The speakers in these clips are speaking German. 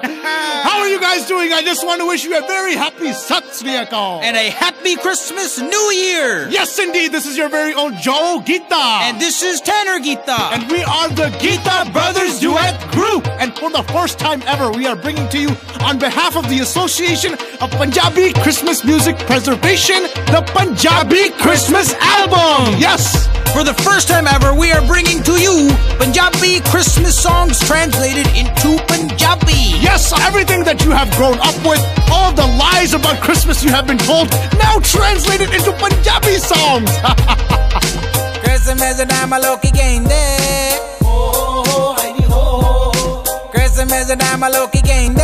How are you guys doing? I just want to wish you a very happy Sat. And a happy Christmas New Year! Yes, indeed. This is your very own Joe Gita. And this is Tanner Gita. And we are the Gita Brothers Duet Group. And for the first time ever, we are bringing to you, on behalf of the Association of Punjabi Christmas Music Preservation, the Punjabi Christmas Album. Yes. For the first time ever, we are bringing to you Punjabi Christmas songs translated into Punjabi. Yes, everything that you have grown up with, all the lies about Christmas you have been told, now translated into Punjabi songs. Christmas time Loki gainde. Christmas time Loki gainde.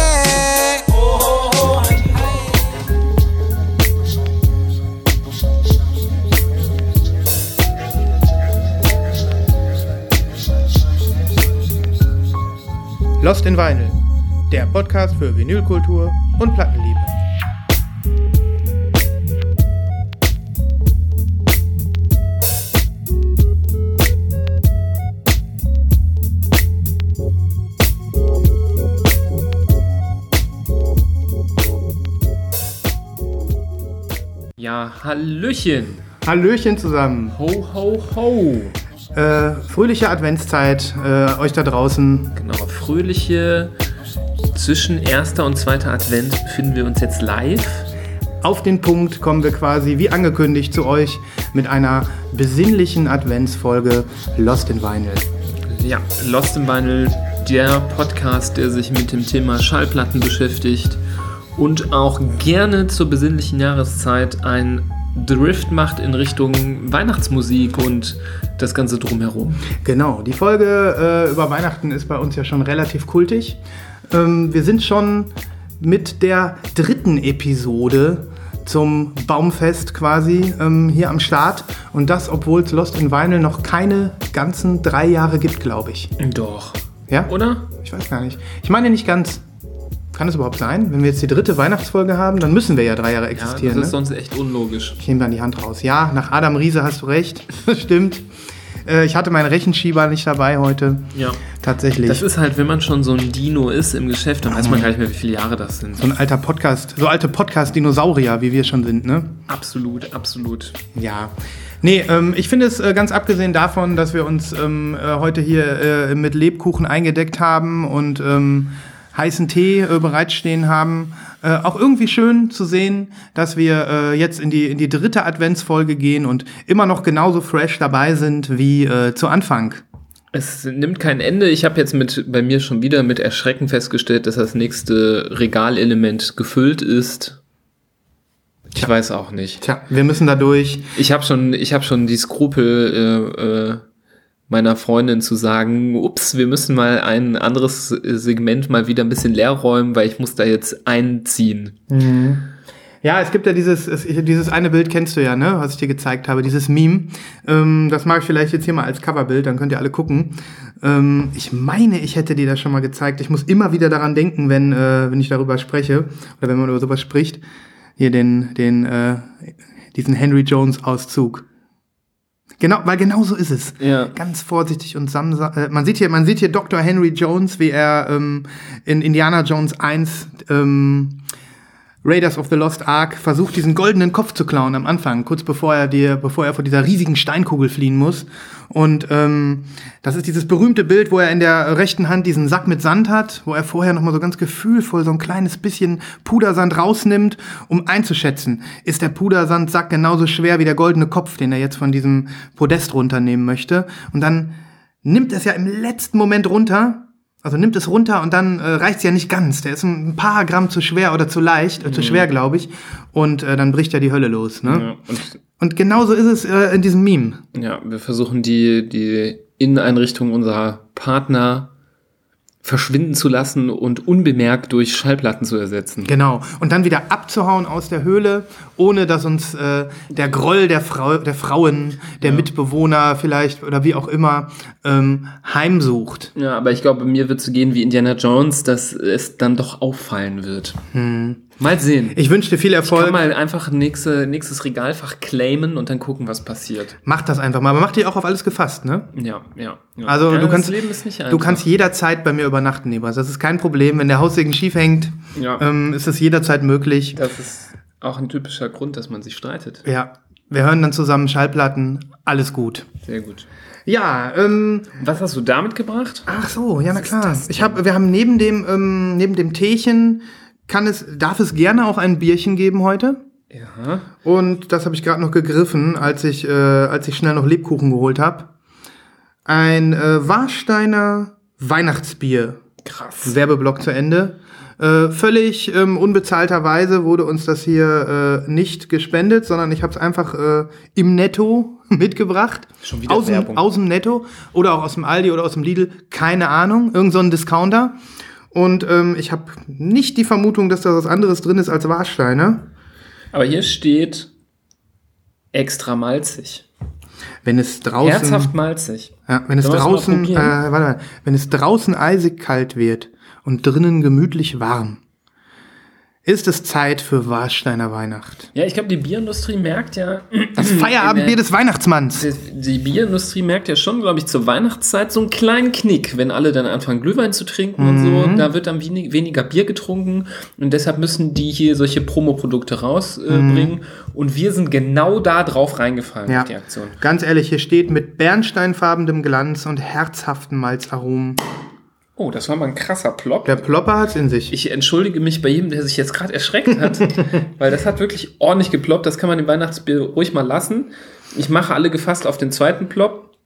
Lost in Vinyl, der Podcast für Vinylkultur und Plattenliebe. Ja, Hallöchen. Hallöchen zusammen. Ho, ho, ho. Äh, fröhliche Adventszeit äh, euch da draußen. Genau, fröhliche zwischen erster und zweiter Advent befinden wir uns jetzt live. Auf den Punkt kommen wir quasi wie angekündigt zu euch mit einer besinnlichen Adventsfolge Lost in Vinyl. Ja, Lost in Vinyl, der Podcast, der sich mit dem Thema Schallplatten beschäftigt und auch gerne zur besinnlichen Jahreszeit ein Drift macht in Richtung Weihnachtsmusik und das Ganze drumherum. Genau, die Folge äh, über Weihnachten ist bei uns ja schon relativ kultig. Ähm, wir sind schon mit der dritten Episode zum Baumfest quasi ähm, hier am Start. Und das, obwohl es Lost in Vinyl noch keine ganzen drei Jahre gibt, glaube ich. Doch. Ja? Oder? Ich weiß gar nicht. Ich meine nicht ganz. Kann es überhaupt sein? Wenn wir jetzt die dritte Weihnachtsfolge haben, dann müssen wir ja drei Jahre Ja, existieren. das ist ne? sonst echt unlogisch. Ich nehme dann die Hand raus. Ja, nach Adam Riese hast du recht. Stimmt. Äh, ich hatte meinen Rechenschieber nicht dabei heute. Ja. Tatsächlich. Das ist halt, wenn man schon so ein Dino ist im Geschäft, dann weiß man gar nicht mehr, wie viele Jahre das sind. so ein alter Podcast, so alte Podcast-Dinosaurier, wie wir schon sind, ne? Absolut, absolut. Ja. Nee, ähm, ich finde es äh, ganz abgesehen davon, dass wir uns ähm, äh, heute hier äh, mit Lebkuchen eingedeckt haben und ähm, heißen Tee äh, bereitstehen haben, äh, auch irgendwie schön zu sehen, dass wir äh, jetzt in die, in die dritte Adventsfolge gehen und immer noch genauso fresh dabei sind wie äh, zu Anfang. Es nimmt kein Ende. Ich habe jetzt mit bei mir schon wieder mit Erschrecken festgestellt, dass das nächste Regalelement gefüllt ist. Ich weiß auch nicht. Tja, wir müssen da durch. Ich habe schon, ich habe schon die Skrupel äh, äh, meiner Freundin zu sagen, ups, wir müssen mal ein anderes Segment mal wieder ein bisschen leer räumen, weil ich muss da jetzt einziehen. Ja, es gibt ja dieses, es, dieses eine Bild kennst du ja, ne, was ich dir gezeigt habe, dieses Meme. Ähm, das mache ich vielleicht jetzt hier mal als Coverbild, dann könnt ihr alle gucken. Ähm, ich meine, ich hätte dir das schon mal gezeigt. Ich muss immer wieder daran denken, wenn, äh, wenn ich darüber spreche oder wenn man über sowas spricht. Hier den, den, äh, diesen Henry Jones Auszug. Genau, weil genau so ist es. Ja. Ganz vorsichtig und samsam. Äh, man sieht hier, man sieht hier Dr. Henry Jones, wie er ähm, in Indiana Jones 1 ähm, Raiders of the Lost Ark versucht, diesen goldenen Kopf zu klauen am Anfang, kurz bevor er dir, bevor er vor dieser riesigen Steinkugel fliehen muss. Und ähm, das ist dieses berühmte Bild, wo er in der rechten Hand diesen Sack mit Sand hat, wo er vorher noch mal so ganz gefühlvoll so ein kleines bisschen Pudersand rausnimmt, um einzuschätzen, ist der Pudersandsack genauso schwer wie der goldene Kopf, den er jetzt von diesem Podest runternehmen möchte. Und dann nimmt es ja im letzten Moment runter also nimmt es runter und dann äh, reicht es ja nicht ganz. Der ist ein paar Gramm zu schwer oder zu leicht, äh, zu schwer, glaube ich. Und äh, dann bricht ja die Hölle los. Ne? Ja, und Und genauso ist es äh, in diesem Meme. Ja, wir versuchen die, die Inneneinrichtung unserer Partner verschwinden zu lassen und unbemerkt durch Schallplatten zu ersetzen. Genau. Und dann wieder abzuhauen aus der Höhle, ohne dass uns äh, der Groll der, Frau, der Frauen, der Mitbewohner vielleicht oder wie auch immer ähm, heimsucht. Ja, aber ich glaube, mir wird zu gehen wie Indiana Jones, dass es dann doch auffallen wird. Mal sehen. Ich wünsche dir viel Ich kann Erfolg. mal einfach nächste, nächstes Regalfach claimen und dann gucken, was passiert. Mach das einfach mal. Aber mach dich auch auf alles gefasst, ne? Ja, ja. ja. Also ja, du kannst, das du kannst jederzeit bei mir übernachten, Nebras. Das ist kein Problem. Wenn der Haussegen schief hängt, Ja. ähm, ist es jederzeit möglich. Das ist auch ein typischer Grund, dass man sich streitet. Ja, wir hören dann zusammen Schallplatten. Alles gut. Sehr gut. Ja, ähm, Was hast du damit gebracht? ach so, ja na klar. Ich habe, wir haben neben dem, ähm, neben dem Teechen kann es, darf es gerne auch ein Bierchen geben heute. Ja. Und das habe ich gerade noch gegriffen, als ich, äh, als ich schnell noch Lebkuchen geholt habe. Ein äh, Warsteiner Weihnachtsbier. Krass. Werbeblock zu Ende. Äh, völlig ähm, unbezahlterweise wurde uns das hier äh, nicht gespendet, sondern ich habe es einfach äh, im Netto mitgebracht. Schon wieder aus dem, Werbung. aus dem Netto oder auch aus dem Aldi oder aus dem Lidl, keine Ahnung, irgend so ein Discounter. Und ähm, ich habe nicht die Vermutung, dass da was anderes drin ist als Warsteiner. Aber hier steht extra malzig. Wenn es draußen, Herzhaft malzig. ja, wenn es draußen, äh, warte mal, wenn es draußen eisig kalt wird und drinnen gemütlich warm, ist es Zeit für Warsteiner Weihnacht. Ja, ich glaube, die Bierindustrie merkt ja. Das Feierabendbier des Weihnachtsmanns. Die- Die Bierindustrie merkt ja schon, glaube ich, zur Weihnachtszeit so einen kleinen Knick, wenn alle dann anfangen, Glühwein zu trinken und so. Mhm. Da wird dann wenig, weniger Bier getrunken und deshalb müssen die hier solche Promoprodukte rausbringen. Äh, bringen. Und wir sind genau da drauf reingefallen Mhm. Ja. der Aktion. Ganz ehrlich, hier steht mit bernsteinfarbenem Glanz und herzhaften Malzaromen. Oh, das war mal ein krasser Plop. Der Plopper hat's in sich. Ich entschuldige mich bei jedem, der sich jetzt gerade erschreckt hat, weil das hat wirklich ordentlich geploppt. Das kann man im Weihnachtsbier ruhig mal lassen. Ich mache alle gefasst auf den zweiten Plop.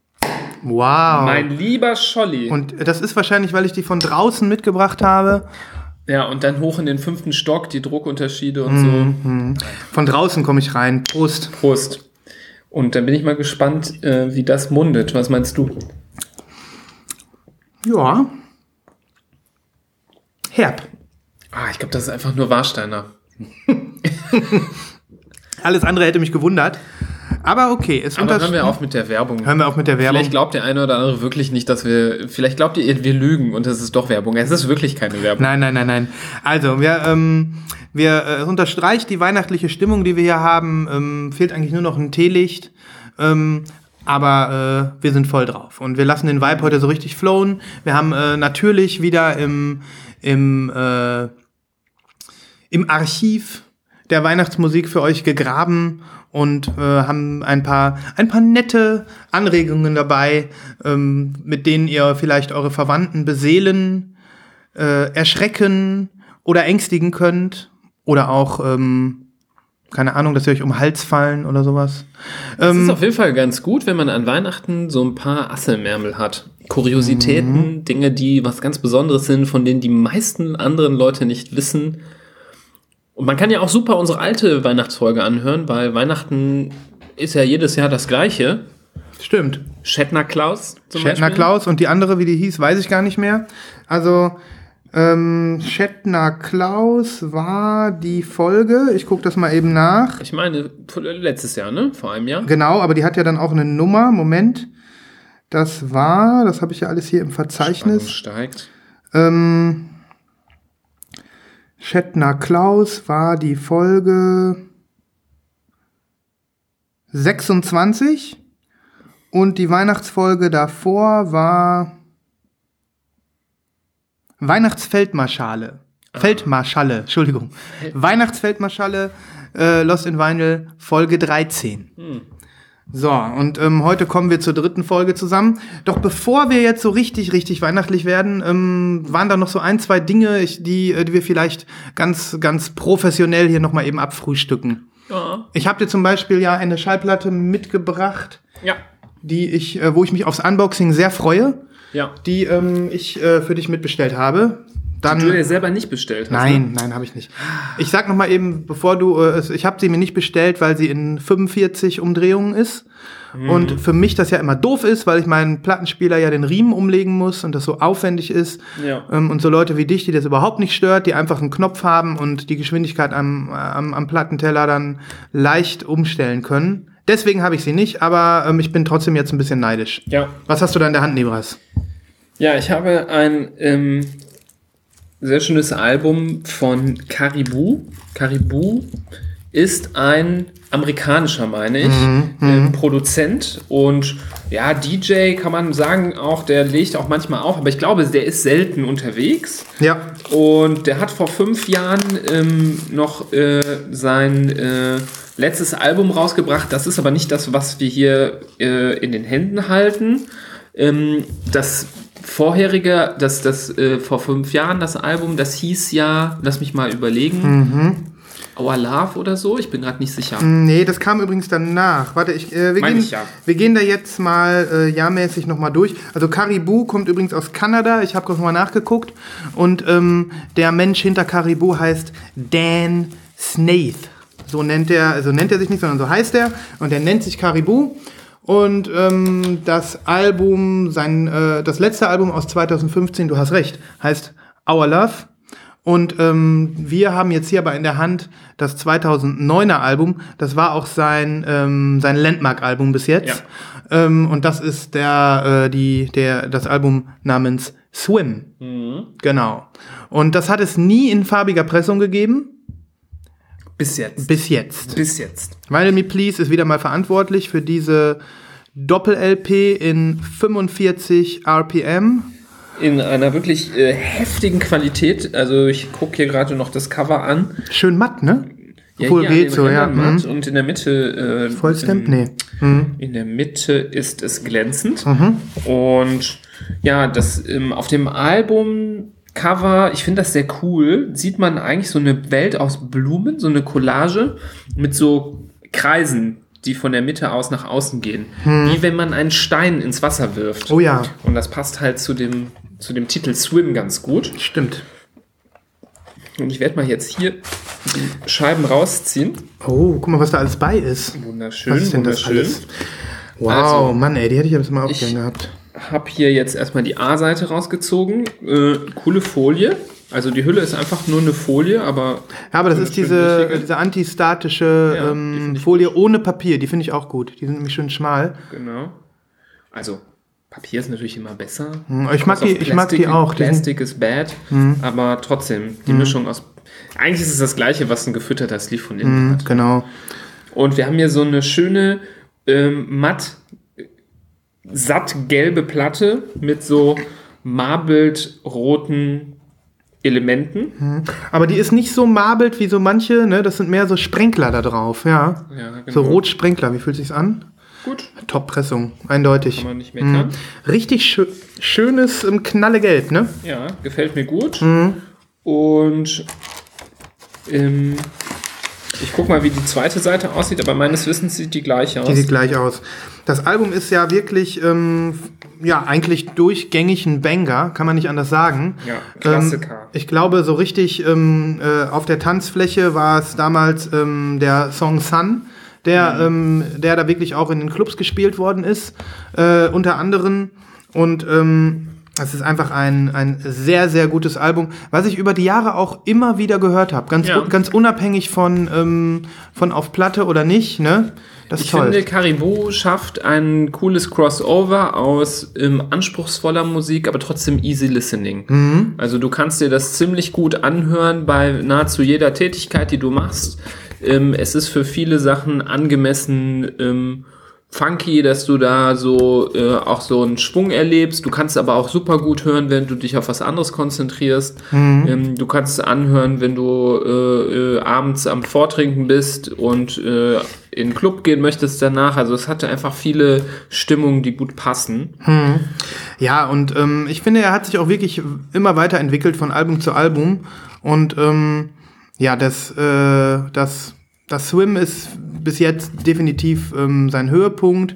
wow. Mein lieber Scholli. und das ist wahrscheinlich, weil ich die von draußen mitgebracht habe. Ja, und dann hoch in den fünften Stock, die Druckunterschiede und Mhm. Von draußen komme ich rein. Prost. so. Prost. Und dann bin ich mal gespannt, äh, wie das mundet. Was meinst du? Ja. Herb. Ah, ich glaube, das ist einfach nur Warsteiner. Alles andere hätte mich gewundert. Aber okay, es Aber hören wir auf mit der Werbung. Hören wir auf mit der Werbung. Vielleicht glaubt der eine oder andere wirklich nicht, dass wir. Vielleicht glaubt ihr, wir lügen und es ist doch Werbung. Es ist wirklich keine Werbung. Nein, nein, nein, nein. Also, wir, ähm, wir äh, es unterstreicht die weihnachtliche Stimmung, die wir hier haben. Ähm, fehlt eigentlich nur noch ein Teelicht. Ähm, aber äh, wir sind voll drauf. Und wir lassen den Vibe heute so richtig flowen. Wir haben äh, natürlich wieder im, im, äh, im Archiv der Weihnachtsmusik für euch gegraben und äh, haben ein paar, ein paar nette Anregungen dabei, ähm, mit denen ihr vielleicht eure Verwandten beseelen, äh, erschrecken oder ängstigen könnt. Oder auch, ähm, keine Ahnung, dass sie euch um den Hals fallen oder sowas. Es Ähm, ist auf jeden Fall ganz gut, wenn man an Weihnachten so ein paar Asselmärmel hat. Kuriositäten, Mhm. Dinge, die was ganz Besonderes sind, von denen die meisten anderen Leute nicht wissen. Und man kann ja auch super unsere alte Weihnachtsfolge anhören, weil Weihnachten ist ja jedes Jahr das gleiche. stimmt. Shatner Klaus zum Shatner Beispiel. Klaus und die andere, wie die hieß, weiß ich gar nicht mehr. Also, ähm, Shatner Klaus war die Folge. Ich gucke das mal eben nach. Ich meine, letztes Jahr, ne? Vor einem Jahr. Genau, aber die hat ja dann auch eine Nummer. Moment. Das war, das habe ich ja alles hier im Spannung Verzeichnis. steigt. Ähm, Shatner Klaus war die Folge 26 und die Weihnachtsfolge davor war Weihnachtsfeldmarschale. Feldmarschalle, Entschuldigung. Weihnachtsfeldmarschalle, äh, Lost in Vinyl, Folge 13. So, und ähm, heute kommen wir zur dritten Folge zusammen. Doch bevor wir jetzt so richtig, richtig weihnachtlich werden, ähm, waren da noch so ein, zwei Dinge, ich, die, äh, die wir vielleicht ganz, ganz professionell hier nochmal eben abfrühstücken. Ja. Ich habe dir zum Beispiel ja eine Schallplatte mitgebracht, Ja. die ich, äh, wo ich mich aufs Unboxing sehr freue, Ja. die ähm, ich äh, für dich mitbestellt habe. Dann, Du dir selber nicht bestellt hast. Ne? Nein, nein, habe ich nicht. Ich sag noch mal eben, bevor du, äh, ich habe sie mir nicht bestellt, weil sie in 45 Umdrehungen ist. Mhm. Und für mich das ja immer doof ist, weil ich meinen Plattenspieler ja den Riemen umlegen muss und das so aufwendig ist. Ja. Ähm, und so Leute wie dich, die das überhaupt nicht stört, die einfach einen Knopf haben und die Geschwindigkeit am, am, am Plattenteller dann leicht umstellen können. Deswegen habe ich sie nicht, aber ähm, ich bin trotzdem jetzt ein bisschen neidisch. Ja. Was hast du da in der Hand, Nebras? Ja, ich habe ein ähm, sehr schönes Album von Caribou. Caribou ist ein amerikanischer, meine ich, ähm, Produzent und ja, DJ kann man sagen auch, der legt auch manchmal auf, aber ich glaube, der ist selten unterwegs. Ja. Und der hat vor fünf Jahren ähm, noch äh, sein äh, letztes Album rausgebracht. Das ist aber nicht das, was wir hier äh, in den Händen halten. Ähm, das vorherige, das, das äh, vor fünf Jahren, das Album, das hieß ja, lass mich mal überlegen, Our Love oder so. Ich bin gerade nicht sicher. Nee, das kam übrigens danach. Warte, ich, äh, wir, Meine gehen, ich ja. wir gehen da jetzt mal äh, jahrmäßig nochmal durch. Also Caribou kommt übrigens aus Kanada. Ich habe nochmal nachgeguckt. Und ähm, der Mensch hinter Caribou heißt Dan Snaith. So nennt er, also nennt er sich nicht, sondern so heißt er. Und er nennt sich Caribou. Und ähm, das Album, sein, äh, das letzte Album aus 2015, du hast recht, heißt Our Love. Und ähm, wir haben jetzt hier aber in der Hand das 2009er Album. Das war auch sein, ähm, sein Landmark-Album bis jetzt. Ähm, und das ist der, äh, die, der, das Album namens Swim. Genau. Und das hat es nie in farbiger Pressung gegeben. Bis jetzt. Bis jetzt. Bis jetzt. Vinyl Me Please ist wieder mal verantwortlich für diese Doppel-LP in 45 RPM. In einer wirklich äh, heftigen Qualität. Also ich gucke hier gerade noch das Cover an. Schön matt, ne? Ja, Obwohl hier geht so, ja. Matt Mhm. Und in der Mitte. Äh, Vollstamp? Nee. Mhm. In der Mitte ist es glänzend. Und ja, das ähm, auf dem Albumcover, ich finde das sehr cool, sieht man eigentlich so eine Welt aus Blumen, so eine Collage mit so Kreisen, die von der Mitte aus nach außen gehen. Wie wenn man einen Stein ins Wasser wirft. Oh ja, Und das passt halt zu dem, zu dem Titel Swim ganz gut. stimmt. Und ich werde mal jetzt hier die Scheiben rausziehen. Oh, guck mal, was da alles bei ist. Wunderschön, Was ist denn das wunderschön. alles? Wow, Also, Mann, ey, die hätte ich aber mal aufgehängt gehabt. Habe hier jetzt erstmal die A-Seite rausgezogen. Äh, coole Folie. Also die Hülle ist einfach nur eine Folie, aber Ja, aber das ist diese, diese antistatische Ja, die ähm, ich Folie ohne Papier. Die finde ich auch gut. Die sind nämlich schön schmal. genau. Also Papier ist natürlich immer besser. Hm, ich mag die- ich mag die auch. Die sind- Hm. Plastic is bad, aber trotzdem die Mischung aus. Eigentlich ist es das gleiche, was ein gefütterter Sleeve von innen Hm, hat. genau. Und wir haben hier so eine schöne ähm, matt satt gelbe Platte mit so marbled roten Elementen. Aber die ist nicht so marbelt wie so manche, ne? Das sind mehr so Sprenkler da drauf, ja. Ja, genau. So Rotsprenkler, wie fühlt sich's an? Gut, Top-Pressung, eindeutig. kann man nicht meckern. Richtig schö schönes ähm, Knallegelb, ne? Ja, gefällt mir gut. Mhm. Und ähm, ich guck mal, wie die zweite Seite aussieht, aber meines Wissens sieht die gleich aus. Die sieht gleich aus. Das Album ist ja wirklich, ähm, ja, eigentlich durchgängig ein Banger, kann man nicht anders sagen. Ja, Klassiker. Ähm, ich glaube, so richtig ähm, äh, auf der Tanzfläche war es damals ähm, der Song Sun, der, ähm, der da wirklich auch in den Clubs gespielt worden ist, äh, unter anderem. Und ähm, es ist einfach ein, ein sehr, sehr gutes Album, was ich über die Jahre auch immer wieder gehört habe. Ganz, Ja. ganz unabhängig von, ähm, von auf Platte oder nicht. Ne? Das Ich toll. finde, Caribou schafft ein cooles Crossover aus ähm, anspruchsvoller Musik, aber trotzdem easy listening. Mhm. Also du kannst dir das ziemlich gut anhören bei nahezu jeder Tätigkeit, die du machst. Ähm, es ist für viele Sachen angemessen ähm, funky, dass du da so äh, auch so einen Schwung erlebst. Du kannst aber auch super gut hören, wenn du dich auf was anderes konzentrierst. Ähm, du kannst es anhören, wenn du äh, äh, abends am Vortrinken bist und äh, in den Club gehen möchtest danach. Also es hatte einfach viele Stimmungen, die gut passen. Ja, und ähm, ich finde, er hat sich auch wirklich immer weiterentwickelt von Album zu Album. Und ähm, ja, das, äh, das, das Swim ist bis jetzt definitiv ähm, sein Höhepunkt.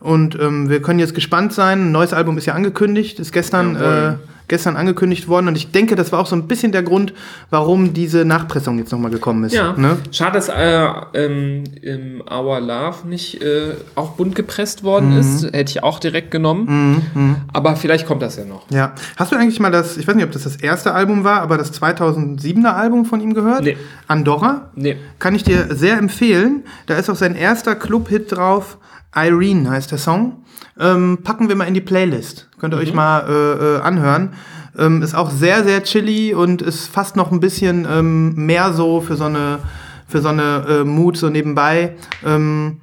Und ähm, wir können jetzt gespannt sein. Ein neues Album ist ja angekündigt, ist gestern, äh, Jawohl. Gestern angekündigt worden. Und ich denke, das war auch so ein bisschen der Grund, warum diese Nachpressung jetzt nochmal gekommen ist. Ja, Ne? schade, dass äh, ähm, im Our Love nicht äh, auch bunt gepresst worden ist. Hätte ich auch direkt genommen. Aber vielleicht kommt das ja noch. Ja. Hast du eigentlich mal das, ich weiß nicht, ob das das erste Album war, aber das 2007er Album von ihm gehört? Nee. Andorra? Nee. Kann ich dir sehr empfehlen. Da ist auch sein erster Club-Hit drauf. Irene heißt der Song. Ähm, packen wir mal in die Playlist. Könnt ihr euch mal äh, äh, anhören. Ähm, ist auch sehr, sehr chilly und ist fast noch ein bisschen ähm, mehr so für so eine, für so eine äh, Mood so nebenbei. Ähm,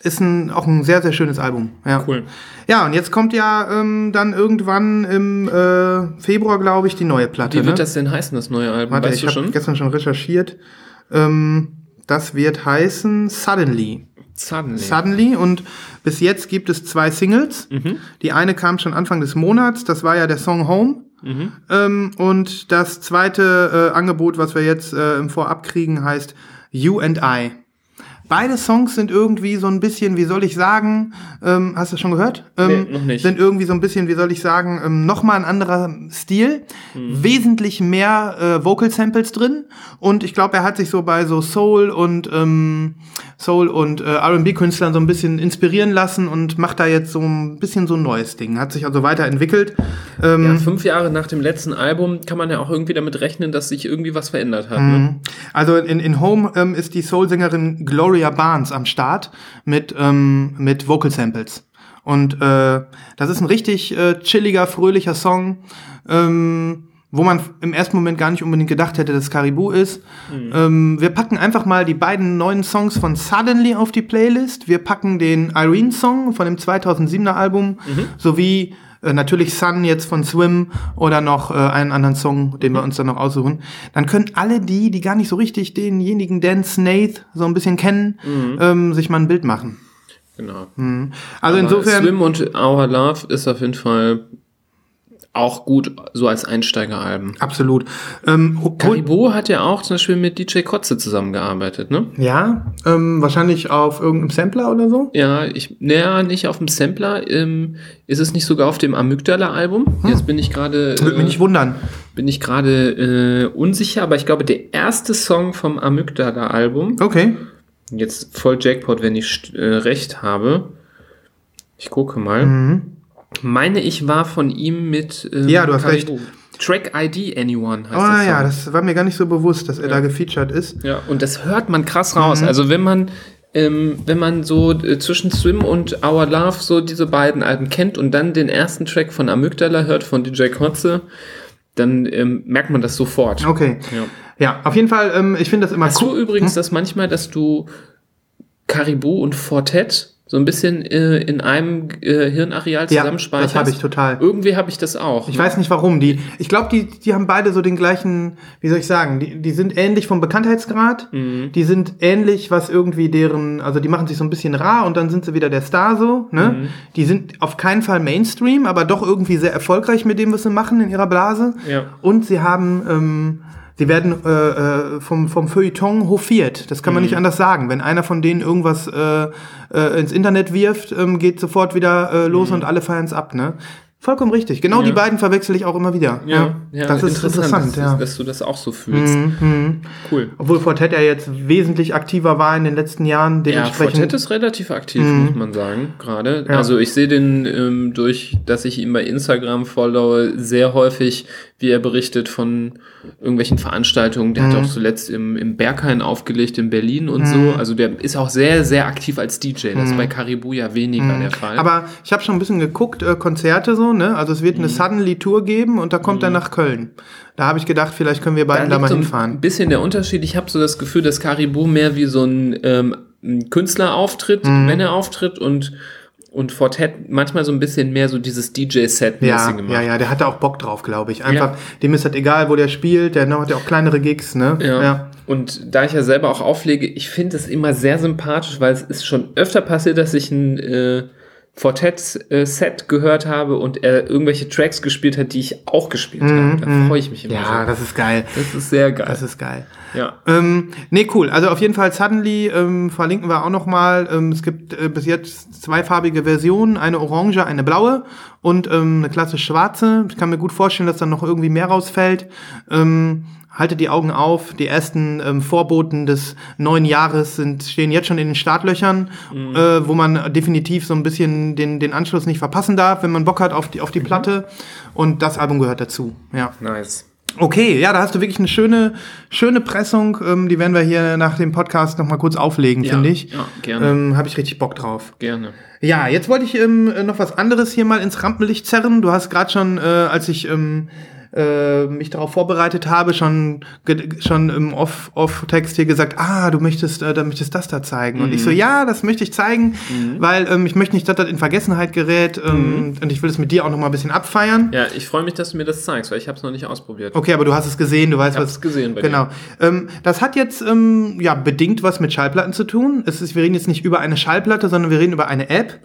ist ein, auch ein sehr, sehr schönes Album. Ja. Cool. Ja, und jetzt kommt ja ähm, dann irgendwann im äh, Februar, glaube ich, die neue Platte. Wie wird ne? das denn heißen, das neue Album? Warte, weißt ich habe gestern schon recherchiert. Ähm, das wird heißen Suddenly. Suddenly. Suddenly und bis jetzt gibt es zwei Singles. Die eine kam schon Anfang des Monats, das war ja der Song Home. Ähm, und das zweite äh, Angebot, was wir jetzt äh, im Vorab kriegen, heißt You and I. Beide Songs sind irgendwie so ein bisschen, wie soll ich sagen, ähm, hast du das schon gehört? Ähm, Nee, noch nicht. Sind irgendwie so ein bisschen, wie soll ich sagen, ähm, nochmal ein anderer Stil. Hm. Wesentlich mehr äh, Vocal Samples drin. Und ich glaube, er hat sich so bei so Soul und ähm, Soul und äh, R&B-Künstlern so ein bisschen inspirieren lassen und macht da jetzt so ein bisschen so ein neues Ding. Hat sich also weiterentwickelt. Ähm, Ja, fünf Jahre nach dem letzten Album kann man ja auch irgendwie damit rechnen, dass sich irgendwie was verändert hat. Ne? Also in, in Home ähm, ist die Soul-Sängerin Gloria Barnes am Start mit, ähm, mit Vocal Samples. Und äh, das ist ein richtig äh, chilliger, fröhlicher Song, ähm, wo man im ersten Moment gar nicht unbedingt gedacht hätte, dass es Caribou ist. Ähm, wir packen einfach mal die beiden neuen Songs von Suddenly auf die Playlist. Wir packen den Irene-Song von dem 2007er Album sowie äh, natürlich Sun jetzt von Swim oder noch äh, einen anderen Song, den wir uns dann noch aussuchen. Dann können alle die, die gar nicht so richtig denjenigen Dan Snaith so ein bisschen kennen, ähm, sich mal ein Bild machen. Genau. Also Aber insofern. Swim und Our Love ist auf jeden Fall auch gut, so als Einsteigeralben. Absolut. Ähm, Caribou hat ja auch zum Beispiel mit DJ Kotze zusammengearbeitet, ne? ja, ähm, wahrscheinlich auf irgendeinem Sampler oder so. Ja, ich, naja, nicht auf dem Sampler. Ähm, ist es nicht sogar auf dem Amygdala-Album? Jetzt bin ich gerade Würde mich äh, nicht wundern. bin ich gerade äh, unsicher, aber ich glaube, der erste Song vom Amygdala-Album, Okay. jetzt voll Jackpot, wenn ich äh, recht habe. Ich gucke mal. Meine ich war von ihm mit ähm, Mhm. Ja, du hast Caribou. Track ID Anyone heißt Oh der Song. ja, das war mir gar nicht so bewusst, dass er da gefeatured ist. Ja, und das hört man krass Mhm. raus. Also wenn man, ähm, wenn man so äh, zwischen Swim und Our Love so diese beiden Alben kennt und dann den ersten Track von Amygdala hört, von DJ Kotze, dann ähm, merkt man das sofort. Okay. Ja. Ja, auf jeden Fall, ähm, ich finde das immer Hast du cool. übrigens das manchmal, dass du Caribou und Fortet so ein bisschen äh, in einem äh, Hirnareal Ja, zusammenspeicherst? das habe ich total. Irgendwie habe ich das auch. Ich weiß nicht warum. Die, ich glaube, die, die haben beide so den gleichen, wie soll ich sagen, die, die sind ähnlich vom Bekanntheitsgrad. Mhm. Die sind ähnlich, was irgendwie deren, also die machen sich so ein bisschen rar und dann sind sie wieder der Star so. Ne? Mhm. Die sind auf keinen Fall Mainstream, aber doch irgendwie sehr erfolgreich mit dem, was sie machen in ihrer Blase. Ja. Und sie haben, ähm, sie werden äh, äh, vom, vom Feuilleton hofiert. Das kann man Mhm. nicht anders sagen. Wenn einer von denen irgendwas äh, äh, ins Internet wirft, ähm, geht sofort wieder äh, los und alle feiern es ab. Ne? Vollkommen richtig. Genau Mhm. Ja. die beiden verwechsel ich auch immer wieder. Ja, ja, das ist interessant. dass, ja. dass du das auch so fühlst. Mhm. Cool. Obwohl Fortet ja jetzt wesentlich aktiver war in den letzten Jahren. Ja, Dementsprechend. Fortet ist relativ aktiv, muss man sagen, gerade. Mhm. Ja. Also ich sehe den ähm, durch, dass ich ihn bei Instagram followe, sehr häufig, wie er berichtet von irgendwelchen Veranstaltungen. Der Mhm. hat auch zuletzt im, im Berghain aufgelegt in Berlin und so. Also der ist auch sehr, sehr aktiv als DJ. Das ist bei Caribou ja weniger der Fall. Mhm. Aber ich habe schon ein bisschen geguckt, äh, Konzerte so, ne? Also es wird Mhm. eine Suddenly Tour geben und da kommt er nach Köln. Da habe ich gedacht, vielleicht können wir beiden da, liegt mal so ein hinfahren. bisschen der Unterschied. Ich habe so das Gefühl, dass Caribou mehr wie so ein, ähm, ein Künstler auftritt, Mhm. wenn er auftritt und und Fortet manchmal so ein bisschen mehr so dieses DJ-Set-mäßige Ja, macht. ja, ja, der hatte auch Bock drauf, glaube ich. Einfach, dem ist halt egal, wo der spielt, der hat ja auch kleinere Gigs, ne? Ja. Und da ich ja selber auch auflege, ich finde es immer sehr sympathisch, weil es ist schon öfter passiert, dass ich ein äh, Fortet-Set gehört habe und er irgendwelche Tracks gespielt hat, die ich auch gespielt habe. Da freue ich mich immer Mhm, Ja, so. das ist geil. Das ist sehr geil. Das ist geil. ja. Ähm, nee, cool. Also auf jeden Fall Suddenly ähm, verlinken wir auch noch mal. Ähm, es gibt äh, bis jetzt zweifarbige Versionen, eine orange, eine blaue und ähm, eine klasse schwarze. Ich kann mir gut vorstellen, dass dann noch irgendwie mehr rausfällt. Ähm, haltet die Augen auf. Die ersten ähm, Vorboten des neuen Jahres sind, stehen jetzt schon in den Startlöchern, äh, wo man definitiv so ein bisschen den, den Anschluss nicht verpassen darf, wenn man Bock hat auf die, auf die Platte. Und das Album gehört dazu. Ja. Nice. Okay, ja, da hast du wirklich eine schöne, schöne Pressung. Ähm, die werden wir hier nach dem Podcast noch mal kurz auflegen, Ja, finde ich. ja, gerne. Ähm, Habe ich richtig Bock drauf. Gerne. Ja, jetzt wollte ich ähm, noch was anderes hier mal ins Rampenlicht zerren. Du hast gerade schon, äh, als ich ähm, äh, mich darauf vorbereitet habe, schon, schon im Off- Off-Text hier gesagt, ah, du möchtest, äh, da möchtest das da zeigen. Und ich so, ja, das möchte ich zeigen, weil ähm, ich möchte nicht, dass das in Vergessenheit gerät ähm, und ich will es mit dir auch noch mal ein bisschen abfeiern. Ja, ich freue mich, dass du mir das zeigst, weil ich habe es noch nicht ausprobiert. Okay, aber du hast es gesehen, du weißt, Ich was. hab's gesehen bei Genau. Ähm, das hat jetzt ähm, ja bedingt was mit Schallplatten zu tun. Es ist, wir reden jetzt nicht über eine Schallplatte, sondern wir reden über eine App.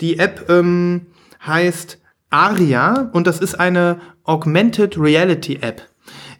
Die App ähm, heißt Aria und das ist eine Augmented Reality App.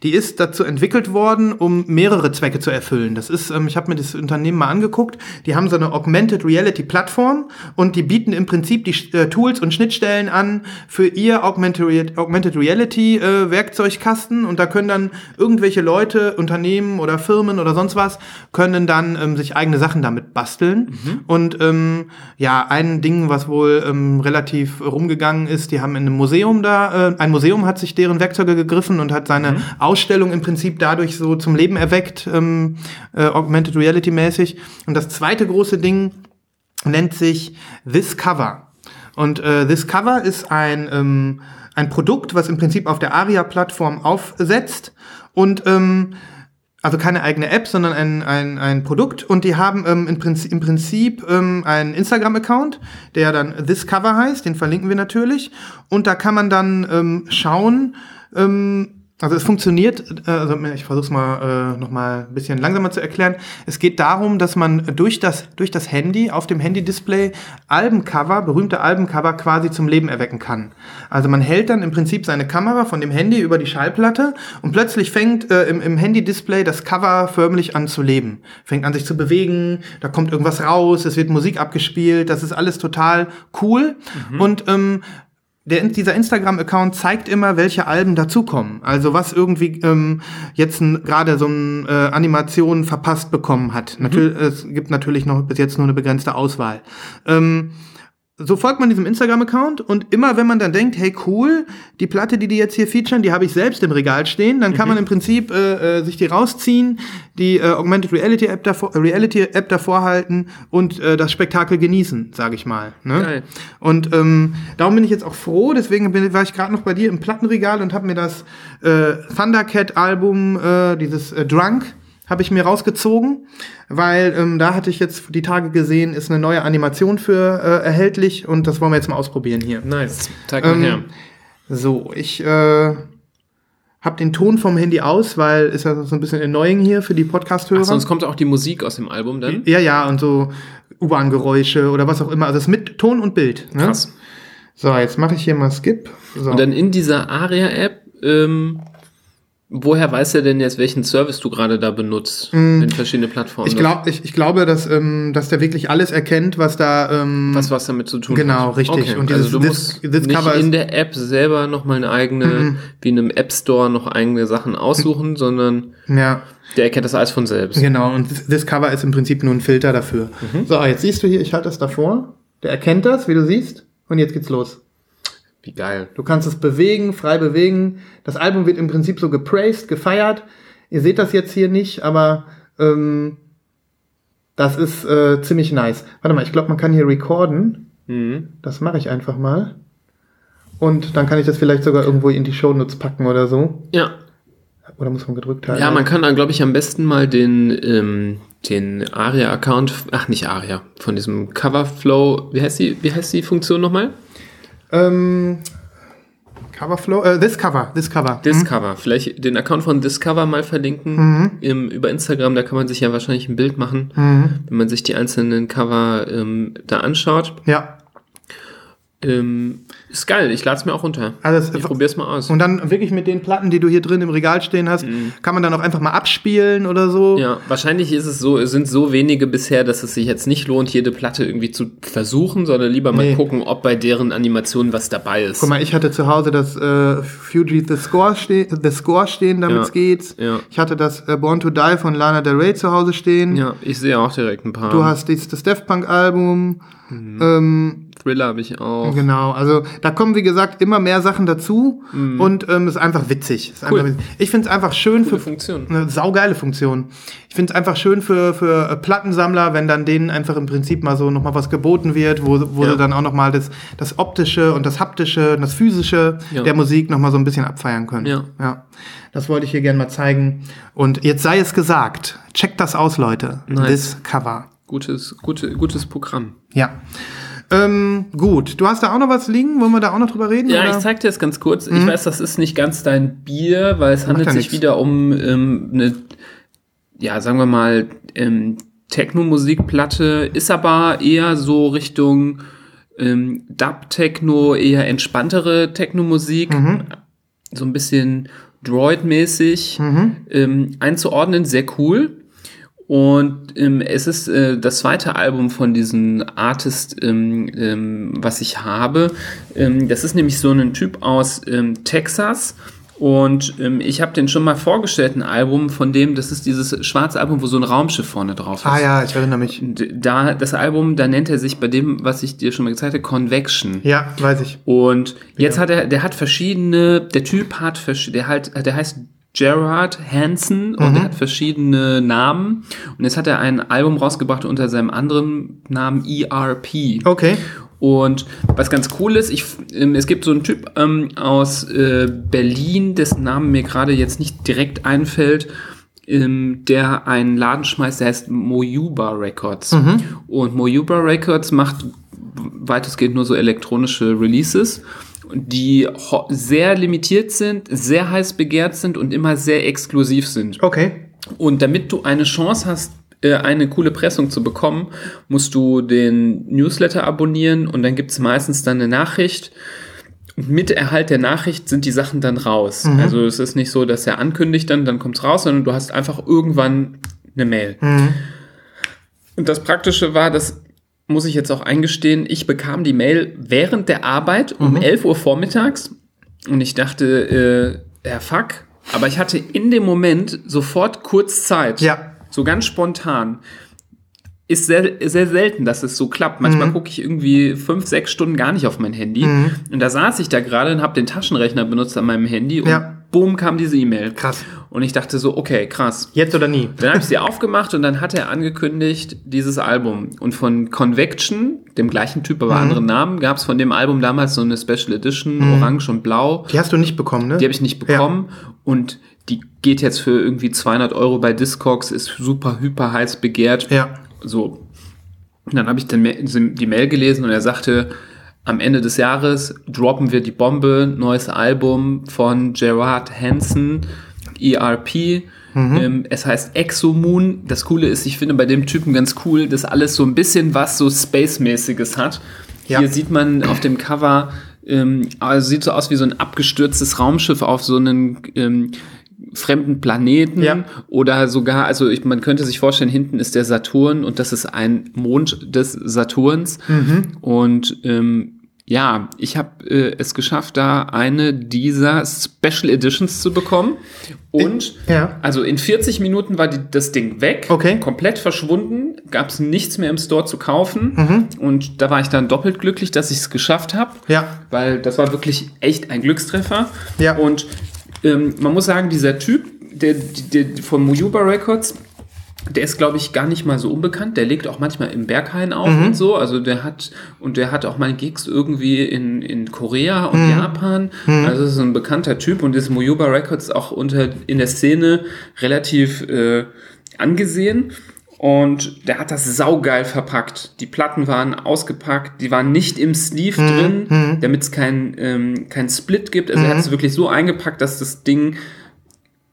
Die ist dazu entwickelt worden, um mehrere Zwecke zu erfüllen. Das ist, ähm, ich habe mir das Unternehmen mal angeguckt. Die haben so eine Augmented Reality Plattform und die bieten im Prinzip die äh, Tools und Schnittstellen an für ihr Augmented, Rea- Augmented Reality äh, Werkzeugkasten und da können dann irgendwelche Leute, Unternehmen oder Firmen oder sonst was können dann ähm, sich eigene Sachen damit basteln. Und ähm, ja, ein Ding, was wohl ähm, relativ rumgegangen ist, die haben in einem Museum da, äh, ein Museum hat sich deren Werkzeuge gegriffen und hat seine Ausstellung im Prinzip dadurch so zum Leben erweckt, ähm, äh, Augmented Reality mäßig. Und das zweite große Ding nennt sich This Cover. Und äh, This Cover ist ein, ähm, ein Produkt, was im Prinzip auf der ARIA-Plattform aufsetzt und ähm, also keine eigene App, sondern ein, ein, ein Produkt und die haben ähm, im Prinzip, im Prinzip ähm, einen Instagram-Account, der dann This Cover heißt, den verlinken wir natürlich und da kann man dann ähm, schauen, ähm, also es funktioniert, äh, also ich versuche es mal äh, noch mal ein bisschen langsamer zu erklären. Es geht darum, dass man durch das durch das Handy auf dem Handy-Display Albencover, berühmte Albencover quasi zum Leben erwecken kann. Also man hält dann im Prinzip seine Kamera von dem Handy über die Schallplatte und plötzlich fängt äh, im, im Handy-Display das Cover förmlich an zu leben, fängt an sich zu bewegen, da kommt irgendwas raus, es wird Musik abgespielt, das ist alles total cool und ähm, der, dieser Instagram-Account zeigt immer, welche Alben dazukommen. Also was irgendwie ähm, jetzt gerade so eine äh, Animation verpasst bekommen hat. Natürlich, es gibt natürlich noch bis jetzt nur eine begrenzte Auswahl. Ähm, so folgt man diesem Instagram-Account und immer wenn man dann denkt, hey cool, die Platte, die die jetzt hier featuren, die habe ich selbst im Regal stehen, dann kann man im Prinzip äh, äh, sich die rausziehen, die äh, Augmented Reality App davor, Reality App davor halten und äh, das Spektakel genießen, sage ich mal. Ne? Geil. Und ähm, darum bin ich jetzt auch froh, deswegen bin, war ich gerade noch bei dir im Plattenregal und habe mir das äh, Thundercat-Album, äh, dieses äh, Drunk, habe ich mir rausgezogen, weil ähm, da hatte ich jetzt die Tage gesehen, ist eine neue Animation für äh, erhältlich und das wollen wir jetzt mal ausprobieren hier. Nice. Zeig mal Ähm, her. So, ich äh, habe den Ton vom Handy aus, weil ist ja so ein bisschen annoying hier für die Podcast-Hörer. Sonst kommt auch die Musik aus dem Album dann. ja, ja, und so U-Bahn-Geräusche oder was auch immer. Also es ist mit Ton und Bild. Ne? Krass. So, jetzt mache ich hier mal Skip. So. Und dann in dieser Aria-App, ähm, woher weiß er denn jetzt, welchen Service du gerade da benutzt? In verschiedene Plattformen. Mm. ich, glaub, ich, ich glaube, dass, ähm, dass der wirklich alles erkennt, was da. Ähm, was was damit zu tun Genau, hat. richtig. Okay. Und also dieses du This- musst This nicht Cover in der App selber nochmal eine eigene, wie in einem App Store noch eigene Sachen aussuchen, sondern ja, der erkennt das alles von selbst. genau. Und this, this Cover ist im Prinzip nur ein Filter dafür. Mhm. So, jetzt siehst du hier, ich halte das davor. Der erkennt das, wie du siehst. Und jetzt geht's los. Wie geil. Du kannst es bewegen, frei bewegen. Das Album wird im Prinzip so gepraised, gefeiert. Ihr seht das jetzt hier nicht, aber ähm, das ist äh, ziemlich nice. Warte mal, ich glaube, man kann hier recorden. Mhm. Das mache ich einfach mal. Und dann kann ich das vielleicht sogar irgendwo in die Shownotes packen oder so. Ja. Oder muss man gedrückt halten? Ja, man kann dann, glaube ich, am besten mal den, ähm, den Aria-Account, ach nicht Aria, von diesem Coverflow, wie heißt die, wie heißt die Funktion nochmal? Ähm, Coverflow, äh, this cover, this cover. Discover. Vielleicht den Account von Discover mal verlinken Mhm. im, über Instagram, da kann man sich ja wahrscheinlich ein Bild machen, Mhm. wenn man sich die einzelnen Cover ähm, da anschaut. Ja. Ähm, ist geil, ich lade es mir auch runter. Also es- ich probier's mal aus. Und dann wirklich mit den Platten, die du hier drin im Regal stehen hast, kann man dann auch einfach mal abspielen oder so. Mhm. Ja, wahrscheinlich ist es so, es sind so wenige bisher, dass es sich jetzt nicht lohnt, jede Platte irgendwie zu versuchen, sondern lieber mal Nee. gucken, ob bei deren Animation was dabei ist. Guck mal, ich hatte zu Hause das äh, Fuji The Score, ste The Score stehen, damit es Ja, geht. ja. Ich hatte das äh, Born to Die von Lana Del Rey zu Hause stehen. Ja, ich sehe auch direkt ein paar. Du hast dies, das Daft Punk Album. Mhm. Ähm, Thriller habe ich auch. Genau, also da kommen, wie gesagt, immer mehr Sachen dazu und ähm, ist einfach witzig. Ist Mhm. Cool. einfach witzig. Ich finde es einfach schön Gute für Funktion. eine saugeile Funktion. Ich finde es einfach schön für, für äh, Plattensammler, wenn dann denen einfach im Prinzip mal so nochmal was geboten wird, wo, wo Ja. sie dann auch nochmal das, das Optische und das Haptische und das Physische Ja. der Musik nochmal so ein bisschen abfeiern können. Ja. ja. Das wollte ich hier gerne mal zeigen. Und jetzt sei es gesagt, checkt das aus, Leute. Nice. Das Cover. Gutes, gute, gutes Programm. Ja. Ähm, gut, du hast da auch noch was liegen? Wollen wir da auch noch drüber reden? Ja, oder? ich zeig dir das ganz kurz. Ich weiß, das ist nicht ganz dein Bier, weil es handelt sich nix. wieder um ähm, eine, ja, sagen wir mal, ähm, Techno-Musikplatte, ist aber eher so Richtung ähm, Dub-Techno, eher entspanntere Techno-Musik, so ein bisschen Droid-mäßig ähm, einzuordnen, sehr cool. Und ähm, es ist äh, das zweite Album von diesem Artist, ähm, ähm, was ich habe. Ähm, das ist nämlich so ein Typ aus ähm, Texas. Und ähm, ich habe den schon mal vorgestellt, ein Album von dem, das ist dieses schwarze Album, wo so ein Raumschiff vorne drauf ist. Ah ja, ich erinnere mich. Und Da, das Album, da nennt er sich bei dem, was ich dir schon mal gezeigt habe, Convection. Ja, weiß ich. Und jetzt hat er, der hat verschiedene, der Typ hat, der halt, der heißt Gerard Hansen und der hat verschiedene Namen. Und jetzt hat er ein Album rausgebracht unter seinem anderen Namen ERP. Okay. Und was ganz cool ist, ich, ähm, es gibt so einen Typ ähm, aus äh, Berlin, dessen Name mir gerade jetzt nicht direkt einfällt, ähm, der einen Laden schmeißt, der heißt Mojuba Records. Und Mojuba Records macht weitestgehend nur so elektronische Releases, die sehr limitiert sind, sehr heiß begehrt sind und immer sehr exklusiv sind. Okay. Und damit du eine Chance hast, äh, eine coole Pressung zu bekommen, musst du den Newsletter abonnieren und dann gibt es meistens dann eine Nachricht. Und mit Erhalt der Nachricht sind die Sachen dann raus. Also es ist nicht so, dass er ankündigt dann, dann kommt es raus, sondern du hast einfach irgendwann eine Mail. Und das Praktische war, das muss ich jetzt auch eingestehen, ich bekam die Mail während der Arbeit um 11 Uhr vormittags und ich dachte, äh, ja fuck, aber ich hatte in dem Moment sofort kurz Zeit. Ja. So ganz spontan. Ist sehr, sehr selten, dass es so klappt. Manchmal Mhm. gucke ich irgendwie fünf, sechs Stunden gar nicht auf mein Handy. Und da saß ich da gerade und habe den Taschenrechner benutzt an meinem Handy und Ja. Boom kam diese E-Mail. Krass. Und ich dachte so, okay, krass. Jetzt oder nie. Dann habe ich sie aufgemacht und dann hat er angekündigt, dieses Album. Und von Convection, dem gleichen Typ, aber anderen Namen, gab es von dem Album damals so eine Special Edition, orange und blau. Die hast du nicht bekommen, ne? Die habe ich nicht bekommen. Und die geht jetzt für irgendwie 200 Euro bei Discogs, ist super, hyper heiß begehrt. Ja. So. Und dann habe ich die Mail gelesen und er sagte, am Ende des Jahres droppen wir die Bombe, neues Album von Gerard Hansen, ERP. Mhm. Ähm, es heißt Exomoon. Das Coole ist, ich finde bei dem Typen ganz cool, dass alles so ein bisschen was so Space-mäßiges hat. Ja. Hier sieht man auf dem Cover, ähm, also sieht so aus wie so ein abgestürztes Raumschiff auf so einen ähm, fremden Planeten Ja. oder sogar, also ich, man könnte sich vorstellen, hinten ist der Saturn und das ist ein Mond des Saturns. Und ähm, ja, ich habe äh, es geschafft, da eine dieser Special Editions zu bekommen. Und Ja. also in 40 Minuten war die, das Ding weg, Okay. komplett verschwunden, gab es nichts mehr im Store zu kaufen. Mhm. Und da war ich dann doppelt glücklich, dass ich es geschafft habe Ja. weil das war wirklich echt ein Glückstreffer. Ja. Und ähm, man muss sagen, dieser Typ, der, der von Mojuba Records, der ist, glaube ich, gar nicht mal so unbekannt. Der legt auch manchmal im Berghain auf Mhm. und so. Also der hat, und der hat auch mal Gigs irgendwie in, in Korea und Mhm. Japan. Also das ist ein bekannter Typ und ist Mojuba Records auch unter, in der Szene relativ äh, angesehen. Und der hat das saugeil verpackt. Die Platten waren ausgepackt, die waren nicht im Sleeve drin, damit es kein, ähm, kein Split gibt. Also er hat es wirklich so eingepackt, dass das Ding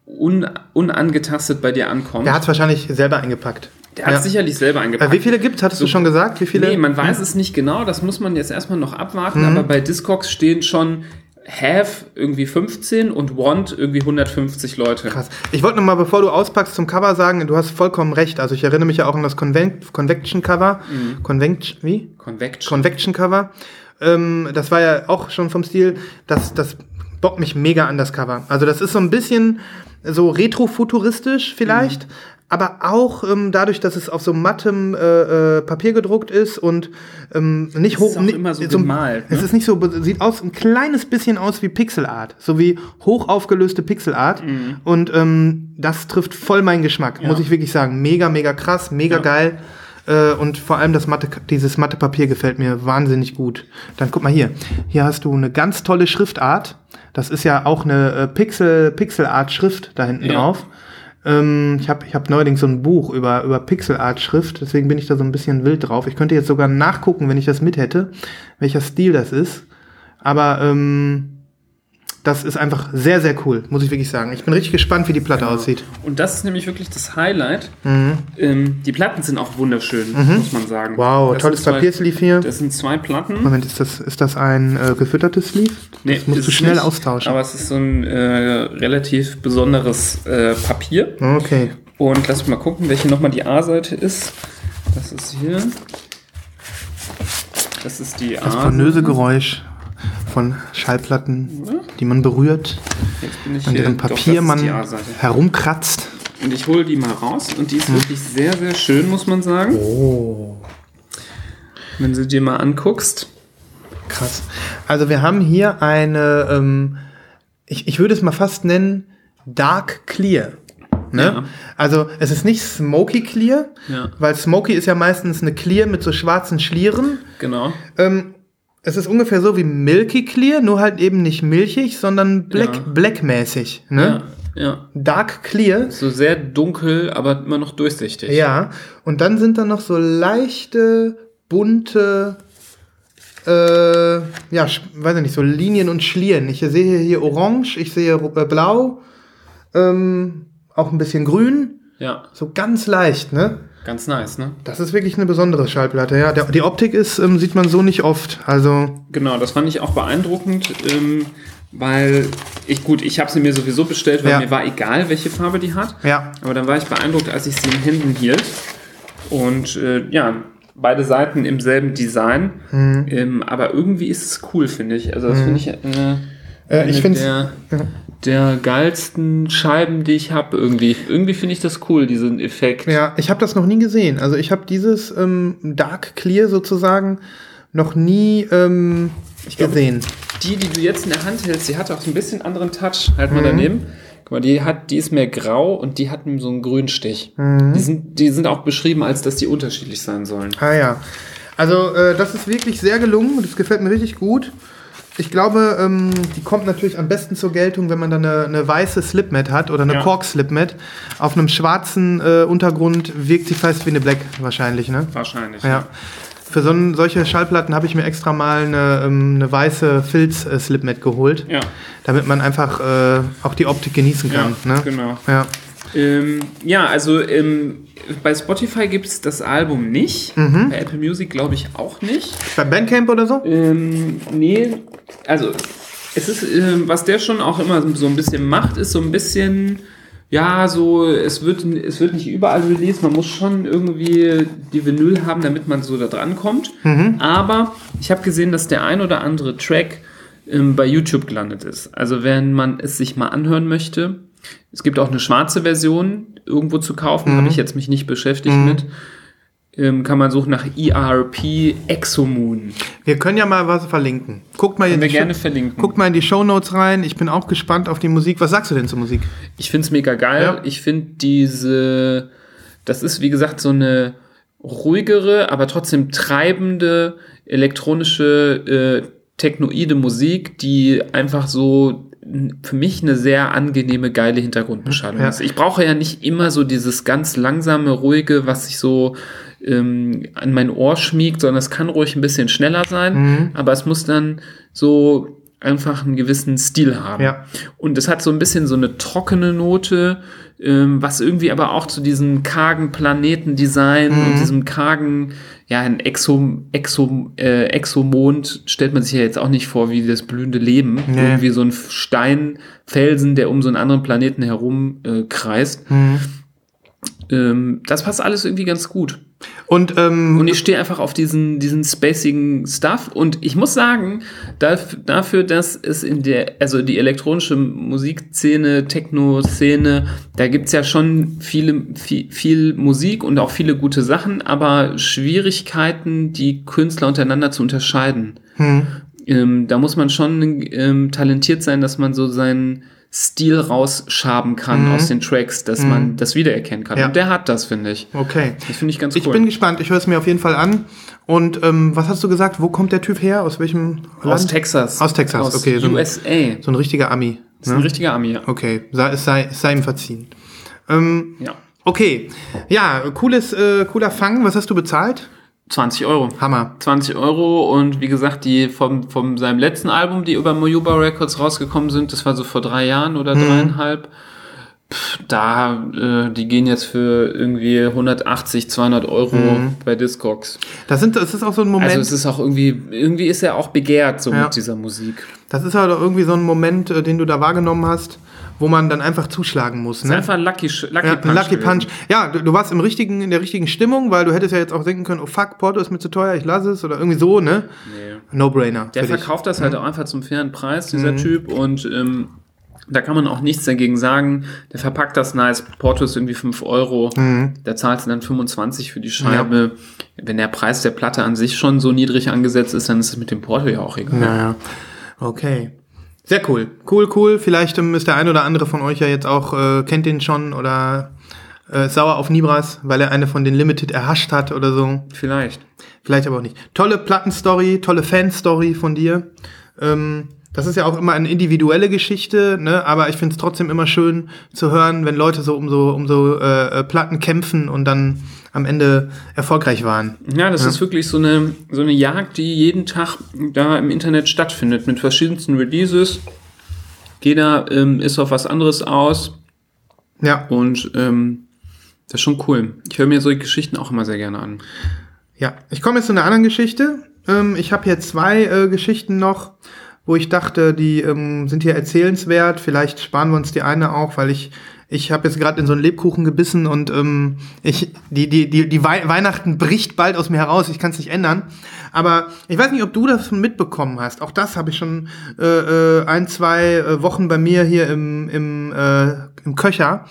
un, unangetastet bei dir ankommt. Der hat es wahrscheinlich selber eingepackt. Der hat ja. sicherlich selber Äh, eingepackt. wie viele gibt's? Hattest du schon gesagt? Wie viele? Nee, man weiß es nicht genau, das muss man jetzt erstmal noch abwarten, aber bei Discogs stehen schon Have irgendwie 15 und Want irgendwie 150 Leute. Krass. Ich wollte noch mal, bevor du auspackst, zum Cover sagen, du hast vollkommen recht. Also ich erinnere mich ja auch an das Conven Convection Cover. Convection, wie? Convection. Convection Cover. Ähm, das war ja auch schon vom Stil. Das, das bockt mich mega an das Cover. Also das ist so ein bisschen so retro-futuristisch vielleicht. Aber auch ähm, dadurch, dass es auf so mattem äh, äh, Papier gedruckt ist und ähm, nicht hoch. ist auch ni- immer so gemalt, Es ne? ist nicht so, sieht aus ein kleines bisschen aus wie Pixelart, so wie hoch aufgelöste Pixelart. Mhm. Und ähm, das trifft voll meinen Geschmack, muss ich wirklich sagen. Mega, mega krass, mega Ja. geil. Äh, und vor allem das Matte, dieses Mathepapier gefällt mir wahnsinnig gut. Dann guck mal hier. Hier hast du eine ganz tolle Schriftart. Das ist ja auch eine äh, Pixel, Pixelart-Schrift da hinten Ja. drauf. Ähm, ich habe ich hab neuerdings so ein Buch über, über Pixelart-Schrift, deswegen bin ich da so ein bisschen wild drauf. Ich könnte jetzt sogar nachgucken, wenn ich das mit hätte, welcher Stil das ist. Aber ähm, das ist einfach sehr, sehr cool, muss ich wirklich sagen. Ich bin richtig gespannt, wie die Platte aussieht. Und das ist nämlich wirklich das Highlight. Ähm, die Platten sind auch wunderschön, muss man sagen. Mhm. Wow, Das tolles Papiersleeve hier. Das sind zwei Platten. Moment, ist das, ist das ein äh, gefüttertes Sleeve? Nee, das musst du schnell nicht, austauschen. Aber es ist so ein äh, relativ besonderes äh, Papier. okay. Und lass mich mal gucken, welche nochmal die A-Seite ist. Das ist hier. Das ist die Das A. pornöse Geräusch von Schallplatten, die man berührt, an deren Doch, Papier ist man herumkratzt. Und ich hole die mal raus und die ist wirklich sehr, sehr schön, muss man sagen. Oh. Wenn du dir mal anguckst. Krass. Also wir haben hier eine, ähm, ich, ich würde es mal fast nennen, Dark Clear. Ne? Ja. Also es ist nicht Smoky Clear, Ja. weil Smoky ist ja meistens eine Clear mit so schwarzen Schlieren. Genau. Ähm, es ist ungefähr so wie Milky Clear, nur halt eben nicht milchig, sondern black, Ja. black-mäßig. Ne? Ja, ja. Dark Clear. So sehr dunkel, aber immer noch durchsichtig. Ja, und dann sind da noch so leichte, bunte, äh, ja, weiß ich nicht, so Linien und Schlieren. Ich sehe hier orange, ich sehe äh, blau, ähm, auch ein bisschen grün, Ja, so ganz leicht, ne? Ganz nice, ne? Das ist wirklich eine besondere Schallplatte, ja. Der, die Optik ist, ähm, sieht man so nicht oft. Also, Genau, das fand ich auch beeindruckend, ähm, weil ich, gut, ich habe sie mir sowieso bestellt, weil Ja. mir war egal, welche Farbe die hat. ja. Aber dann war ich beeindruckt, als ich sie in Händen hielt. Und äh, ja, beide Seiten im selben Design. Mhm. Ähm, aber irgendwie ist es cool, finde ich. Also das finde ich äh, Äh, ich ja. Der geilsten Scheiben, die ich habe irgendwie. Irgendwie finde ich das cool, diesen Effekt. Ja, ich habe das noch nie gesehen. Also ich habe dieses ähm, Dark Clear sozusagen noch nie ähm, gesehen. Die, die du jetzt in der Hand hältst, die hat auch so ein bisschen anderen Touch. Halt Mhm. mal daneben. Guck mal, die, hat, die ist mehr grau und die hat so einen Grünstich. Mhm. Die, sind, die sind auch beschrieben, als dass die unterschiedlich sein sollen. Ah ja. Also äh, das ist wirklich sehr gelungen. Das gefällt mir richtig gut. Ich glaube, ähm, die kommt natürlich am besten zur Geltung, wenn man dann eine, eine weiße Slipmat hat oder eine Ja. Kork Slipmat. Auf einem schwarzen äh, Untergrund wirkt sie fast wie eine Black wahrscheinlich, ne? Wahrscheinlich. Ja. Für so ein, solche Schallplatten habe ich mir extra mal eine, ähm, eine weiße Filz-Slipmat geholt, Ja, damit man einfach äh, auch die Optik genießen kann. ja ne? genau. Ja. Ähm, ja, also ähm, bei Spotify gibt es das Album nicht. Mhm. Bei Apple Music glaube ich auch nicht. Bei Bandcamp oder so? Ähm, nee, also es ist, ähm, was der schon auch immer so ein bisschen macht, ist so ein bisschen, ja, so, es wird, es wird nicht überall released, man muss schon irgendwie die Vinyl haben, damit man so da dran kommt. Aber ich habe gesehen, dass der ein oder andere Track ähm, bei YouTube gelandet ist. Also wenn man es sich mal anhören möchte, es gibt auch eine schwarze Version irgendwo zu kaufen, habe ich jetzt mich nicht beschäftigt mit. Ähm, kann man suchen nach ERP Exomoon. Wir können ja mal was verlinken. Guckt mal in die gerne Show- verlinken. Guckt mal in die Shownotes rein. Ich bin auch gespannt auf die Musik. Was sagst du denn zur Musik? Ich finde es mega geil. Ja. Ich finde diese, das ist wie gesagt so eine ruhigere, aber trotzdem treibende elektronische, äh, technoide Musik, die einfach so für mich eine sehr angenehme, geile Hintergrundbeschallung Ja. ist. Ich brauche ja nicht immer so dieses ganz langsame, ruhige, was sich so ähm, an mein Ohr schmiegt, sondern es kann ruhig ein bisschen schneller sein, Mhm. aber es muss dann so einfach einen gewissen Stil haben. Ja. Und es hat so ein bisschen so eine trockene Note, ähm, was irgendwie aber auch zu diesem kargen Planetendesign Mhm. und diesem kargen, ja, ein Exo, Exo, äh, Exomond stellt man sich ja jetzt auch nicht vor wie das blühende Leben. Nee. Irgendwie so ein Steinfelsen, der um so einen anderen Planeten herum äh, kreist. Mhm. Ähm, das passt alles irgendwie ganz gut. Und, ähm, Und ich stehe einfach auf diesen, diesen spacigen Stuff. Und ich muss sagen, daf- dafür, dass es in der, also die elektronische Musikszene, Techno-Szene, da gibt's ja schon viele, viel, viel Musik und auch viele gute Sachen, aber Schwierigkeiten, die Künstler untereinander zu unterscheiden. Ähm, da muss man schon ähm, talentiert sein, dass man so seinen Stil rausschaben kann aus den Tracks, dass man das wiedererkennen kann. Ja. Und der hat das, finde ich. okay. Das finde ich ganz Ich cool. bin gespannt, ich höre es mir auf jeden Fall an. Und ähm, was hast du gesagt? Wo kommt der Typ her? Aus welchem Aus Land? Texas. Aus Texas, Aus okay, so ein- USA. So ein richtiger Ami. Das ist ein richtiger Ami, ja. Okay, sei, es sei, sei ihm verziehen. Ähm, ja. okay, ja, cooles, äh, cooler Fang. Was hast du bezahlt? 20 Euro. Hammer. 20 Euro und wie gesagt, die vom, vom seinem letzten Album, die über Mojuba Records rausgekommen sind, das war so vor drei Jahren oder Mhm. dreieinhalb. Pff, da, äh, die gehen jetzt für irgendwie 180, 200 Euro Mhm. bei Discogs. Das, sind, das ist auch so ein Moment. Also es ist auch irgendwie, irgendwie ist er auch begehrt so Ja. mit dieser Musik. das ist halt auch irgendwie so ein Moment, äh, den du da wahrgenommen hast, wo man dann einfach zuschlagen muss. Das ist Ne? einfach ein Lucky, Lucky Ja, Punch. Lucky gewesen. Punch. Ja, du, du warst im richtigen, in der richtigen Stimmung, weil du hättest ja jetzt auch denken können, oh fuck, Porto ist mir zu teuer, ich lasse es oder irgendwie so, ne? Nee. No-brainer. Der für dich. verkauft das halt Mhm. auch einfach zum fairen Preis, dieser Typ. Und ähm, da kann man auch nichts dagegen sagen. Der verpackt das nice. Porto ist irgendwie 5 Euro. Mhm. Da zahlst du dann 25 für die Scheibe. Wenn der Preis der Platte an sich schon so niedrig angesetzt ist, dann ist es mit dem Porto ja auch egal. Naja. Okay. Sehr cool. Cool, cool. Vielleicht ähm, ist der ein oder andere von euch ja jetzt auch, äh, kennt den schon oder äh, sauer auf Nibras, weil er eine von den Limited erhascht hat oder so. Vielleicht. Vielleicht aber auch nicht. Tolle Plattenstory, tolle Fanstory von dir. Ähm, das ist ja auch immer eine individuelle Geschichte, ne? aber ich finde es trotzdem immer schön zu hören, wenn Leute so um so, um so äh, äh, Platten kämpfen und dann am Ende erfolgreich waren. Ja, das ist wirklich so eine, so eine Jagd, die jeden Tag da im Internet stattfindet, mit verschiedensten Releases. Jeder ähm, ist auf was anderes aus. Ja, Und ähm, das ist schon cool. Ich höre mir solche Geschichten auch immer sehr gerne an. ja. Ich komme jetzt zu einer anderen Geschichte. Ähm, ich habe hier zwei äh, Geschichten noch, wo ich dachte, die ähm, sind hier erzählenswert. Vielleicht sparen wir uns die eine auch, weil ich ich habe jetzt gerade in so einen Lebkuchen gebissen und ähm, ich die die die die Wei Weihnachten bricht bald aus mir heraus. Ich kann es nicht ändern. Aber ich weiß nicht, ob du das schon mitbekommen hast. Auch das habe ich schon äh, äh, ein zwei äh, Wochen bei mir hier im im äh, im Köcher.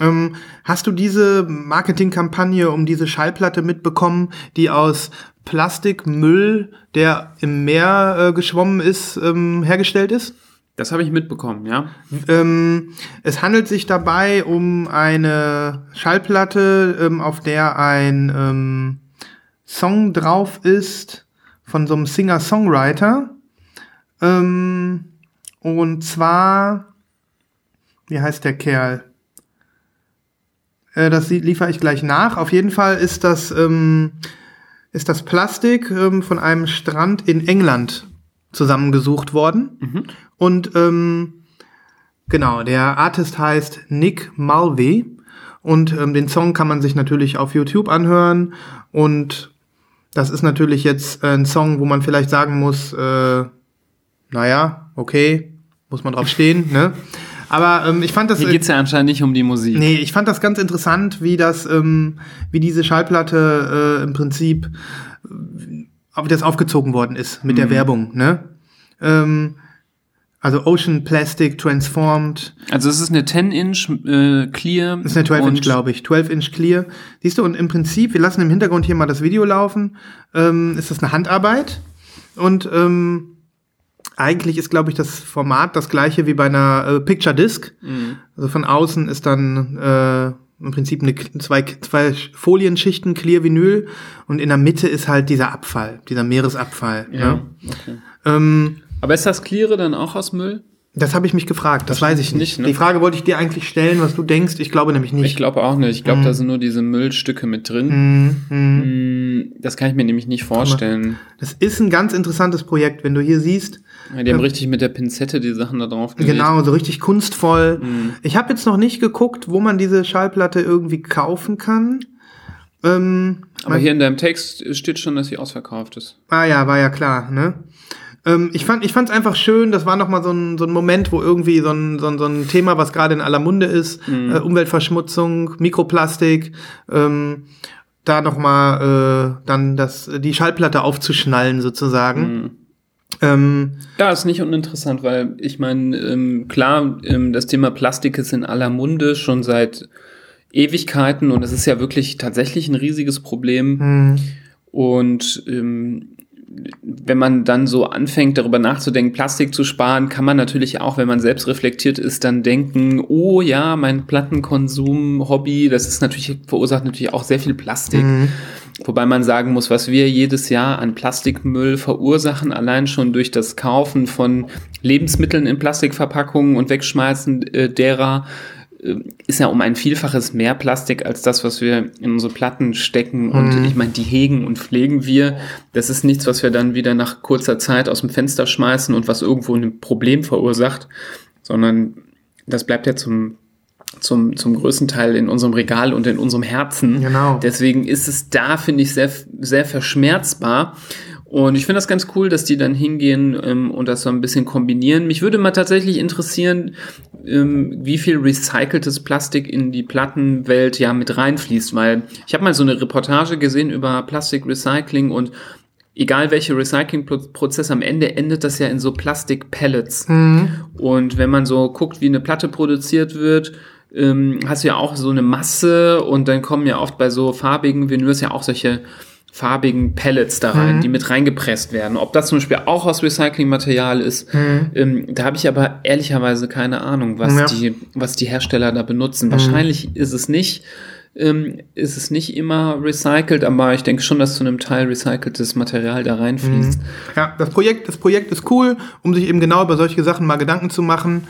Ähm, hast du diese Marketingkampagne um diese Schallplatte mitbekommen, die aus Plastikmüll, der im Meer äh, geschwommen ist, ähm, hergestellt ist? Das habe ich mitbekommen, ja. Ähm, es handelt sich dabei um eine Schallplatte, ähm, auf der ein ähm, Song drauf ist von so einem Singer-Songwriter. Ähm, und zwar, wie heißt der Kerl? Äh, das liefere ich gleich nach. Auf jeden Fall ist das, ähm, ist das Plastik ähm, von einem Strand in England zusammengesucht worden. Und ähm, genau, der Artist heißt Nick Mulvey. Und ähm, den Song kann man sich natürlich auf YouTube anhören. Und das ist natürlich jetzt ein Song, wo man vielleicht sagen muss, äh, naja, okay, muss man drauf stehen, ne? Aber ähm, ich fand das. Hier geht's ja anscheinend nicht um die Musik. Nee, ich fand das ganz interessant, wie das, ähm, wie diese Schallplatte äh, im Prinzip, äh, wie das aufgezogen worden ist mit der Werbung, ne? Ähm, also Ocean Plastic Transformed, Also es ist eine 10-Inch äh, Clear. das ist eine 12 Inch, und- glaube ich, 12 Inch Clear. Siehst du, und im Prinzip, wir lassen im Hintergrund hier mal das Video laufen, ähm, ist das eine Handarbeit und ähm, eigentlich ist, glaube ich, das Format das gleiche wie bei einer äh, Picture Disc. Also von außen ist dann äh, im Prinzip eine, zwei, zwei Folienschichten Clear Vinyl und in der Mitte ist halt dieser Abfall, dieser Meeresabfall. Ja, ne? okay. ähm, Aber ist das Cleare dann auch aus Müll? Das habe ich mich gefragt, das weiß ich nicht. nicht, ne? Die Frage wollte ich dir eigentlich stellen, was du denkst. Ich glaube nämlich nicht. Ich glaube auch nicht. Ich glaube, da sind nur diese Müllstücke mit drin. Mm, Das kann ich mir nämlich nicht vorstellen. Das ist ein ganz interessantes Projekt, wenn du hier siehst. Ja, die haben richtig mit der Pinzette die Sachen da drauf gelegt. Genau, so richtig kunstvoll. Ich habe jetzt noch nicht geguckt, wo man diese Schallplatte irgendwie kaufen kann. Ähm, Aber hier in deinem Text steht schon, dass sie ausverkauft ist. Ah ja, war ja klar, ne? Ähm, ich fand ich fand's einfach schön, das war nochmal so ein, so ein Moment, wo irgendwie so ein, so ein, so ein Thema, was gerade in aller Munde ist, Mhm. äh, Umweltverschmutzung, Mikroplastik, ähm, da nochmal äh, dann das, die Schallplatte aufzuschnallen sozusagen. Ähm, Ja, ist nicht uninteressant, weil ich meine, ähm, klar, ähm, das Thema Plastik ist in aller Munde schon seit Ewigkeiten und es ist ja wirklich tatsächlich ein riesiges Problem. hm, Und ähm, wenn man dann so anfängt, darüber nachzudenken, Plastik zu sparen, kann man natürlich auch, wenn man selbst reflektiert ist, dann denken, oh ja, mein Plattenkonsum, Hobby, das ist natürlich, verursacht natürlich auch sehr viel Plastik. Wobei man sagen muss, was wir jedes Jahr an Plastikmüll verursachen, allein schon durch das Kaufen von Lebensmitteln in Plastikverpackungen und Wegschmeißen äh, derer, ist ja um ein Vielfaches mehr Plastik als das, was wir in unsere Platten stecken. Und ich meine, die hegen und pflegen wir. Das ist nichts, was wir dann wieder nach kurzer Zeit aus dem Fenster schmeißen und was irgendwo ein Problem verursacht, sondern das bleibt ja zum zum, zum größten Teil in unserem Regal und in unserem Herzen. Genau. Deswegen ist es da, finde ich, sehr, sehr verschmerzbar. Und ich finde das ganz cool, dass die dann hingehen ähm, und das so ein bisschen kombinieren. Mich würde mal tatsächlich interessieren, ähm, wie viel recyceltes Plastik in die Plattenwelt ja mit reinfließt, weil ich habe mal so eine Reportage gesehen über Plastikrecycling und egal welche Recyclingprozess am Ende endet das ja in so Plastikpellets. Und wenn man so guckt, wie eine Platte produziert wird, ähm, hast du ja auch so eine Masse und dann kommen ja oft bei so farbigen Vinyls ja auch solche farbigen Pellets da rein, die mit reingepresst werden. Ob das zum Beispiel auch aus Recyclingmaterial ist, ähm, da habe ich aber ehrlicherweise keine Ahnung, was, Ja. die, was die Hersteller da benutzen. Wahrscheinlich ist es nicht, ähm, ist es nicht immer recycelt, aber ich denke schon, dass zu einem Teil recyceltes Material da reinfließt. Ja, das Projekt, das Projekt ist cool, um sich eben genau über solche Sachen mal Gedanken zu machen.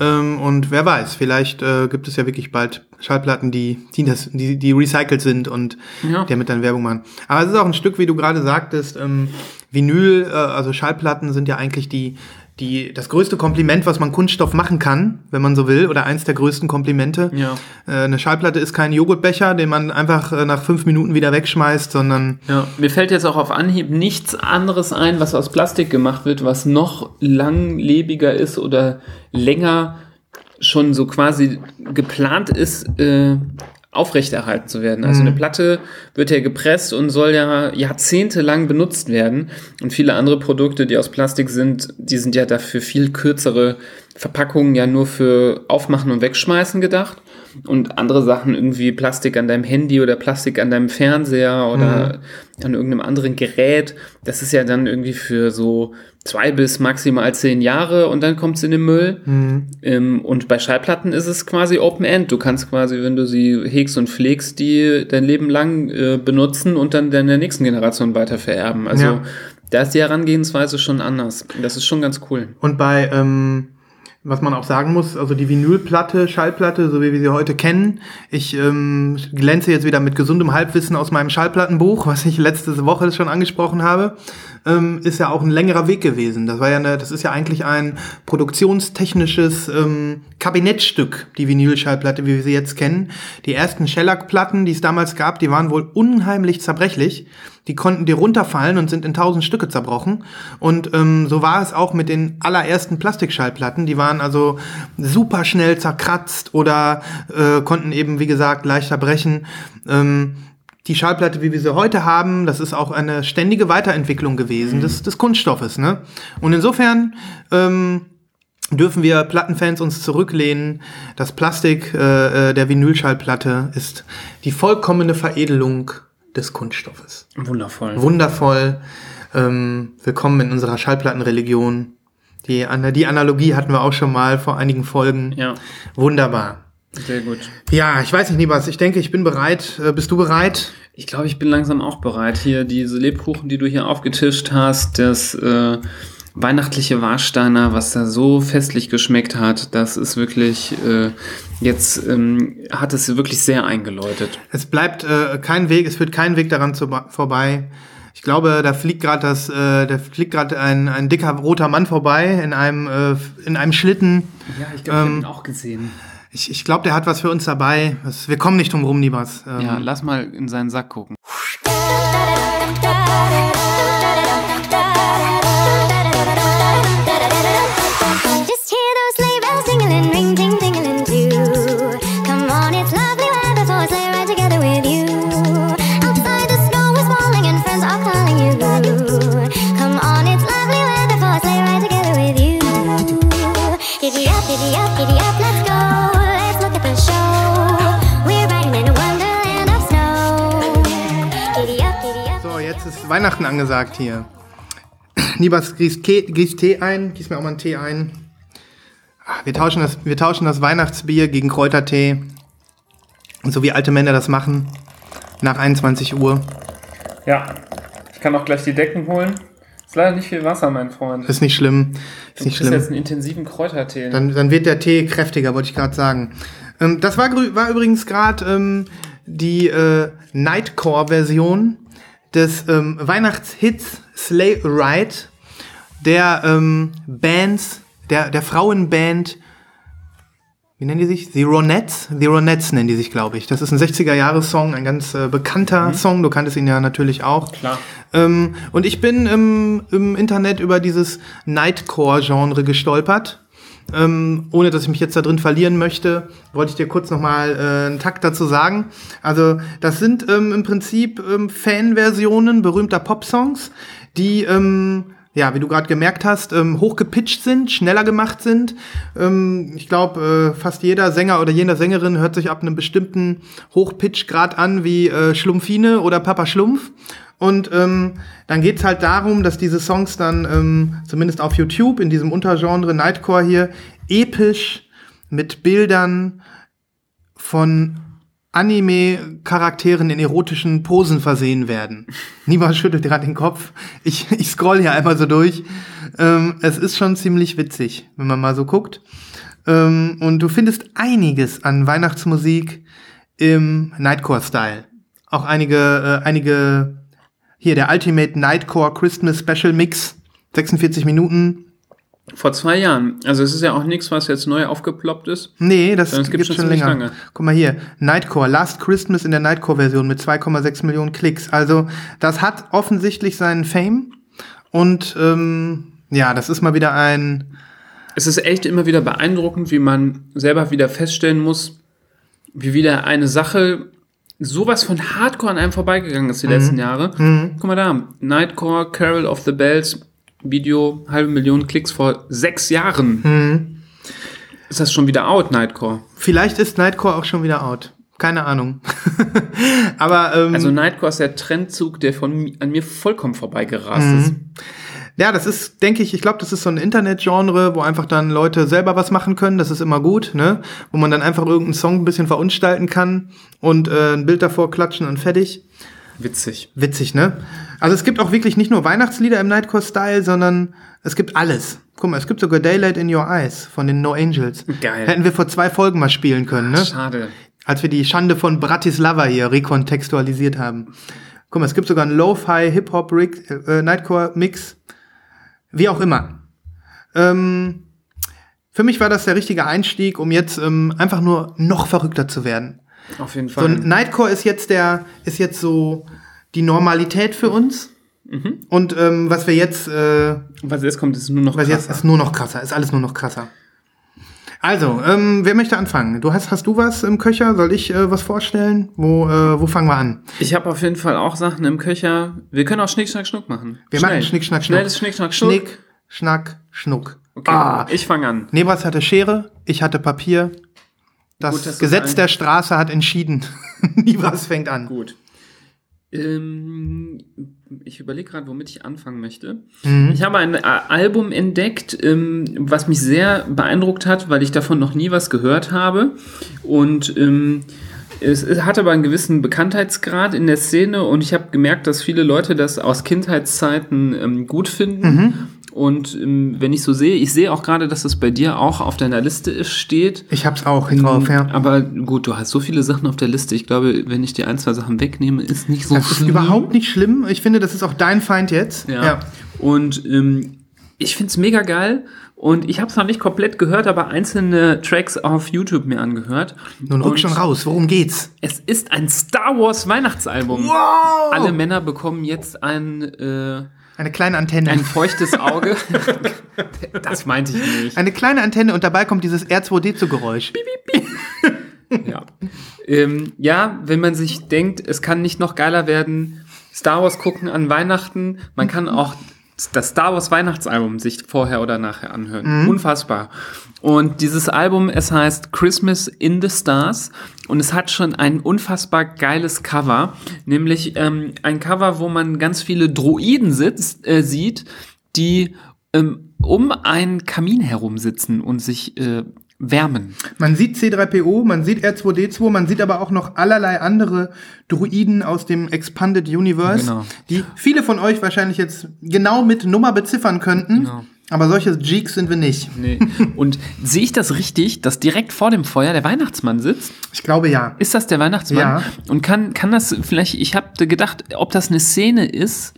Ähm, und wer weiß, vielleicht äh, gibt es ja wirklich bald Schallplatten, die, die, das, die, die recycelt sind und Ja. damit dann Werbung machen. Aber es ist auch ein Stück, wie du gerade sagtest, ähm, Vinyl, äh, also Schallplatten sind ja eigentlich die, die, das größte Kompliment, was man Kunststoff machen kann, wenn man so will, oder eins der größten Komplimente. Ja. Äh, eine Schallplatte ist kein Joghurtbecher, den man einfach äh, nach fünf Minuten wieder wegschmeißt, sondern Ja, mir fällt jetzt auch auf Anhieb nichts anderes ein, was aus Plastik gemacht wird, was noch langlebiger ist oder länger schon so quasi geplant ist, äh, aufrechterhalten zu werden. Also eine Platte wird ja gepresst und soll ja jahrzehntelang benutzt werden. Und viele andere Produkte, die aus Plastik sind, die sind ja dafür viel kürzere Verpackungen ja nur für Aufmachen und Wegschmeißen gedacht. Und andere Sachen, irgendwie Plastik an deinem Handy oder Plastik an deinem Fernseher oder an irgendeinem anderen Gerät, das ist ja dann irgendwie für so zwei bis maximal zehn Jahre und dann kommt es in den Müll. Ähm, und bei Schallplatten ist es quasi Open End. Du kannst quasi, wenn du sie hegst und pflegst, die dein Leben lang äh, benutzen und dann der nächsten Generation weiter vererben. Also Ja. da ist die Herangehensweise schon anders. Das ist schon ganz cool. Und bei, ähm, was man auch sagen muss, also die Vinylplatte, Schallplatte, so wie wir sie heute kennen. Ich ähm, glänze jetzt wieder mit gesundem Halbwissen aus meinem Schallplattenbuch, was ich letzte Woche schon angesprochen habe, ähm, ist ja auch ein längerer Weg gewesen. Das war ja eine, das ist ja eigentlich ein produktionstechnisches ähm, Kabinettstück, die Vinylschallplatte, wie wir sie jetzt kennen. Die ersten Shellac-Platten, die es damals gab, die waren wohl unheimlich zerbrechlich. Die konnten dir runterfallen und sind in tausend Stücke zerbrochen. Und ähm, so war es auch mit den allerersten Plastikschallplatten. Die waren also super schnell zerkratzt oder äh, konnten eben, wie gesagt, leichter brechen. Ähm, die Schallplatte, wie wir sie heute haben, das ist auch eine ständige Weiterentwicklung gewesen des, des Kunststoffes. Ne? Und insofern ähm, dürfen wir Plattenfans uns zurücklehnen. Das Plastik äh, äh, der Vinylschallplatte ist die vollkommene Veredelung des Kunststoffes. Wundervoll. Wundervoll. Ähm, willkommen in unserer Schallplattenreligion. Die, die Analogie hatten wir auch schon mal vor einigen Folgen. Ja, Wunderbar. Sehr gut. Ja, ich weiß nicht, Nibas, ich denke, ich bin bereit. Äh, bist du bereit? Ich glaube, ich bin langsam auch bereit. Hier diese Lebkuchen, die du hier aufgetischt hast, das äh, weihnachtliche Warsteiner, was da so festlich geschmeckt hat, das ist wirklich, äh, jetzt ähm, hat es wirklich sehr eingeläutet. Es bleibt äh, kein Weg, es führt kein Weg daran zu, vorbei. Ich glaube, da fliegt gerade das, äh, da fliegt gerade ein, ein dicker roter Mann vorbei in einem, äh, in einem Schlitten. Ja, ich glaube, ich hab ihn auch gesehen. Ich, ich glaube, der hat was für uns dabei. Wir kommen nicht drum rum, Nibas. Ähm, Ja, lass mal in seinen Sack gucken. Ist Weihnachten angesagt hier. Nibas gießt, gießt Tee ein. Gieß mir auch mal einen Tee ein. Ah, Wir tauschen, das, wir tauschen das Weihnachtsbier gegen Kräutertee. So wie alte Männer das machen. Nach 21 Uhr. Ja, ich kann auch gleich die Decken holen. Ist leider nicht viel Wasser, mein Freund. Ist nicht schlimm. Ist Du nicht schlimm. jetzt einen intensiven Kräutertee. Dann, dann wird der Tee kräftiger, wollte ich gerade sagen. Ähm, das war, war übrigens gerade ähm, die äh, Nightcore-Version des ähm, Weihnachtshits Slay Ride der ähm, Bands, der, der Frauenband, wie nennen die sich? The Ronettes? The Ronettes nennen die sich, glaube ich. Das ist ein 60er-Jahres-Song, ein ganz äh, bekannter Song. Du kanntest ihn ja natürlich auch. Klar. Ähm, und ich bin im, im Internet über dieses Nightcore-Genre gestolpert. Ähm, ohne dass ich mich jetzt da drin verlieren möchte, wollte ich dir kurz noch mal äh, einen Takt dazu sagen. Also das sind ähm, im Prinzip ähm, Fanversionen berühmter Popsongs, die ähm, ja, wie du gerade gemerkt hast, ähm, hochgepitcht sind, schneller gemacht sind. Ähm, ich glaube, äh, fast jeder Sänger oder jeder Sängerin hört sich ab einem bestimmten Hochpitchgrad an wie äh, Schlumpfine oder Papa Schlumpf. Und ähm, dann geht's halt darum, dass diese Songs dann, ähm, zumindest auf YouTube, in diesem Untergenre Nightcore hier, episch mit Bildern von Anime-Charakteren in erotischen Posen versehen werden. Niemand schüttelt gerade den Kopf. Ich, ich scroll hier einmal so durch. Ähm, es ist schon ziemlich witzig, wenn man mal so guckt. Ähm, und du findest einiges an Weihnachtsmusik im Nightcore-Style. Auch einige, äh, einige, hier der Ultimate Nightcore Christmas Special Mix, 46 Minuten. Vor zwei Jahren. Also es ist ja auch nichts, was jetzt neu aufgeploppt ist. Nee, das Das gibt gibt's schon länger. lange. Guck mal hier, Nightcore, Last Christmas in der Nightcore-Version mit 2,6 Millionen Klicks. Also das hat offensichtlich seinen Fame. Und ähm, ja, das ist mal wieder ein Es ist echt immer wieder beeindruckend, wie man selber wieder feststellen muss, wie wieder eine Sache sowas von Hardcore an einem vorbeigegangen ist die letzten Jahre. Guck mal da, Nightcore, Carol of the Bells, Video, halbe Million Klicks vor sechs Jahren. Ist das schon wieder out, Nightcore? Vielleicht ist Nightcore auch schon wieder out. Keine Ahnung. Aber ähm, Also Nightcore ist der Trendzug, der von an mir vollkommen vorbeigerast ist. Ja, das ist, denke ich, ich glaube, das ist so ein Internetgenre, wo einfach dann Leute selber was machen können. Das ist immer gut, ne? Wo man dann einfach irgendeinen Song ein bisschen verunstalten kann und äh, ein Bild davor klatschen und fertig. Witzig. Witzig, ne? Also es gibt auch wirklich nicht nur Weihnachtslieder im Nightcore-Style, sondern es gibt alles. Guck mal, es gibt sogar Daylight in Your Eyes von den No Angels. Geil. Hätten wir vor zwei Folgen mal spielen können, ne? Schade. als wir die Schande von Bratislava hier rekontextualisiert haben. Guck mal, es gibt sogar einen Lo-Fi Hip-Hop äh, Nightcore Mix. Wie auch immer. Ähm, für mich war das der richtige Einstieg, um jetzt ähm, einfach nur noch verrückter zu werden. Auf jeden So Fall. ein Nightcore ist jetzt der, ist jetzt so die Normalität für uns. Mhm. Und ähm, was wir jetzt, äh, was jetzt kommt, ist nur noch was jetzt krasser. ist nur noch krasser, ist alles nur noch krasser. Also, ähm, wer möchte anfangen? Du hast, hast du was im Köcher? Soll ich äh, was vorstellen? Wo, äh, wo fangen wir an? Ich habe auf jeden Fall auch Sachen im Köcher. Wir können auch Schnick, Schnack, Schnuck machen. Wir machen Schnick, Schnack, Schnuck. Schnelles Schnick, Schnack, Schnuck. Schnick, Schnack, Schnuck. Okay, Ah, ich fange an. Nebras hatte Schere, ich hatte Papier. Das Gut, Gesetz der Straße hat entschieden. Nibras fängt an. Gut. Ähm, ich überlege gerade, womit ich anfangen möchte. Mhm. Ich habe ein äh, Album entdeckt, ähm, was mich sehr beeindruckt hat, weil ich davon noch nie was gehört habe. Und ähm, es, es hat aber einen gewissen Bekanntheitsgrad in der Szene und ich habe gemerkt, dass viele Leute das aus Kindheitszeiten ähm, gut finden. Mhm. Und ähm, wenn ich so sehe, ich sehe auch gerade, dass es bei dir auch auf deiner Liste ist, steht. Ich hab's auch drauf, ja. Aber gut, du hast so viele Sachen auf der Liste. Ich glaube, wenn ich dir ein, zwei Sachen wegnehme, ist nicht so Das ist schlimm. überhaupt nicht schlimm. Ich finde, das ist auch dein Feind jetzt. Ja. Und ähm, ich find's mega geil. Und ich habe es noch nicht komplett gehört, aber einzelne Tracks auf YouTube mir angehört. Nun rück schon raus. Worum geht's? Es ist ein Star Wars Weihnachtsalbum. Wow! Alle Männer bekommen jetzt ein, äh, Eine kleine Antenne. ein feuchtes Auge. das meinte ich nicht. Eine kleine Antenne und dabei kommt dieses R2D2-Geräusch. Ja. Ähm, ja, wenn man sich denkt, es kann nicht noch geiler werden, Star Wars gucken an Weihnachten, man kann auch das Star Wars Weihnachtsalbum sich vorher oder nachher anhören. Unfassbar. Und dieses Album, es heißt Christmas in the Stars und es hat schon ein unfassbar geiles Cover, nämlich ähm, ein Cover, wo man ganz viele Droiden sitzt, äh, sieht, die ähm, um einen Kamin herum sitzen und sich äh, wärmen. Man sieht C3PO, man sieht R2D2, man sieht aber auch noch allerlei andere Druiden aus dem Expanded Universe, Genau. die viele von euch wahrscheinlich jetzt genau mit Nummer beziffern könnten. Genau. Aber solche Geeks sind wir nicht. Nee. Und sehe ich das richtig, dass direkt vor dem Feuer der Weihnachtsmann sitzt? Ich glaube ja. Ist das der Weihnachtsmann? Ja. Und kann, kann das vielleicht, ich habe gedacht, ob das eine Szene ist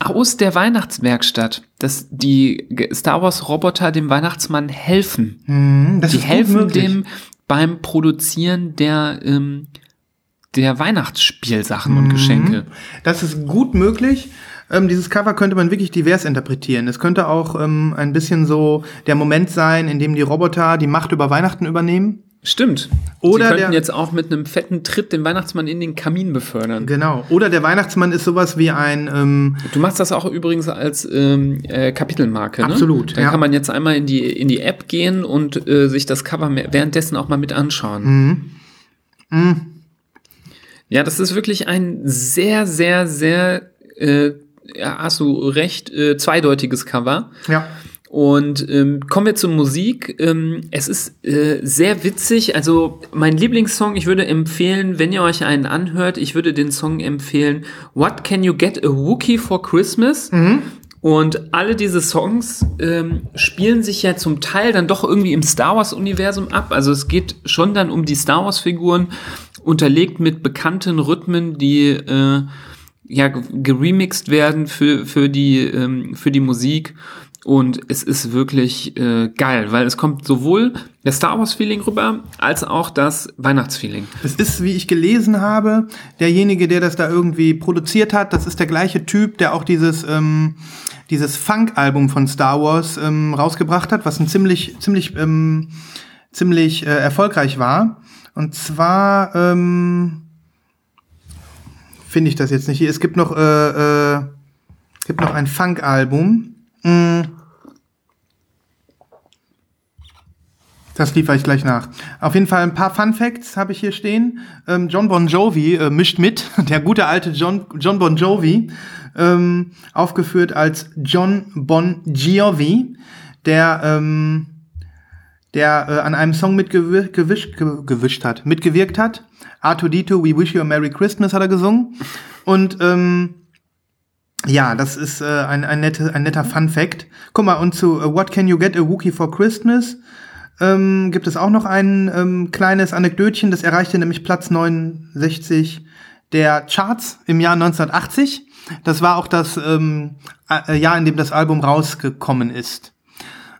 aus der Weihnachtswerkstatt, dass die Star Wars Roboter dem Weihnachtsmann helfen. Das Die ist helfen möglich. dem beim Produzieren der, ähm, der Weihnachtsspielsachen Mhm. und Geschenke. Das ist gut möglich. Ähm, dieses Cover könnte man wirklich divers interpretieren. Es könnte auch ähm, ein bisschen so der Moment sein, in dem die Roboter die Macht über Weihnachten übernehmen. Stimmt. Oder Sie könnten jetzt auch mit einem fetten Tritt den Weihnachtsmann in den Kamin befördern. Genau. Oder der Weihnachtsmann ist sowas wie ein ähm, Du machst das auch übrigens als ähm, äh, Kapitelmarke, ne? Absolut, Dann ja. kann man jetzt einmal in die, in die App gehen und äh, sich das Cover währenddessen auch mal mit anschauen. Mhm. Ja, das ist wirklich ein sehr, sehr, sehr, äh, ja, hast du recht, äh, zweideutiges Cover. ja. Und ähm, kommen wir zur Musik. Ähm, es ist äh, sehr witzig. Also mein Lieblingssong, ich würde empfehlen, wenn ihr euch einen anhört, ich würde den Song empfehlen, What Can You Get a Wookie for Christmas? Und alle diese Songs ähm, spielen sich ja zum Teil dann doch irgendwie im Star Wars-Universum ab. Also es geht schon dann um die Star Wars-Figuren, unterlegt mit bekannten Rhythmen, die äh, ja ge- geremixed werden für, für, die, ähm, für die Musik. Und es ist wirklich äh, geil, weil es kommt sowohl das Star Wars-Feeling rüber, als auch das Weihnachtsfeeling. Es ist, wie ich gelesen habe, derjenige, der das da irgendwie produziert hat, das ist der gleiche Typ, der auch dieses, ähm, dieses Funk-Album von Star Wars ähm, rausgebracht hat, was ein ziemlich, ziemlich, ähm, ziemlich äh, erfolgreich war. Und zwar ähm, finde ich das jetzt nicht hier. Es gibt noch, äh, äh, gibt noch ein Funk-Album. Mm. Das liefere ich gleich nach. Auf jeden Fall ein paar Fun Facts habe ich hier stehen. Ähm, John Bon Jovi äh, mischt mit. Der gute alte John, John Bon Jovi, ähm, aufgeführt als John Bon Giovi, der, ähm, der äh, an einem Song mitgewischt gewischt, ge gewischt hat, mitgewirkt hat. R2D2, We Wish You a Merry Christmas hat er gesungen. Und ähm, ja, das ist äh, ein, ein, nette, ein netter Fun Fact. Guck mal, und zu äh, What Can You Get a Wookie for Christmas ähm, gibt es auch noch ein ähm, kleines Anekdötchen. Das erreichte nämlich Platz 69 der Charts im Jahr 1980. Das war auch das ähm, äh, Jahr, in dem das Album rausgekommen ist.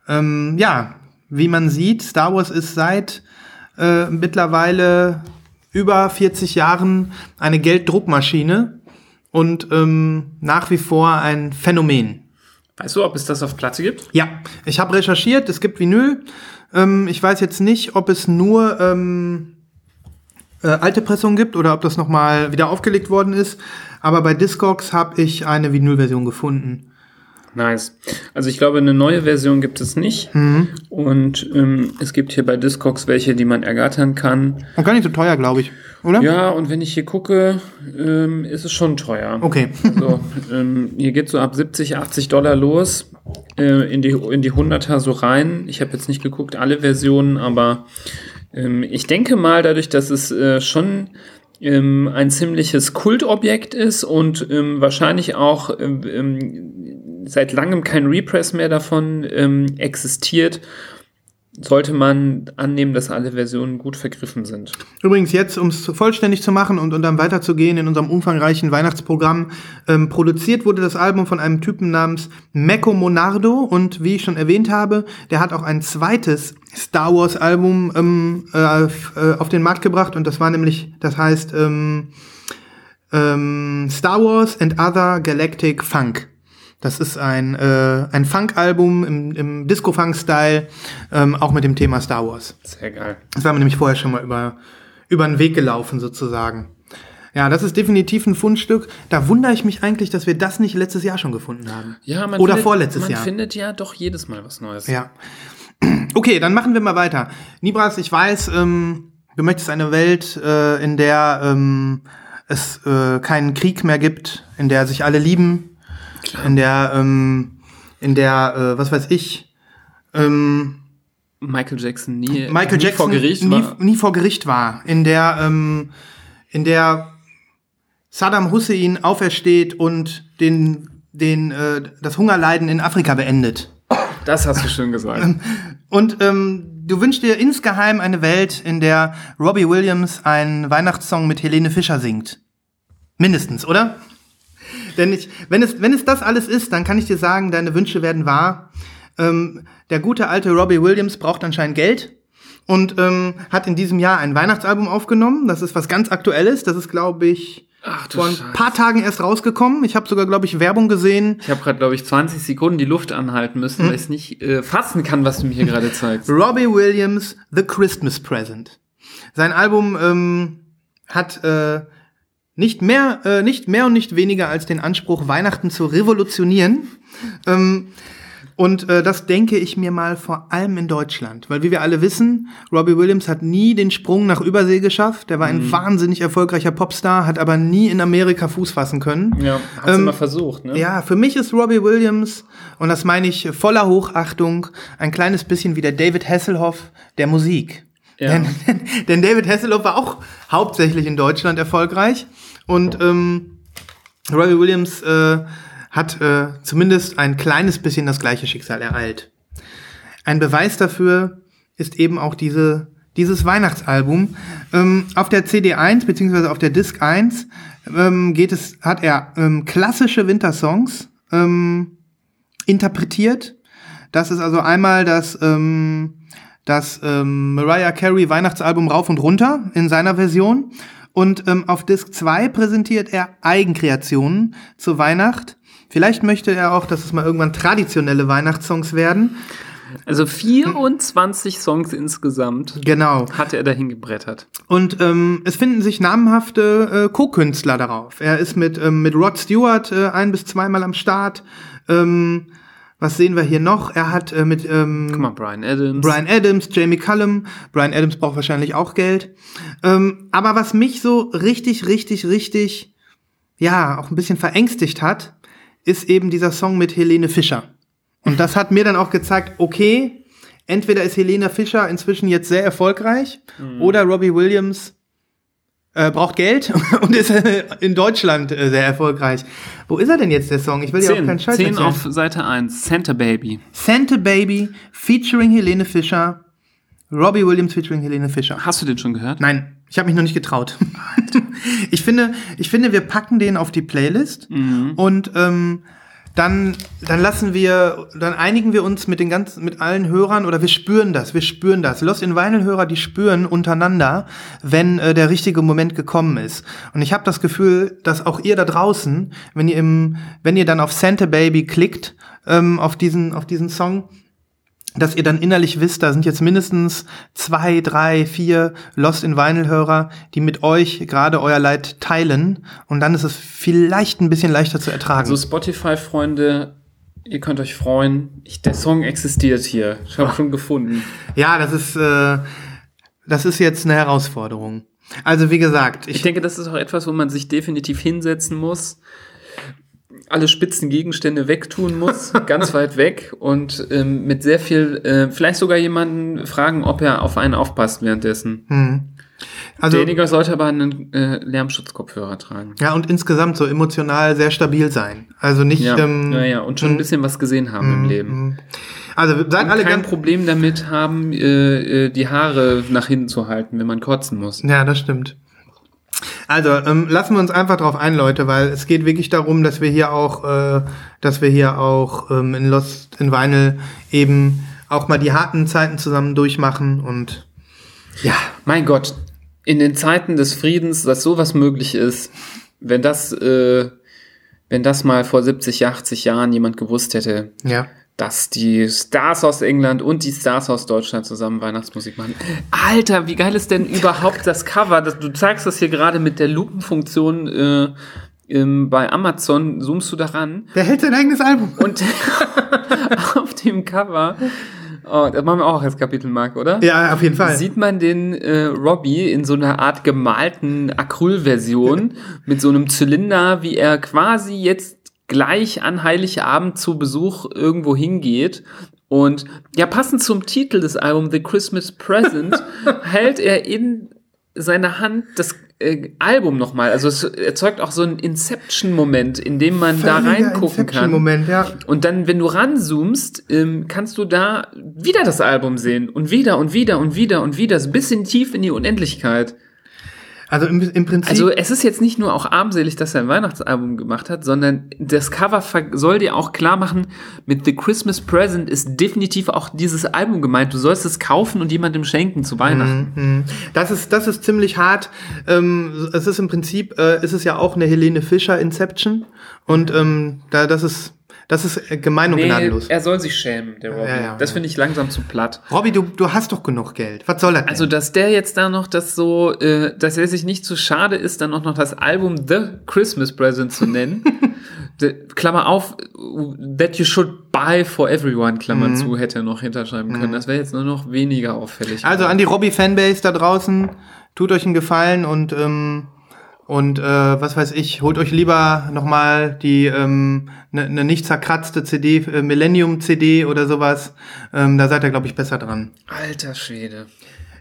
Ähm, ja, wie man sieht, Star Wars ist seit äh, mittlerweile über 40 Jahren eine Gelddruckmaschine und ähm, nach wie vor ein Phänomen. Weißt du, ob es das auf Platte gibt? Ja, ich habe recherchiert, es gibt Vinyl. Ähm, ich weiß jetzt nicht, ob es nur ähm, äh, alte Pressungen gibt oder ob das nochmal wieder aufgelegt worden ist. Aber bei Discogs habe ich eine Vinylversion gefunden. Nice. Also ich glaube, eine neue Version gibt es nicht. Und ähm, es gibt hier bei Discogs welche, die man ergattern kann. Und gar nicht so teuer, glaube ich, oder? Ja, und wenn ich hier gucke, ähm, ist es schon teuer. Okay. So, ähm, hier geht so ab 70, 80 Dollar los, äh, in, die, in die 100er so rein. Ich habe jetzt nicht geguckt, alle Versionen, aber ähm, ich denke mal, dadurch, dass es äh, schon ähm, ein ziemliches Kultobjekt ist und ähm, wahrscheinlich auch seit langem kein Repress mehr davon ähm, existiert, sollte man annehmen, dass alle Versionen gut vergriffen sind. Übrigens jetzt, um es vollständig zu machen und, und dann weiterzugehen in unserem umfangreichen Weihnachtsprogramm, ähm, produziert wurde das Album von einem Typen namens Mecco Monardo und wie ich schon erwähnt habe, der hat auch ein zweites Star Wars Album ähm, äh, äh, auf den Markt gebracht und das war nämlich, das heißt ähm, ähm, Star Wars and Other Galactic Funk. Das ist ein, äh, ein Funk-Album im, im Disco-Funk-Style, ähm, auch mit dem Thema Star Wars. Sehr geil. Das war mir nämlich vorher schon mal über, über den Weg gelaufen, sozusagen. Ja, das ist definitiv ein Fundstück. Da wundere ich mich eigentlich, dass wir das nicht letztes Jahr schon gefunden haben. Ja, man Oder findet, vorletztes man Jahr. findet ja doch jedes Mal was Neues. Ja. Okay, dann machen wir mal weiter. Nibras, ich weiß, ähm, du möchtest eine Welt, äh, in der ähm, es äh, keinen Krieg mehr gibt, in der sich alle lieben, in der, ähm, in der, äh, was weiß ich, ähm, Michael Jackson nie, Michael nie Jackson vor Gericht nie, war. nie vor Gericht war, in der, ähm, in der Saddam Hussein aufersteht und den, den, äh, das Hungerleiden in Afrika beendet. Das hast du schön gesagt. Und ähm, du wünschst dir insgeheim eine Welt, in der Robbie Williams einen Weihnachtssong mit Helene Fischer singt. Mindestens, oder? Denn ich, wenn, es, wenn es das alles ist, dann kann ich dir sagen, deine Wünsche werden wahr. Ähm, der gute alte Robbie Williams braucht anscheinend Geld und ähm, hat in diesem Jahr ein Weihnachtsalbum aufgenommen. Das ist was ganz Aktuelles. Das ist, glaube ich, Ach vor ein Scheiße. paar Tagen erst rausgekommen. Ich habe sogar, glaube ich, Werbung gesehen. Ich habe gerade, glaube ich, 20 Sekunden die Luft anhalten müssen, weil ich nicht äh, fassen kann, was du mir hier gerade zeigst. Robbie Williams, The Christmas Present. Sein Album ähm, hat äh, nicht mehr, äh, nicht mehr und nicht weniger als den Anspruch, Weihnachten zu revolutionieren. Ähm, und äh, das denke ich mir mal vor allem in Deutschland. Weil wie wir alle wissen, Robbie Williams hat nie den Sprung nach Übersee geschafft. Der war ein wahnsinnig erfolgreicher Popstar, hat aber nie in Amerika Fuß fassen können. Ja, hat's Ähm, immer versucht, ne? Ja, für mich ist Robbie Williams, und das meine ich voller Hochachtung, ein kleines bisschen wie der David Hasselhoff der Musik. Ja. Denn, denn David Hasselhoff war auch hauptsächlich in Deutschland erfolgreich. Und ähm, Robbie Williams äh, hat äh, zumindest ein kleines bisschen das gleiche Schicksal ereilt. Ein Beweis dafür ist eben auch diese, dieses Weihnachtsalbum. Ähm, auf der CD 1 beziehungsweise auf der Disc 1 ähm, geht es, hat er ähm, klassische Wintersongs ähm, interpretiert. Das ist also einmal das, ähm, das ähm, Mariah Carey Weihnachtsalbum Rauf und Runter in seiner Version. Und ähm, auf Disc 2 präsentiert er Eigenkreationen zur Weihnacht. Vielleicht möchte er auch, dass es mal irgendwann traditionelle Weihnachtssongs werden. Also 24 Songs insgesamt Genau. hat er dahin gebrettert. Und ähm, es finden sich namhafte äh, Co-Künstler darauf. Er ist mit, ähm, mit Rod Stewart äh, ein bis zweimal am Start. Ähm, was sehen wir hier noch? Er hat äh, mit ähm, Guck mal, Brian Adams. Brian Adams, Jamie Cullum. Brian Adams braucht wahrscheinlich auch Geld. Ähm, aber was mich so richtig, richtig, richtig, ja, auch ein bisschen verängstigt hat, ist eben dieser Song mit Helene Fischer. Und das hat mir dann auch gezeigt, okay, entweder ist Helene Fischer inzwischen jetzt sehr erfolgreich oder Robbie Williams äh, braucht Geld und ist äh, in Deutschland äh, sehr erfolgreich. Wo ist er denn jetzt, der Song? Ich will ja auch keinen 10, Scheiß 10 erzählen. auf Seite 1, Santa Baby. Santa Baby featuring Helene Fischer. Robbie Williams featuring Helene Fischer. Hast du den schon gehört? Nein, ich habe mich noch nicht getraut. ich finde, ich finde, wir packen den auf die Playlist und ähm, dann, dann lassen wir, dann einigen wir uns mit den ganzen, mit allen Hörern oder wir spüren das, wir spüren das. Lost in Vinyl Hörer, die spüren untereinander, wenn äh, der richtige Moment gekommen ist. Und ich habe das Gefühl, dass auch ihr da draußen, wenn ihr im, wenn ihr dann auf Santa Baby klickt, ähm, auf diesen, auf diesen Song, dass ihr dann innerlich wisst, da sind jetzt mindestens zwei, drei, vier Lost in Vinyl-Hörer, die mit euch gerade euer Leid teilen. Und dann ist es vielleicht ein bisschen leichter zu ertragen. Also Spotify-Freunde, ihr könnt euch freuen. Ich, der Song existiert hier. Ich habe schon gefunden. ja, das ist, äh, das ist jetzt eine Herausforderung. Also wie gesagt, ich, Ich denke, das ist auch etwas, wo man sich definitiv hinsetzen muss, alle spitzen Gegenstände wegtun muss, ganz weit weg und ähm, mit sehr viel, äh, vielleicht sogar jemanden fragen, ob er auf einen aufpasst währenddessen. also Derjenige sollte aber einen äh, Lärmschutzkopfhörer tragen. ja und insgesamt so emotional sehr stabil sein. Also nicht, Ja, ähm, ja, ja, und schon ein bisschen was gesehen haben im Leben. also seid Und alle kein Problem damit haben, äh, äh, die Haare nach hinten zu halten, wenn man kotzen muss. Ja, das stimmt. Also, ähm, lassen wir uns einfach drauf ein, Leute, weil es geht wirklich darum, dass wir hier auch, äh, dass wir hier auch ähm, in Lost in Vinyl eben auch mal die harten Zeiten zusammen durchmachen und ja, Mein Gott, in den Zeiten des Friedens, dass sowas möglich ist, wenn das, äh, wenn das mal vor 70, 80 Jahren jemand gewusst hätte, ja. Dass die Stars aus England und die Stars aus Deutschland zusammen Weihnachtsmusik machen. Alter, wie geil ist denn überhaupt das Cover? Das, du zeigst das hier gerade mit der Lupenfunktion äh, ähm, bei Amazon, zoomst du daran Der hält sein eigenes Album. und auf dem Cover, oh, das machen wir auch als Kapitelmark, oder? Ja, auf jeden Fall. Sieht man den äh, Robbie in so einer Art gemalten Acrylversion mit so einem Zylinder, wie er quasi jetzt gleich an Heiligabend zu Besuch irgendwo hingeht. Und ja, passend zum Titel des Albums The Christmas Present hält er in seiner Hand das äh, Album nochmal. Also es erzeugt auch so einen Inception-Moment, in dem man da Völliger reingucken kann. Inception-Moment, ja. Und dann, wenn du ranzoomst, ähm, kannst du da wieder das Album sehen. Und wieder und wieder und wieder und wieder. So ein bisschen tief in die Unendlichkeit. Also im, im Prinzip. Also es ist jetzt nicht nur auch armselig, dass er ein Weihnachtsalbum gemacht hat, sondern das Cover ver- soll dir auch klar machen, mit The Christmas Present ist definitiv auch dieses Album gemeint. Du sollst es kaufen und jemandem schenken zu Weihnachten. Das ist, das ist ziemlich hart. Ähm, es ist im Prinzip, äh, ist es ja auch eine Helene Fischer Inception. Und ähm, da, das ist, das ist äh, gemein und Nee, gnadenlos. er soll sich schämen, der Robbie. Ja, ja, das ja. finde ich langsam zu platt. Robby, du, du hast doch genug Geld. Was soll das denn? Also, dass der jetzt da noch das so, äh, dass er sich nicht zu schade ist, dann auch noch das Album The Christmas Present zu nennen. Klammer auf, that you should buy for everyone, Klammer Mhm. zu, hätte er noch hinterschreiben können. Das wäre jetzt nur noch weniger auffällig. Also an die Robby-Fanbase da draußen, tut euch einen Gefallen und ähm, und äh, was weiß ich, holt euch lieber nochmal die ähm, eine ne nicht zerkratzte CD, äh, Millennium CD oder sowas. Ähm, da seid ihr, glaube ich, besser dran. Alter Schwede.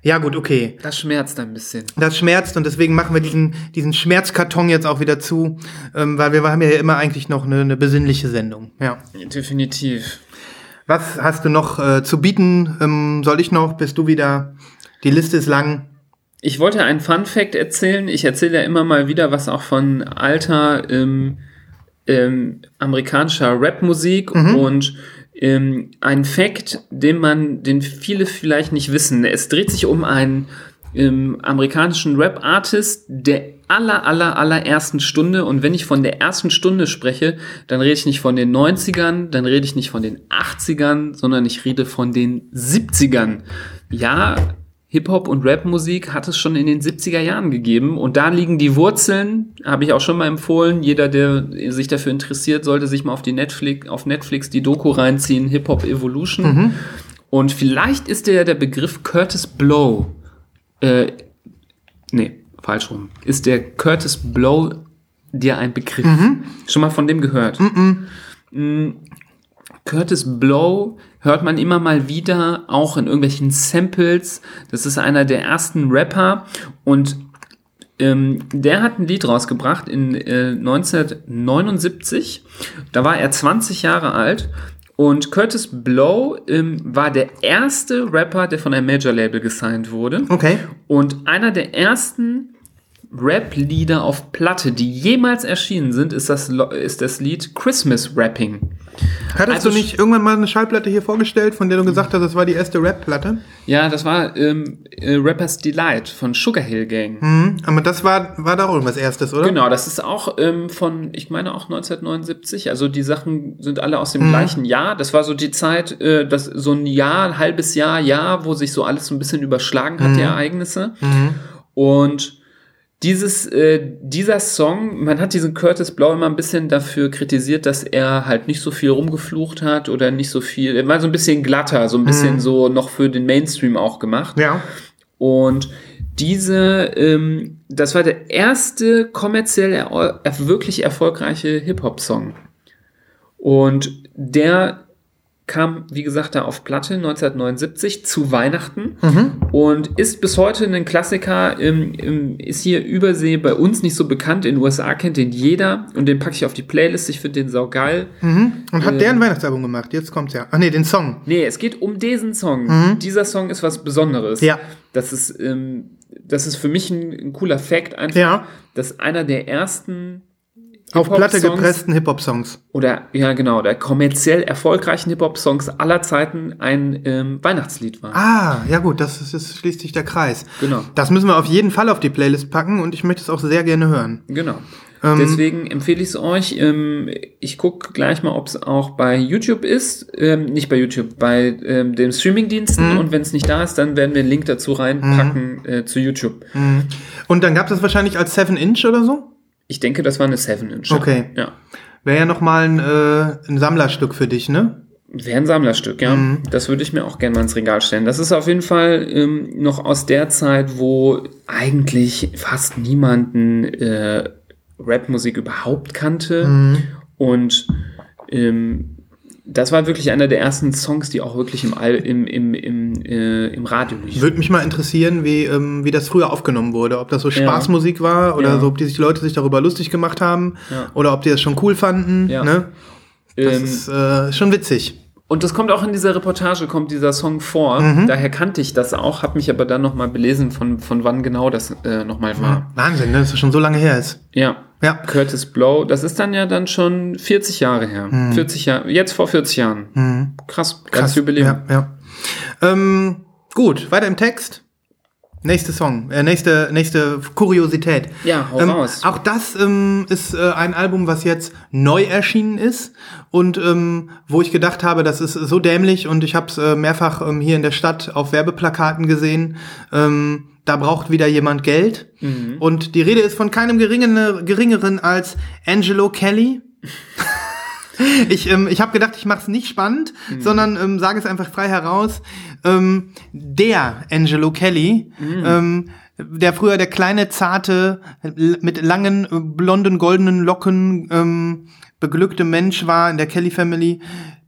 Ja gut, okay. Das schmerzt ein bisschen. Das schmerzt und deswegen machen wir diesen, diesen Schmerzkarton jetzt auch wieder zu, ähm, weil wir haben ja immer eigentlich noch eine, eine besinnliche Sendung. Ja. Definitiv. Was hast du noch äh, zu bieten? Ähm, soll ich noch? Bist du wieder? Die Liste ist lang. Ich wollte einen Fun Fact erzählen. Ich erzähle ja immer mal wieder was auch von alter ähm, ähm, amerikanischer Rapmusik und ähm, ein Fact, den man, den viele vielleicht nicht wissen. Es dreht sich um einen ähm, amerikanischen Rap-Artist der aller, aller, allerersten Stunde. Und wenn ich von der ersten Stunde spreche, dann rede ich nicht von den 90ern, dann rede ich nicht von den 80ern, sondern ich rede von den 70ern. Ja, Hip-Hop und Rap-Musik hat es schon in den 70er Jahren gegeben und da liegen die Wurzeln, habe ich auch schon mal empfohlen. Jeder, der sich dafür interessiert, sollte sich mal auf die Netflix, auf Netflix die Doku reinziehen, Hip-Hop Evolution. Und vielleicht ist der der Begriff Curtis Blow, äh, nee, falsch rum, ist der Curtis Blow dir ein Begriff? Schon mal von dem gehört? Mm, Curtis Blow hört man immer mal wieder, auch in irgendwelchen Samples. Das ist einer der ersten Rapper und ähm, der hat ein Lied rausgebracht in äh, 1979. Da war er 20 Jahre alt. Und Curtis Blow ähm, war der erste Rapper, der von einem Major-Label gesigned wurde. Okay. Und einer der ersten Rap-Lieder auf Platte, die jemals erschienen sind, ist das, ist das Lied Christmas Rapping. Hattest Also du nicht irgendwann mal eine Schallplatte hier vorgestellt, von der du gesagt hast, das war die erste Rap-Platte? Ja, das war ähm, äh, Rapper's Delight von Sugar Hill Gang. Mhm. Aber das war, war da auch irgendwas erstes, oder? Genau, das ist auch ähm, von, ich meine auch 1979. Also die Sachen sind alle aus dem gleichen Jahr. Das war so die Zeit, äh, das so ein Jahr, ein halbes Jahr, Jahr, wo sich so alles so ein bisschen überschlagen hat, die Ereignisse. Und dieses, äh, dieser Song, man hat diesen Curtis Blau immer ein bisschen dafür kritisiert, dass er halt nicht so viel rumgeflucht hat oder nicht so viel, er war so ein bisschen glatter, so ein bisschen so noch für den Mainstream auch gemacht. Ja. Und diese, ähm, das war der erste kommerziell er er wirklich erfolgreiche Hip-Hop-Song. Und der kam, wie gesagt, da auf Platte 1979 zu Weihnachten und ist bis heute ein Klassiker, ähm, ähm, ist hier übersee bei uns nicht so bekannt, in den USA kennt den jeder und den packe ich auf die Playlist, ich finde den saugeil. Und hat der ein Weihnachtsalbum gemacht? Jetzt kommt's ja. Ach nee, den Song. Nee, es geht um diesen Song. Dieser Song ist was Besonderes. Ja. Das ist, ähm, das ist für mich ein, ein cooler Fact einfach, Ja. dass einer der ersten Auf Platte gepressten Hip-Hop-Songs. oder ja genau, der kommerziell erfolgreichen Hip-Hop-Songs aller Zeiten ein ähm, Weihnachtslied war. Ah, ja gut, das, ist, das schließt sich der Kreis. Genau. Das müssen wir auf jeden Fall auf die Playlist packen und ich möchte es auch sehr gerne hören. Genau. Ähm, Deswegen empfehle ich es euch. Ähm, ich gucke gleich mal, ob es auch bei YouTube ist. Ähm, nicht bei YouTube, bei ähm, den Streamingdiensten. Mhm. Und wenn es nicht da ist, dann werden wir einen Link dazu reinpacken äh, zu YouTube. Und dann gab es das wahrscheinlich als 7-Inch oder so? Ich denke, das war eine 7-Inch. Okay. Ja. Wäre ja nochmal ein, äh, ein Sammlerstück für dich, ne? Wäre ein Sammlerstück, ja. Mhm. Das würde ich mir auch gerne mal ins Regal stellen. Das ist auf jeden Fall ähm, noch aus der Zeit, wo eigentlich fast niemanden äh, Rapmusik überhaupt kannte. Mhm. Und ähm, das war wirklich einer der ersten Songs, die auch wirklich im, All, im, im, im, äh, im Radio liefen. Würde mich mal interessieren, wie, ähm, wie das früher aufgenommen wurde. Ob das so Ja. Spaßmusik war oder Ja. so, ob die sich Leute sich darüber lustig gemacht haben Ja. oder ob die das schon cool fanden. Ja. Ne? Das Ähm, ist äh, schon witzig. Und das kommt auch in dieser Reportage, kommt dieser Song vor. Mhm. Daher kannte ich das auch, habe mich aber dann nochmal belesen, von, von wann genau das äh, nochmal war. Wahnsinn, ne? dass das schon so lange her ist. Ja. Ja. Curtis Blow, das ist dann ja dann schon 40 Jahre her. 40 Jahre, jetzt vor 40 Jahren. Krass, als Jubiläum. Ja, ja. Ähm, gut, weiter im Text. Nächste Song, äh, nächste, nächste Kuriosität. Ja, hau ähm, raus. Auch das ähm, ist äh, ein Album, was jetzt neu erschienen ist und ähm, wo ich gedacht habe, das ist so dämlich und ich habe es äh, mehrfach ähm, hier in der Stadt auf Werbeplakaten gesehen. Ähm, da braucht wieder jemand Geld. Mhm. Und die Rede ist von keinem geringeren, geringeren als Angelo Kelly. Ich, ähm, ich habe gedacht, ich mache es nicht spannend, sondern ähm, sage es einfach frei heraus. Ähm, der Angelo Kelly, ähm, der früher der kleine, zarte, mit langen, äh, blonden, goldenen Locken ähm, beglückte Mensch war in der Kelly Family,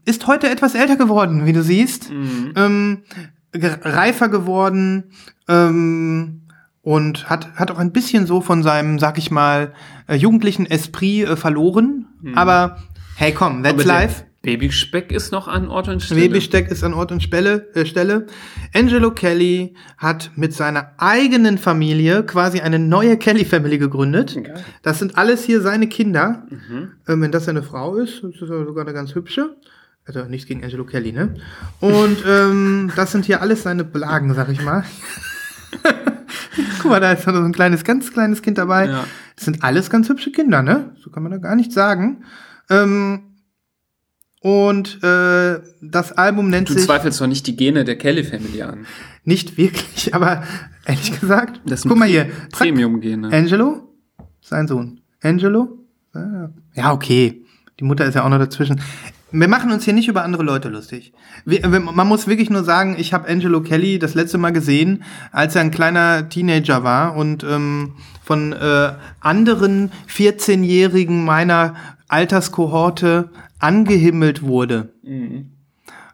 ist heute etwas älter geworden, wie du siehst. Ähm, ge- reifer geworden ähm, und hat, hat auch ein bisschen so von seinem, sag ich mal, äh, jugendlichen Esprit äh, verloren. Aber hey, komm, that's life. Babyspeck ist noch an Ort und Stelle. Babybesteck ist an Ort und Stelle, äh, Stelle. Angelo Kelly hat mit seiner eigenen Familie quasi eine neue Kelly Family gegründet. Geil. Das sind alles hier seine Kinder. Ähm, wenn das seine Frau ist, das ist ja sogar eine ganz hübsche. Also nichts gegen Angelo Kelly, ne? Und ähm, das sind hier alles seine Blagen, sag ich mal. Guck mal, da ist noch so ein kleines, ganz kleines Kind dabei. Ja. Das sind alles ganz hübsche Kinder, ne? So kann man da gar nicht sagen. Ähm, und äh, das Album nennt Du sich zweifelst doch nicht die Gene der Kelly Family an. nicht wirklich, aber ehrlich gesagt, Das sind guck mal hier, Premium-Gene. Angelo, sein Sohn. Angelo? Ja, okay. Die Mutter ist ja auch noch dazwischen. Wir machen uns hier nicht über andere Leute lustig. Wir, man muss wirklich nur sagen, ich habe Angelo Kelly das letzte Mal gesehen, als er ein kleiner Teenager war und ähm, von äh, anderen 14-Jährigen meiner Alterskohorte angehimmelt wurde.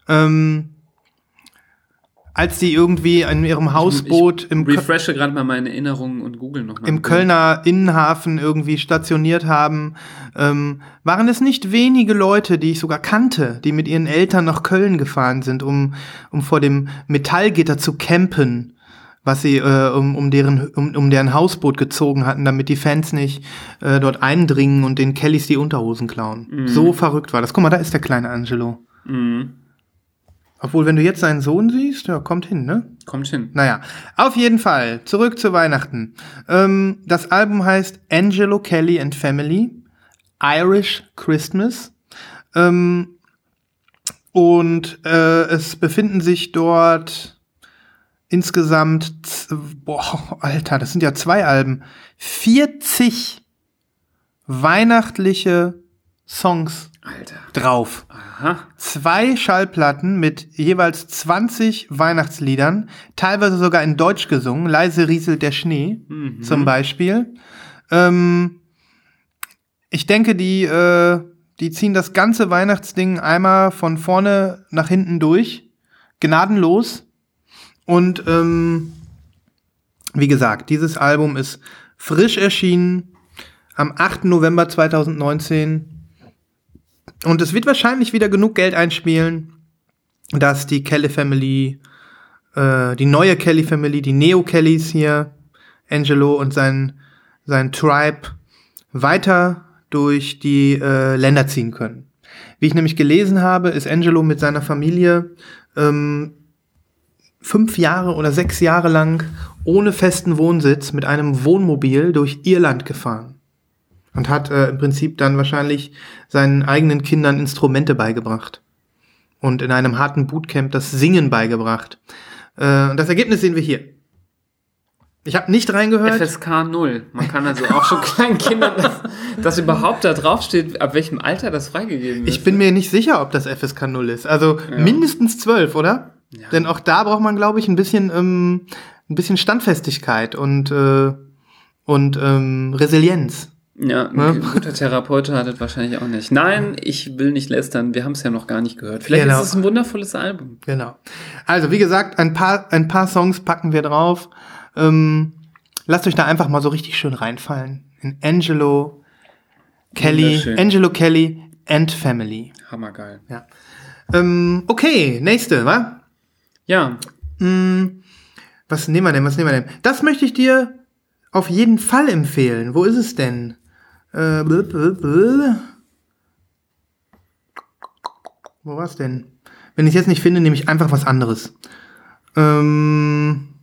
Ähm, als die irgendwie in ihrem Hausboot ich im Kö- refreshe gerade mal meine Erinnerungen und google nochmal. im Kölner Innenhafen irgendwie stationiert haben, ähm, waren es nicht wenige Leute, die ich sogar kannte, die mit ihren Eltern nach Köln gefahren sind, um, um vor dem Metallgitter zu campen, was sie äh, um, um, deren, um, um deren Hausboot gezogen hatten, damit die Fans nicht äh, dort eindringen und den Kellys die Unterhosen klauen. So verrückt war das. Guck mal, da ist der kleine Angelo. Mhm. Obwohl, wenn du jetzt seinen Sohn siehst, ja, kommt hin, ne? Kommt hin. Naja, auf jeden Fall, zurück zu Weihnachten. Ähm, das Album heißt Angelo Kelly and Family, Irish Christmas. Ähm, und äh, es befinden sich dort insgesamt, boah, Alter, das sind ja zwei Alben, 40 weihnachtliche Songs Alter. drauf Aha. zwei Schallplatten mit jeweils 20 Weihnachtsliedern, teilweise sogar in Deutsch gesungen. Leise rieselt der Schnee zum Beispiel. Ähm, ich denke, die, äh, die ziehen das ganze Weihnachtsding einmal von vorne nach hinten durch. Gnadenlos. Und ähm, wie gesagt, dieses Album ist frisch erschienen am 8. November 2019. Und es wird wahrscheinlich wieder genug Geld einspielen, dass die Kelly Family, äh, die neue Kelly Family, die Neo Kellys hier, Angelo und sein, sein Tribe weiter durch die äh, Länder ziehen können. Wie ich nämlich gelesen habe, ist Angelo mit seiner Familie ähm, fünf Jahre oder sechs Jahre lang ohne festen Wohnsitz mit einem Wohnmobil durch Irland gefahren. Und hat äh, im Prinzip dann wahrscheinlich seinen eigenen Kindern Instrumente beigebracht. Und in einem harten Bootcamp das Singen beigebracht. Äh, und das Ergebnis sehen wir hier. Ich habe nicht reingehört. FSK 0. Man kann also auch schon kleinen Kindern, das, das überhaupt da draufsteht, ab welchem Alter das freigegeben ist. Ich bin mir nicht sicher, ob das FSK 0 ist. Also mindestens 12, oder? Denn auch da braucht man, glaube ich, ein bisschen, ähm, ein bisschen Standfestigkeit und, äh, und ähm, Resilienz. Ja, ein guter Therapeut hat das wahrscheinlich auch nicht. Nein, ich will nicht lästern. Wir haben es ja noch gar nicht gehört. Vielleicht Genau. ist es ein wundervolles Album. Genau. Also, wie gesagt, ein paar, ein paar Songs packen wir drauf. Ähm, lasst euch da einfach mal so richtig schön reinfallen. In Angelo Kelly. Angelo Kelly and Family. Hammergeil. Ja. Ähm, okay, nächste, wa? Ja, Was nehmen wir denn? Was nehmen wir denn? Das möchte ich dir auf jeden Fall empfehlen. Wo ist es denn? Äh, blub, blub, blub. Wo war's denn? Wenn ich es jetzt nicht finde, nehme ich einfach was anderes. Ähm,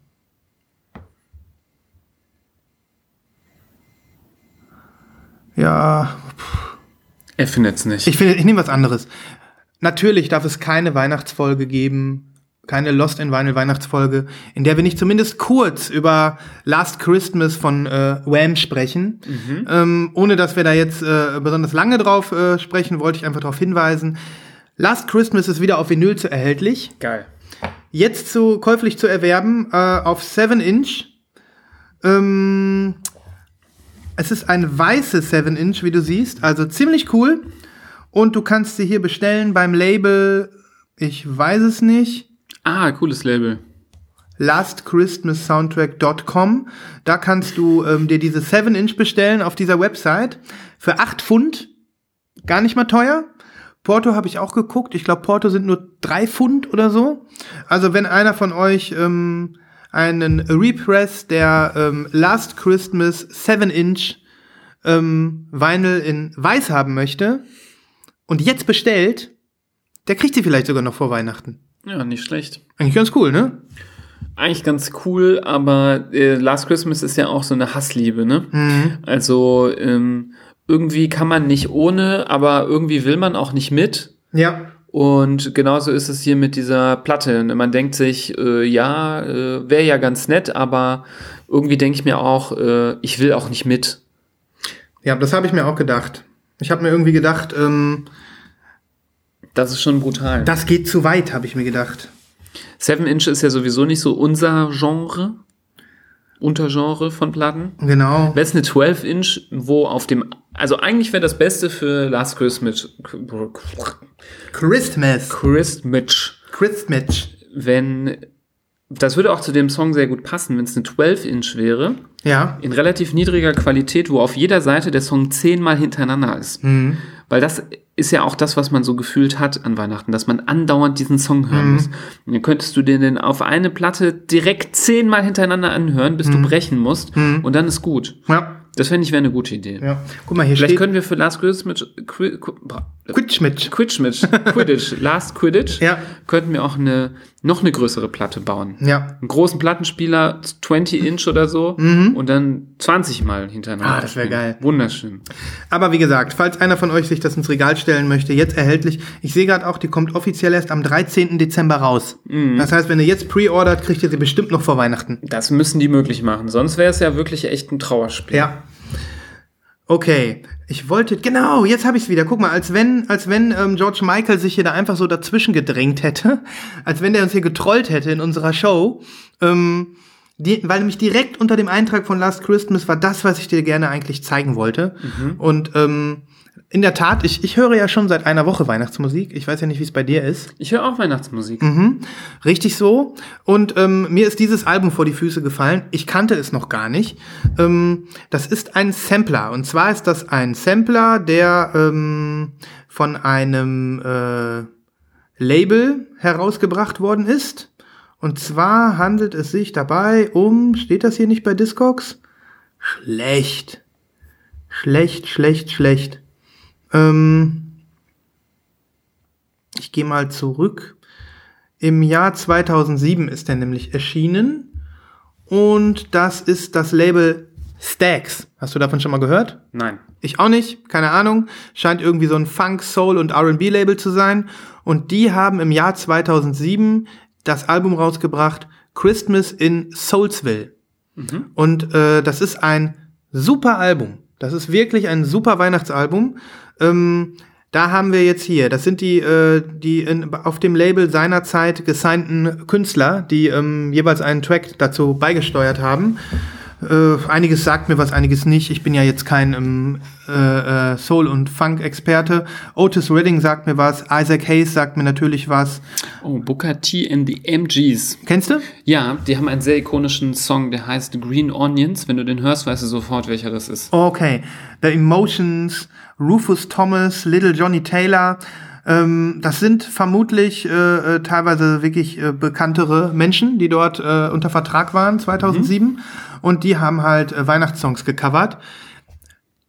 ja, er findet es nicht. ich finde, ich nehme was anderes. Natürlich darf es keine Weihnachtsfolge geben, keine Lost in Vinyl Weihnachtsfolge, in der wir nicht zumindest kurz über Last Christmas von äh, Wham sprechen. Ähm, ohne dass wir da jetzt äh, besonders lange drauf äh, sprechen, wollte ich einfach darauf hinweisen. Last Christmas ist wieder auf Vinyl zu erhältlich. Geil. Jetzt zu käuflich zu erwerben äh, auf 7 Inch. Ähm, es ist ein weißes 7 Inch, wie du siehst, also ziemlich cool. Und du kannst sie hier bestellen beim Label, ich weiß es nicht, Ah, cooles Label. lastchristmassoundtrack.com. Da kannst du ähm, dir diese 7 Inch bestellen auf dieser Website für 8 Pfund. Gar nicht mal teuer. Porto habe ich auch geguckt. Ich glaube, Porto sind nur 3 Pfund oder so. Also wenn einer von euch ähm, einen Repress der ähm, Last Christmas 7 Inch ähm, Vinyl in weiß haben möchte und jetzt bestellt, der kriegt sie vielleicht sogar noch vor Weihnachten. Ja, nicht schlecht. Eigentlich ganz cool, ne? Eigentlich ganz cool, aber äh, Last Christmas ist ja auch so eine Hassliebe, ne? Mhm. Also ähm, irgendwie kann man nicht ohne, aber irgendwie will man auch nicht mit. Ja. Und genauso ist es hier mit dieser Platte. Und Man denkt sich, äh, ja, äh, wäre ja ganz nett, aber irgendwie denke ich mir auch, äh, ich will auch nicht mit. Ja, das habe ich mir auch gedacht. Ich habe mir irgendwie gedacht, ähm, Das ist schon brutal. das geht zu weit, habe ich mir gedacht. Seven Inch ist ja sowieso nicht so unser Genre, Untergenre von Platten. Genau. Wäre es eine 12 Inch, wo auf dem, also eigentlich wäre das Beste für Last Christmas, Christmas. Christmas, Christmas. wenn, das würde auch zu dem Song sehr gut passen, wenn es eine 12 Inch wäre, Ja. in relativ niedriger Qualität, wo auf jeder Seite der Song zehnmal hintereinander ist. Weil das ist ja auch das, was man so gefühlt hat an Weihnachten, dass man andauernd diesen Song hören muss. Und dann könntest du dir den auf eine Platte direkt zehnmal hintereinander anhören, bis du brechen musst. Und dann ist gut. Ja. Das fände ich wäre eine gute Idee. Ja. Guck mal, hier Vielleicht steht können wir für Last Christmas, Qui- Qui- Quitschmitsch. Quidditch, Quidditch, Last Quidditch, Ja. könnten wir auch eine, noch eine größere Platte bauen. Ja. Einen großen Plattenspieler, 20 Inch oder so, und dann 20 Mal hintereinander. Mhm. Ah, das wär spielen. geil. Wunderschön. Aber wie gesagt, falls einer von euch sich das ins Regal stellen möchte, jetzt erhältlich. Ich sehe gerade auch, die kommt offiziell erst am 13. Dezember raus. Mhm. Das heißt, wenn ihr jetzt pre-ordert, kriegt ihr sie bestimmt noch vor Weihnachten. Das müssen die möglich machen, sonst wäre es ja wirklich echt ein Trauerspiel. Ja. Okay, ich wollte, genau, jetzt habe ich es wieder. Guck mal, als wenn, als wenn ähm, George Michael sich hier da einfach so dazwischen gedrängt hätte, als wenn der uns hier getrollt hätte in unserer Show. Ähm, die, weil nämlich direkt unter dem Eintrag von Last Christmas war das, was ich dir gerne eigentlich zeigen wollte. Und ähm, in der Tat, ich, ich höre ja schon seit einer Woche Weihnachtsmusik. Ich weiß ja nicht, wie es bei dir ist. Ich höre auch Weihnachtsmusik. Mhm. Richtig so. Und ähm, mir ist dieses Album vor die Füße gefallen. Ich kannte es noch gar nicht. Ähm, das ist ein Sampler. Und zwar ist das ein Sampler, der ähm, von einem äh, Label herausgebracht worden ist. Und zwar handelt es sich dabei um, steht das hier nicht bei Discogs? Schlecht. Schlecht, schlecht, schlecht. Ähm, ich gehe mal zurück. Im Jahr 2007 ist er nämlich erschienen. Und das ist das Label Stax. Hast du davon schon mal gehört? Nein. Ich auch nicht, keine Ahnung. Scheint irgendwie so ein Funk, Soul und R&B-Label zu sein. Und die haben im Jahr 2007 das Album rausgebracht, Christmas in Soulsville. Und äh, das ist ein super Album. Das ist wirklich ein super Weihnachtsalbum. Ähm, da haben wir jetzt hier, das sind die, äh, die in, auf dem Label seinerzeit gesignten Künstler, die ähm, jeweils einen Track dazu beigesteuert haben. Äh, einiges sagt mir was, einiges nicht. Ich bin ja jetzt kein ähm, äh, äh, Soul- und Funk-Experte. Otis Redding sagt mir was, Isaac Hayes sagt mir natürlich was. Oh, Booker T and the MGs. Kennst du? Ja, die haben einen sehr ikonischen Song, der heißt Green Onions. Wenn du den hörst, weißt du sofort, welcher das ist. Okay. The Emotions, Rufus Thomas, Little Johnny Taylor. Ähm, das sind vermutlich äh, äh, teilweise wirklich äh, bekanntere Menschen, die dort äh, unter Vertrag waren 2007. Und die haben halt äh, Weihnachtssongs gecovert.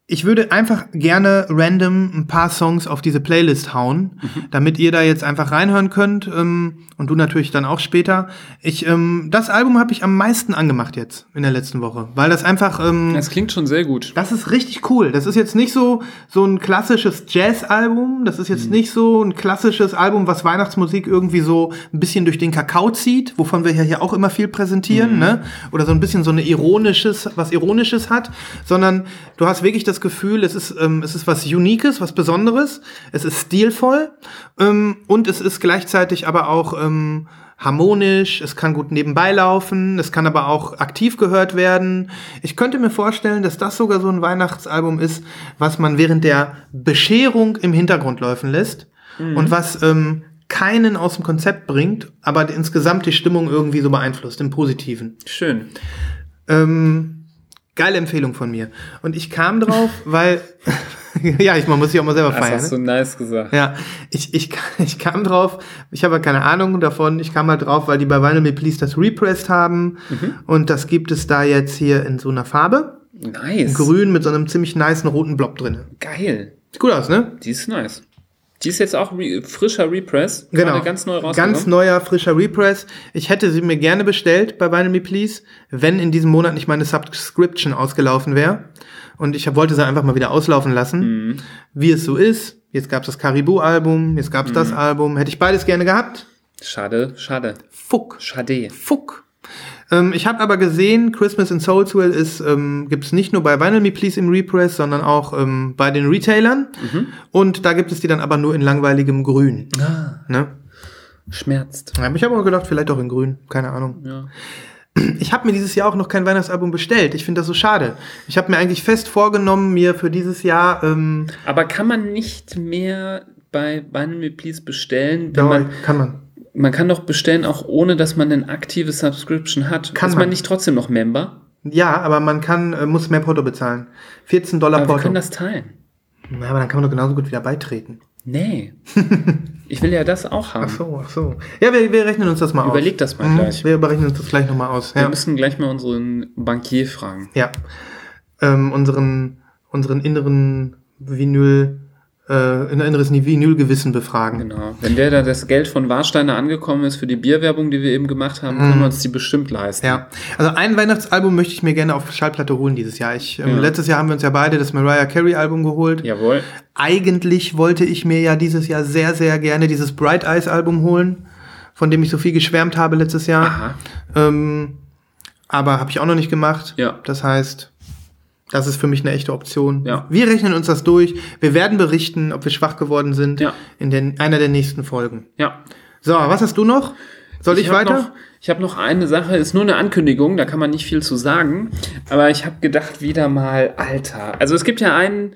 Ich würde einfach gerne random ein paar Songs auf diese Playlist hauen, damit ihr da jetzt einfach reinhören könnt ähm, und du natürlich dann auch später. Ich, ähm, das Album habe ich am meisten angemacht jetzt in der letzten Woche, weil das einfach ähm, Das klingt schon sehr gut. das ist richtig cool. Das ist jetzt nicht so so ein klassisches Jazz-Album. Das ist jetzt nicht so ein klassisches Album, was Weihnachtsmusik irgendwie so ein bisschen durch den Kakao zieht, wovon wir ja hier auch immer viel präsentieren, ne? Oder so ein bisschen so eine ironisches, was ironisches hat, sondern du hast wirklich das Gefühl, es ist ähm, es ist was Uniques, was Besonderes. Es ist stilvoll ähm, und es ist gleichzeitig aber auch ähm, harmonisch, es kann gut nebenbei laufen, es kann aber auch aktiv gehört werden. Ich könnte mir vorstellen, dass das sogar so ein Weihnachtsalbum ist, was man während der Bescherung im Hintergrund laufen lässt und was ähm, keinen aus dem Konzept bringt, aber insgesamt die Stimmung irgendwie so beeinflusst, im Positiven. Schön. Ähm, geile Empfehlung von mir. Und ich kam drauf, weil, ja, ich, man muss sich auch mal selber Das feiern. hast ne? du nice gesagt. Ja, ich, ich, ich kam drauf, ich habe keine Ahnung davon, ich kam halt drauf, weil die bei Vinyl Me Please das repressed haben und das gibt es da jetzt hier in so einer Farbe, Nice. grün mit so einem ziemlich niceen roten Block drin. Geil. Sieht gut aus, ne? Die ist nice. Die ist jetzt auch re frischer Repress. Genau. Gerade ganz neu rausgekommen. Ganz neuer, frischer Repress. Ich hätte sie mir gerne bestellt bei Vinyl Me Please, wenn in diesem Monat nicht meine Subscription ausgelaufen wäre. Und ich wollte sie einfach mal wieder auslaufen lassen. Mhm. Wie es so ist. Jetzt gab's das Caribou-Album, jetzt gab's das Mhm. Album. Hätte ich beides gerne gehabt. Schade, schade. Fuck. Schade. Fuck. Ähm, ich habe aber gesehen, Christmas in Soulsville ist ähm, gibt es nicht nur bei Vinyl Me Please im Repress, sondern auch ähm, bei den Retailern. Und da gibt es die dann aber nur in langweiligem Grün. Ne? Schmerzt. Ja, ich habe aber gedacht, vielleicht auch in Grün. Keine Ahnung. Ja. Ich habe mir dieses Jahr auch noch kein Weihnachtsalbum bestellt. Ich finde das so schade. Ich habe mir eigentlich fest vorgenommen, mir für dieses Jahr ähm, Aber kann man nicht mehr bei Vinyl Me Please bestellen, wenn ja, man, kann man. Man kann doch bestellen, auch ohne dass man eine aktive Subscription hat. Kann ist man man. nicht trotzdem noch Member? Ja, aber man kann äh, muss mehr Porto bezahlen. 14 Dollar Aber wir Porto. können das teilen. Na, aber dann kann man doch genauso gut wieder beitreten. Nee. ich will ja das auch haben. Ach so, ach so. Ja, wir, wir rechnen uns das mal aus. Überleg das mal Mhm, gleich. Wir berechnen uns das gleich nochmal aus. Wir Ja. müssen gleich mal unseren Bankier fragen. ja. Ähm, unseren, unseren inneren Vinyl, ein inneres Vinylgewissen befragen. Genau. Wenn der da das Geld von Warsteiner angekommen ist für die Bierwerbung, die wir eben gemacht haben, können wir uns die bestimmt leisten. Ja, also ein Weihnachtsalbum möchte ich mir gerne auf Schallplatte holen dieses Jahr. Ich, ähm, Ja. Letztes Jahr haben wir uns ja beide das Mariah Carey Album geholt. Jawohl. Eigentlich wollte ich mir ja dieses Jahr sehr, sehr gerne dieses Bright Eyes Album holen, von dem ich so viel geschwärmt habe letztes Jahr. Aha. Ähm, aber habe ich auch noch nicht gemacht. Ja. Das heißt, das ist für mich eine echte Option. Ja. Wir rechnen uns das durch. Wir werden berichten, ob wir schwach geworden sind Ja. in den, einer der nächsten Folgen. Ja. So, was hast du noch? Soll ich, hab weiter? Noch, ich habe noch eine Sache, ist nur eine Ankündigung, da kann man nicht viel zu sagen. Aber ich habe gedacht, wieder mal, Alter. Also es gibt ja einen,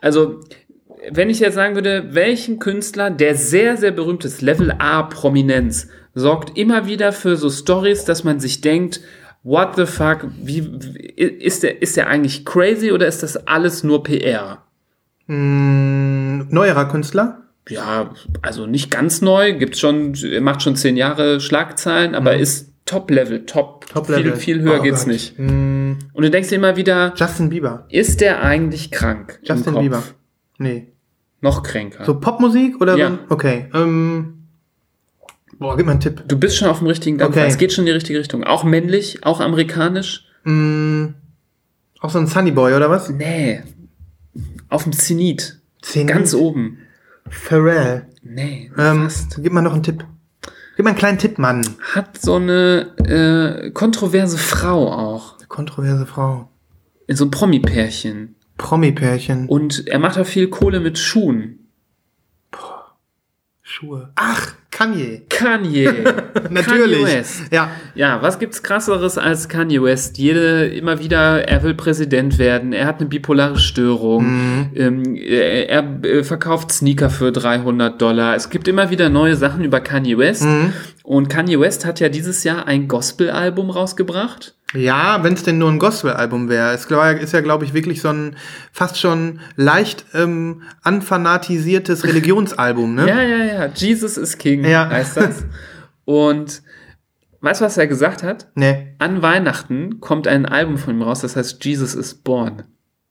also wenn ich jetzt sagen würde, welchen Künstler, der sehr, sehr berühmt ist, Level A Prominenz, sorgt immer wieder für so Stories, dass man sich denkt, what the fuck, wie, ist der, ist der eigentlich crazy oder ist das alles nur PR? Mm, neuerer Künstler? ja, also nicht ganz neu, gibt's schon, er macht schon zehn Jahre Schlagzeilen, aber ist Top-Level, top, Mhm. Top-Level. Viel, viel höher Oh geht's Gott. nicht. Mm, Und du denkst dir immer wieder, Justin Bieber. ist der eigentlich krank? Justin? Bieber. Nee. Noch kränker. So Popmusik oder Ja. Okay. Ähm, boah, gib mal einen Tipp. Du bist schon auf dem richtigen Dampfer. Okay. Es geht schon in die richtige Richtung. Auch männlich, auch amerikanisch. Mm, Auch so ein Sunny Boy, oder was? Nee. Auf dem Zenit. Zenit? Ganz oben. Pharrell. Nee. Ähm, fast. gib mal noch einen Tipp. Gib mal einen kleinen Tipp, Mann. Hat so eine äh, kontroverse Frau auch. Kontroverse Frau. In so einem Promi-Pärchen. Promi-Pärchen. Und er macht auch viel Kohle mit Schuhen. Schuhe. Ach, Kanye. Kanye. Natürlich. Kanye West. Ja. Ja, was gibt's krasseres als Kanye West? Jede, immer wieder, er will Präsident werden, er hat eine bipolare Störung, Mhm. ähm, er, er äh, verkauft Sneaker für 300 Dollar. Es gibt immer wieder neue Sachen über Kanye West. Mhm. Und Kanye West hat ja dieses Jahr ein Gospel-Album rausgebracht. Ja, wenn es denn nur ein Gospel-Album wäre. Es ist ja, glaube ich, wirklich so ein fast schon leicht ähm, anfanatisiertes Religionsalbum, ne? Ja, ja, ja. Jesus is King Ja. heißt das. Und weißt du, was er gesagt hat? Nee. An Weihnachten kommt ein Album von ihm raus, das heißt Jesus is Born.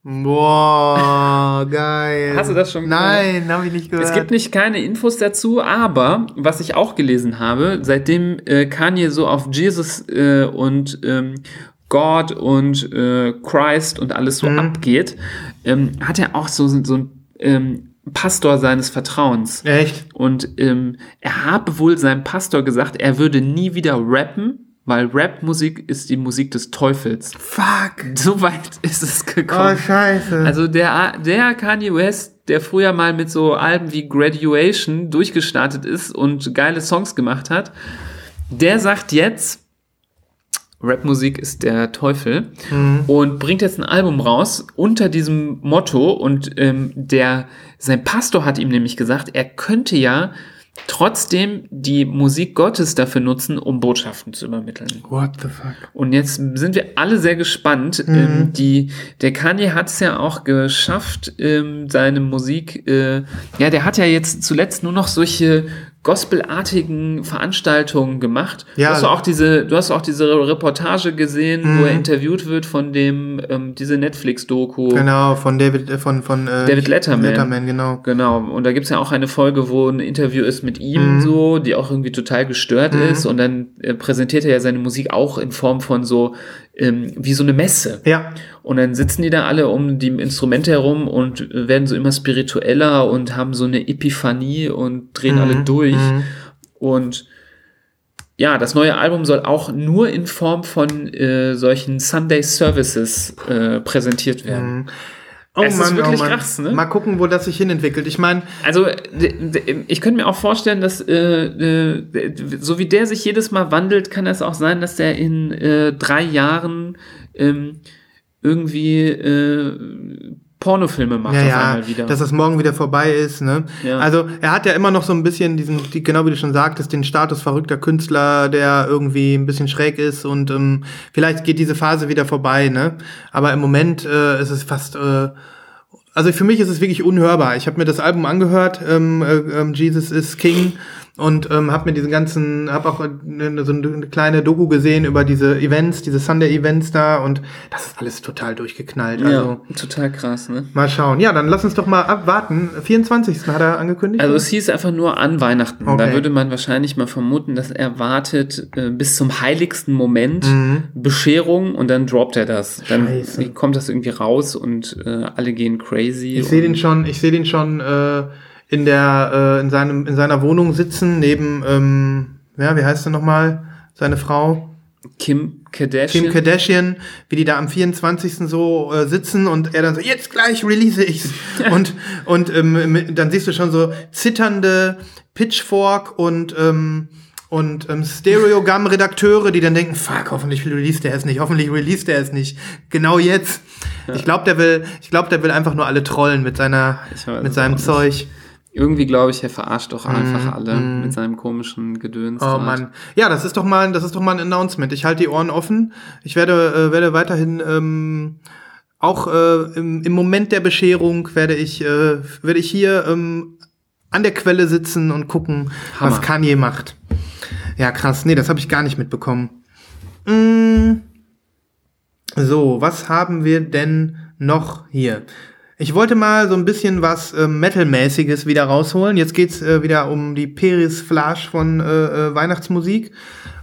Boah, geil. Hast du das schon gehört? Nein, habe ich nicht gehört. Es gibt nicht keine Infos dazu, aber was ich auch gelesen habe, seitdem äh, Kanye so auf Jesus äh, und ähm, God und äh, Christ und alles so abgeht, ähm, hat er auch so, so ein ähm, Pastor seines Vertrauens. Echt? Und ähm, er habe wohl seinem Pastor gesagt, er würde nie wieder rappen, weil Rap-Musik ist die Musik des Teufels. Fuck. So weit ist es Oh, gekommen. scheiße. Also der, der Kanye West, der früher mal mit so Alben wie Graduation durchgestartet ist und geile Songs gemacht hat, der sagt jetzt, Rapmusik ist der Teufel und bringt jetzt ein Album raus unter diesem Motto und ähm, der sein Pastor hat ihm nämlich gesagt, er könnte ja trotzdem die Musik Gottes dafür nutzen, um Botschaften zu übermitteln. What the fuck? Und jetzt sind wir alle sehr gespannt. Ähm, die, der Kanye hat es ja auch geschafft, ähm, seine Musik, äh, ja, der hat ja jetzt zuletzt nur noch solche gospelartigen Veranstaltungen gemacht. Ja. Du hast auch diese, du hast auch diese Reportage gesehen, wo er interviewt wird von dem, ähm, diese Netflix-Doku. Genau, von David, äh, von, von äh, David Letterman. Letterman, genau. Genau, und da gibt's ja auch eine Folge, wo ein Interview ist mit ihm so, die auch irgendwie total gestört ist und dann äh, präsentiert er ja seine Musik auch in Form von so, ähm, wie so eine Messe. Ja. Und dann sitzen die da alle um die Instrumente herum und werden so immer spiritueller und haben so eine Epiphanie und drehen alle durch. Und ja, das neue Album soll auch nur in Form von äh, solchen Sunday Services äh, präsentiert werden. Oh Es ist wirklich krass, ne? Mal gucken, wo das sich hinentwickelt. Ich meine, Also, ich könnte mir auch vorstellen, dass äh, so wie der sich jedes Mal wandelt, kann es auch sein, dass der in äh, drei Jahren ähm, irgendwie äh, Pornofilme macht ja, auf ja, einmal wieder. dass das morgen wieder vorbei ist. Ne? Ja. Also er hat ja immer noch so ein bisschen diesen, die, genau wie du schon sagtest, den Status verrückter Künstler, der irgendwie ein bisschen schräg ist und ähm, vielleicht geht diese Phase wieder vorbei. Ne? Aber im Moment äh, ist es fast äh, also für mich ist es wirklich unhörbar. Ich habe mir das Album angehört, ähm, äh, ähm, Jesus is King, und ähm, habe mir diesen ganzen, habe auch eine, so eine kleine Doku gesehen über diese Events, diese Sunday-Events da, und das ist alles total durchgeknallt. Also ja, total krass, ne? mal schauen. Ja, dann lass uns doch mal abwarten. 24. hat er angekündigt. Also es hieß einfach nur an Weihnachten. Da Okay. würde man wahrscheinlich mal vermuten, dass er wartet äh, bis zum heiligsten Moment Mhm. Bescherung und dann droppt er das. Dann Scheiße. kommt das irgendwie raus und äh, alle gehen crazy. ich sehe den schon, ich sehe den schon äh, in der äh, in seinem in seiner Wohnung sitzen neben ähm, ja, wie heißt er nochmal? Seine Frau Kim Kardashian. Kim Kardashian, wie die da am 24. so äh, sitzen und er dann so, jetzt gleich release ich's. und und ähm, dann siehst du schon so zitternde Pitchfork und ähm, und ähm, Stereogum-Redakteure, die dann denken, fuck, hoffentlich release der es nicht, hoffentlich release der es nicht. Genau jetzt. Ich glaube, der will, ich glaube, der will einfach nur alle trollen mit seiner, weiß mit seinem. Zeug. Irgendwie glaube ich, er verarscht doch einfach alle mit seinem komischen Gedöns. Oh. Mann. Ja, das ist doch mal, das ist doch mal ein Announcement. Ich halte die Ohren offen. Ich werde, äh, werde weiterhin ähm, auch äh, im, im Moment der Bescherung werde ich, äh, werde ich hier ähm, an der Quelle sitzen und gucken, Hammer. was Kanye macht. Ja, krass. Nee, das habe ich gar nicht mitbekommen. Mm. So, was haben wir denn noch hier? Ich wollte mal so ein bisschen was äh, Metal-mäßiges wieder rausholen. Jetzt geht's äh, wieder um die Perisflage von äh, äh, Weihnachtsmusik.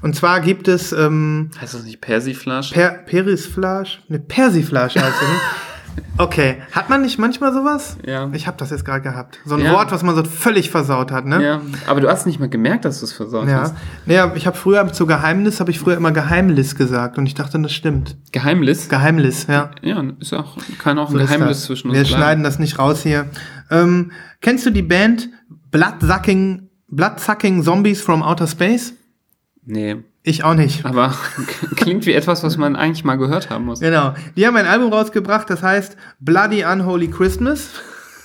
Und zwar gibt es ähm, Heißt das nicht Persiflage? per Perisflage? Ne, Persiflage heißt es. Okay. Hat man nicht manchmal sowas? Ja. Ich habe das jetzt gerade gehabt. So ein Ja. Wort, was man so völlig versaut hat, ne? ja, aber du hast nicht mal gemerkt, dass du es versaut Ja. hast. Naja, ich habe früher zu Geheimnis, habe ich früher immer Geheimnis gesagt und ich dachte, das stimmt. Geheimnis? Geheimnis, ja. ja, ist auch, kann auch ein So ist Geheimnis zwischen uns Wir bleiben. schneiden das nicht raus hier. Ähm, kennst du die Band Bloodsucking, Bloodsucking Zombies from Outer Space? Nee, Ich auch nicht. aber klingt wie etwas, was man eigentlich mal gehört haben muss. Genau. Die haben ein Album rausgebracht, das heißt Bloody Unholy Christmas.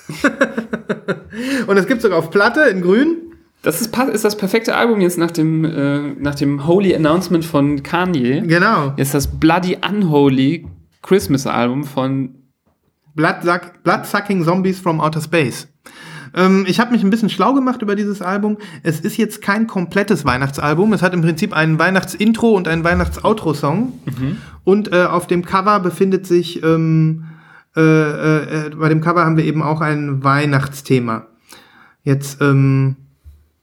und es gibt sogar auf Platte in grün. Das ist, ist das perfekte Album jetzt nach dem, äh, nach dem Holy Announcement von Kanye. Genau. Jetzt das Bloody Unholy Christmas Album von Bloodsuck, Bloodsucking Zombies from Outer Space. Ähm, ich habe mich ein bisschen schlau gemacht über dieses Album. Es ist jetzt kein komplettes Weihnachtsalbum. Es hat im Prinzip ein Weihnachtsintro und einen Weihnachts-Outro-Song. Und äh, auf dem Cover befindet sich, ähm, äh, äh, bei dem Cover haben wir eben auch ein Weihnachtsthema. Jetzt ähm,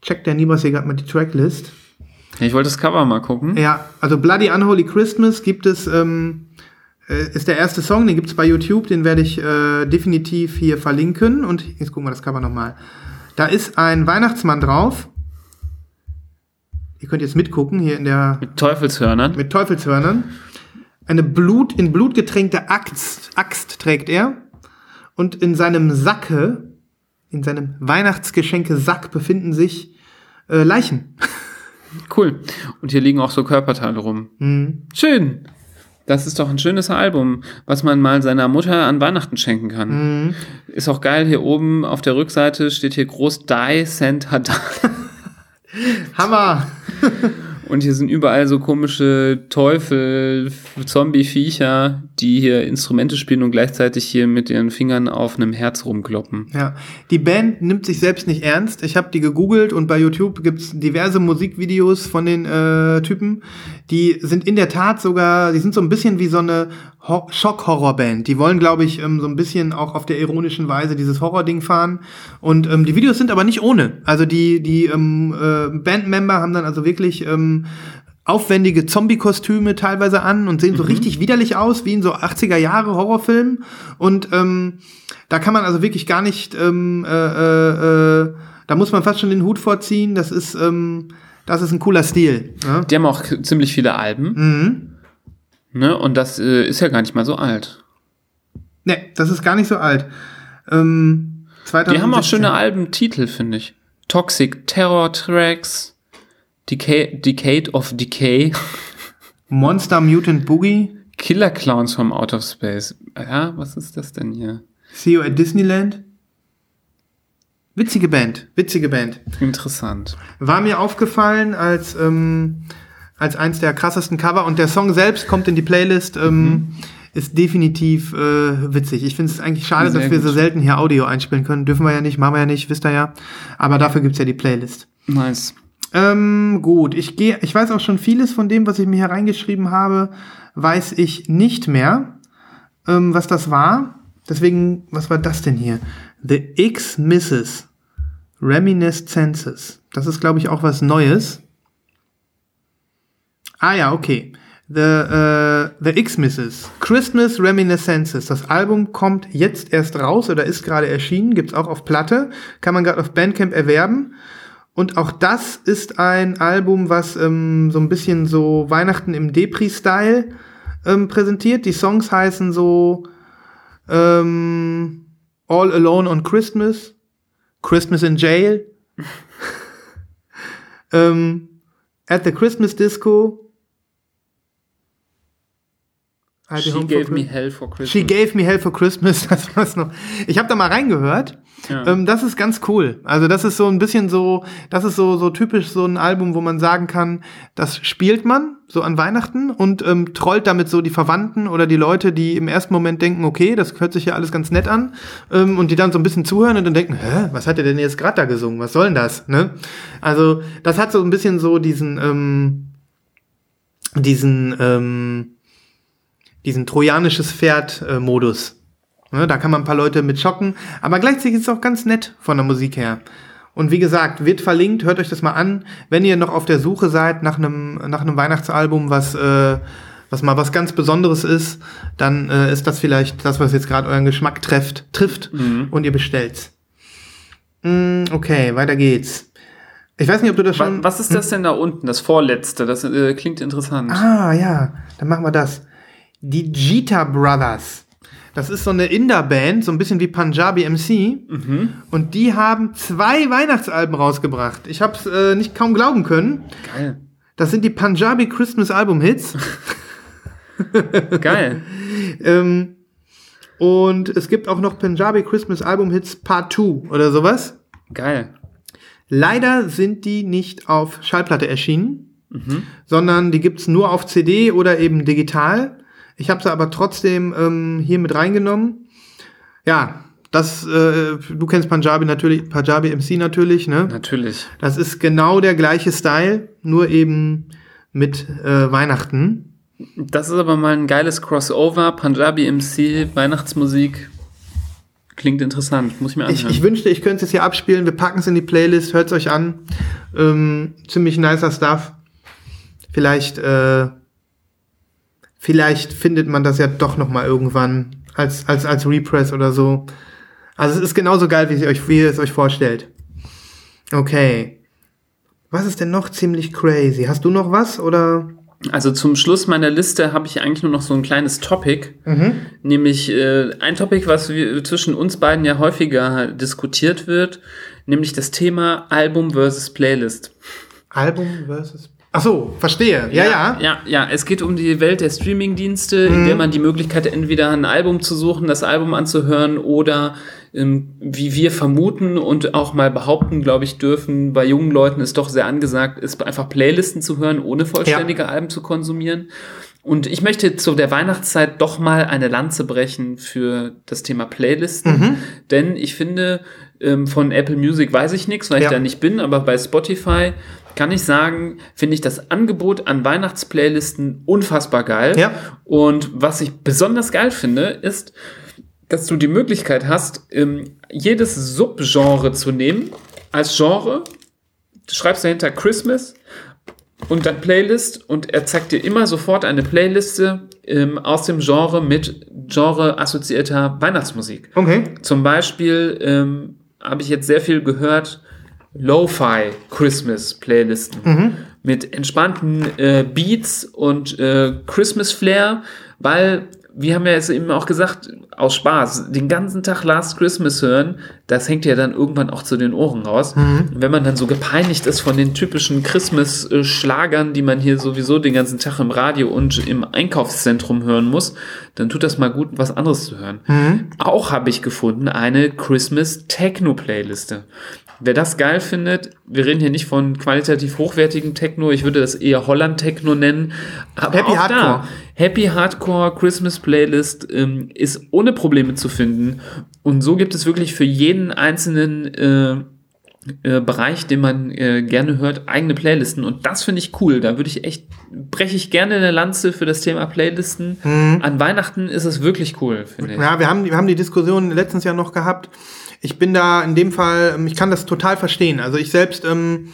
checkt der Nibas hier gerade mal die Tracklist. Ich wollte das Cover mal gucken. Ja, also Bloody Unholy Christmas gibt es, ähm, äh, ist der erste Song, den gibt es bei YouTube, den werde ich äh, definitiv hier verlinken. Und jetzt gucken wir das Cover nochmal. Da ist ein Weihnachtsmann drauf. Ihr könnt jetzt mitgucken, hier in der, Mit Teufelshörnern. mit Teufelshörnern. Eine Blut, in Blut getränkte Axt, Axt trägt er. Und in seinem Sacke, in seinem Weihnachtsgeschenke-Sack befinden sich äh, Leichen. Cool. Und hier liegen auch so Körperteile rum. Mhm. Schön. Das ist doch ein schönes Album, was man mal seiner Mutter an Weihnachten schenken kann. Mhm. Ist auch geil, hier oben auf der Rückseite steht hier groß Die Sent Hadan. Hammer! Und hier sind überall so komische Teufel, Zombie-Viecher, die hier Instrumente spielen und gleichzeitig hier mit ihren Fingern auf einem Herz rumkloppen. Ja, die Band nimmt sich selbst nicht ernst. Ich habe die gegoogelt und bei YouTube gibt's diverse Musikvideos von den äh, Typen. Die sind in der Tat sogar, die sind so ein bisschen wie so eine Ho Schock-Horror-Band. Die wollen, glaube ich, ähm, so ein bisschen auch auf der ironischen Weise dieses Horror-Ding fahren. Und ähm, die Videos sind aber nicht ohne. Also die, die ähm, äh, Bandmember haben dann also wirklich ähm, aufwendige Zombie-Kostüme teilweise an und sehen so richtig widerlich aus, wie in so 80er Jahre Horrorfilmen. Und ähm, da kann man also wirklich gar nicht, ähm, äh, äh, äh, da muss man fast schon den Hut vorziehen. Das ist, ähm, das ist ein cooler Stil. Ja? Die haben auch ziemlich viele Alben. Mhm. Ne? Und das äh, ist ja gar nicht mal so alt. Ne, das ist gar nicht so alt. Ähm, Die haben auch 2017. schöne Albentitel, finde ich. Toxic Terror Tracks, Decay, Decade of Decay, Monster Mutant Boogie, Killer Clowns from Out of Space. Ja, was ist das denn hier? See You at Disneyland. Witzige Band, witzige Band. Interessant. War mir aufgefallen als, ähm, als eins der krassesten Cover und der Song selbst kommt in die Playlist, ähm, ist definitiv äh, witzig. Ich finde es eigentlich schade, Sehr dass wir gut. so selten hier Audio einspielen können. Dürfen wir ja nicht, machen wir ja nicht, wisst ihr ja. Aber dafür gibt's ja die Playlist. Nice. Ähm, gut, ich gehe, ich weiß auch schon vieles von dem, was ich mir hier reingeschrieben habe, weiß ich nicht mehr, ähm, was das war. Deswegen, was war das denn hier? The X Misses Reminiscences. Das ist, glaube ich, auch was Neues. Ah ja, okay. The, äh, The X Misses. Christmas Reminiscences. Das Album kommt jetzt erst raus oder ist gerade erschienen. Gibt's auch auf Platte. Kann man gerade auf Bandcamp erwerben. Und auch das ist ein Album, was ähm, so ein bisschen so Weihnachten im Depri-Style ähm, präsentiert. Die Songs heißen so ähm, All Alone on Christmas, Christmas in Jail, ähm, At the Christmas Disco. I'll She gave me hell for Christmas. She gave me hell for Christmas, das war's noch. Ich habe da mal reingehört. Ja. Ähm, das ist ganz cool. Also das ist so ein bisschen so, das ist so so typisch so ein Album, wo man sagen kann, das spielt man so an Weihnachten und ähm, trollt damit so die Verwandten oder die Leute, die im ersten Moment denken, okay, das hört sich ja alles ganz nett an ähm, und die dann so ein bisschen zuhören und dann denken, hä, was hat er denn jetzt gerade da gesungen? Was soll denn das? Ne? Also das hat so ein bisschen so diesen ähm, diesen ähm, diesen trojanisches Pferd-Modus. Ne, da kann man ein paar Leute mit schocken. Aber gleichzeitig ist es auch ganz nett von der Musik her. Und wie gesagt, wird verlinkt, hört euch das mal an. Wenn ihr noch auf der Suche seid nach einem, nach einem Weihnachtsalbum, was, äh, was mal was ganz Besonderes ist, dann äh, ist das vielleicht das, was jetzt gerade euren Geschmack trifft, trifft und ihr bestellt's. Mm, okay, weiter geht's. Ich weiß nicht, ob du das schon. Was ist das denn da unten, das vorletzte? Das äh, klingt interessant. Ah, ja, dann machen wir das. Die Jita Brothers. Das ist so eine Inder-Band, so ein bisschen wie Punjabi MC. Und die haben zwei Weihnachtsalben rausgebracht. Ich habe es äh, nicht kaum glauben können. Geil. Das sind die Punjabi Christmas Album Hits. Geil. ähm, und es gibt auch noch Punjabi Christmas Album Hits Part 2 oder sowas. Geil. Leider sind die nicht auf Schallplatte erschienen, sondern die gibt's nur auf CD oder eben digital. Ich habe sie aber trotzdem ähm, hier mit reingenommen. Ja, das, äh, du kennst Punjabi natürlich, Punjabi MC natürlich, ne? Natürlich. Das ist genau der gleiche Style, nur eben mit äh, Weihnachten. Das ist aber mal ein geiles Crossover. Punjabi MC, Weihnachtsmusik. Klingt interessant. Muss ich mir Ich, anhören. ich wünschte, ich könnte es jetzt hier abspielen. Wir packen es in die Playlist, hört's euch an. Ähm, ziemlich nicer Stuff. Vielleicht, äh, vielleicht findet man das ja doch noch mal irgendwann als, als, als Repress oder so. Also es ist genauso geil, wie, ihr euch, wie ihr es euch vorstellt. Okay. Was ist denn noch ziemlich crazy? Hast du noch was oder? Also zum Schluss meiner Liste habe ich eigentlich nur noch so ein kleines Topic, nämlich äh, ein Topic, was wir zwischen uns beiden ja häufiger diskutiert wird, nämlich das Thema Album versus Playlist. Album versus. Ach so, verstehe. Ja, ja. Ja, ja, es geht um die Welt der Streamingdienste, in der man die Möglichkeit hat, entweder ein Album zu suchen, das Album anzuhören oder ähm, wie wir vermuten und auch mal behaupten, glaube ich, dürfen, bei jungen Leuten ist doch sehr angesagt, ist einfach Playlisten zu hören, ohne vollständige Alben zu konsumieren. Und ich möchte zu der Weihnachtszeit doch mal eine Lanze brechen für das Thema Playlisten, denn ich finde, ähm, von Apple Music weiß ich nichts, weil Ja. ich da nicht bin, aber bei Spotify kann ich sagen, finde ich das Angebot an Weihnachtsplaylisten unfassbar geil. Ja. Und was ich besonders geil finde, ist, dass du die Möglichkeit hast, ähm, jedes Subgenre zu nehmen als Genre. Du schreibst dahinter Christmas und dann Playlist und er zeigt dir immer sofort eine Playliste ähm, aus dem Genre mit Genre assoziierter Weihnachtsmusik. Okay. Zum Beispiel ähm, habe ich jetzt sehr viel gehört, Lo-Fi Christmas Playlisten mit entspannten äh, Beats und äh, Christmas Flair, weil wir haben ja jetzt eben auch gesagt, aus Spaß, den ganzen Tag Last Christmas hören, das hängt ja dann irgendwann auch zu den Ohren raus. Und wenn man dann so gepeinigt ist von den typischen Christmas-Schlagern, die man hier sowieso den ganzen Tag im Radio und im Einkaufszentrum hören muss, dann tut das mal gut, was anderes zu hören. Auch habe ich gefunden eine Christmas Techno-Playliste. Wer das geil findet, wir reden hier nicht von qualitativ hochwertigem Techno, ich würde das eher Holland-Techno nennen. Aber Happy auch Hardcore. Da, Happy Hardcore Christmas Playlist ähm, ist ohne Probleme zu finden. Und so gibt es wirklich für jeden einzelnen äh, äh, Bereich, den man äh, gerne hört, eigene Playlisten. Und das finde ich cool. Da würde ich echt, breche ich gerne eine Lanze für das Thema Playlisten. An Weihnachten ist es wirklich cool, finde ich. Ja, wir haben, wir haben die Diskussion letztens ja noch gehabt. Ich bin da in dem Fall, ähm, ich kann das total verstehen. Also ich selbst ähm,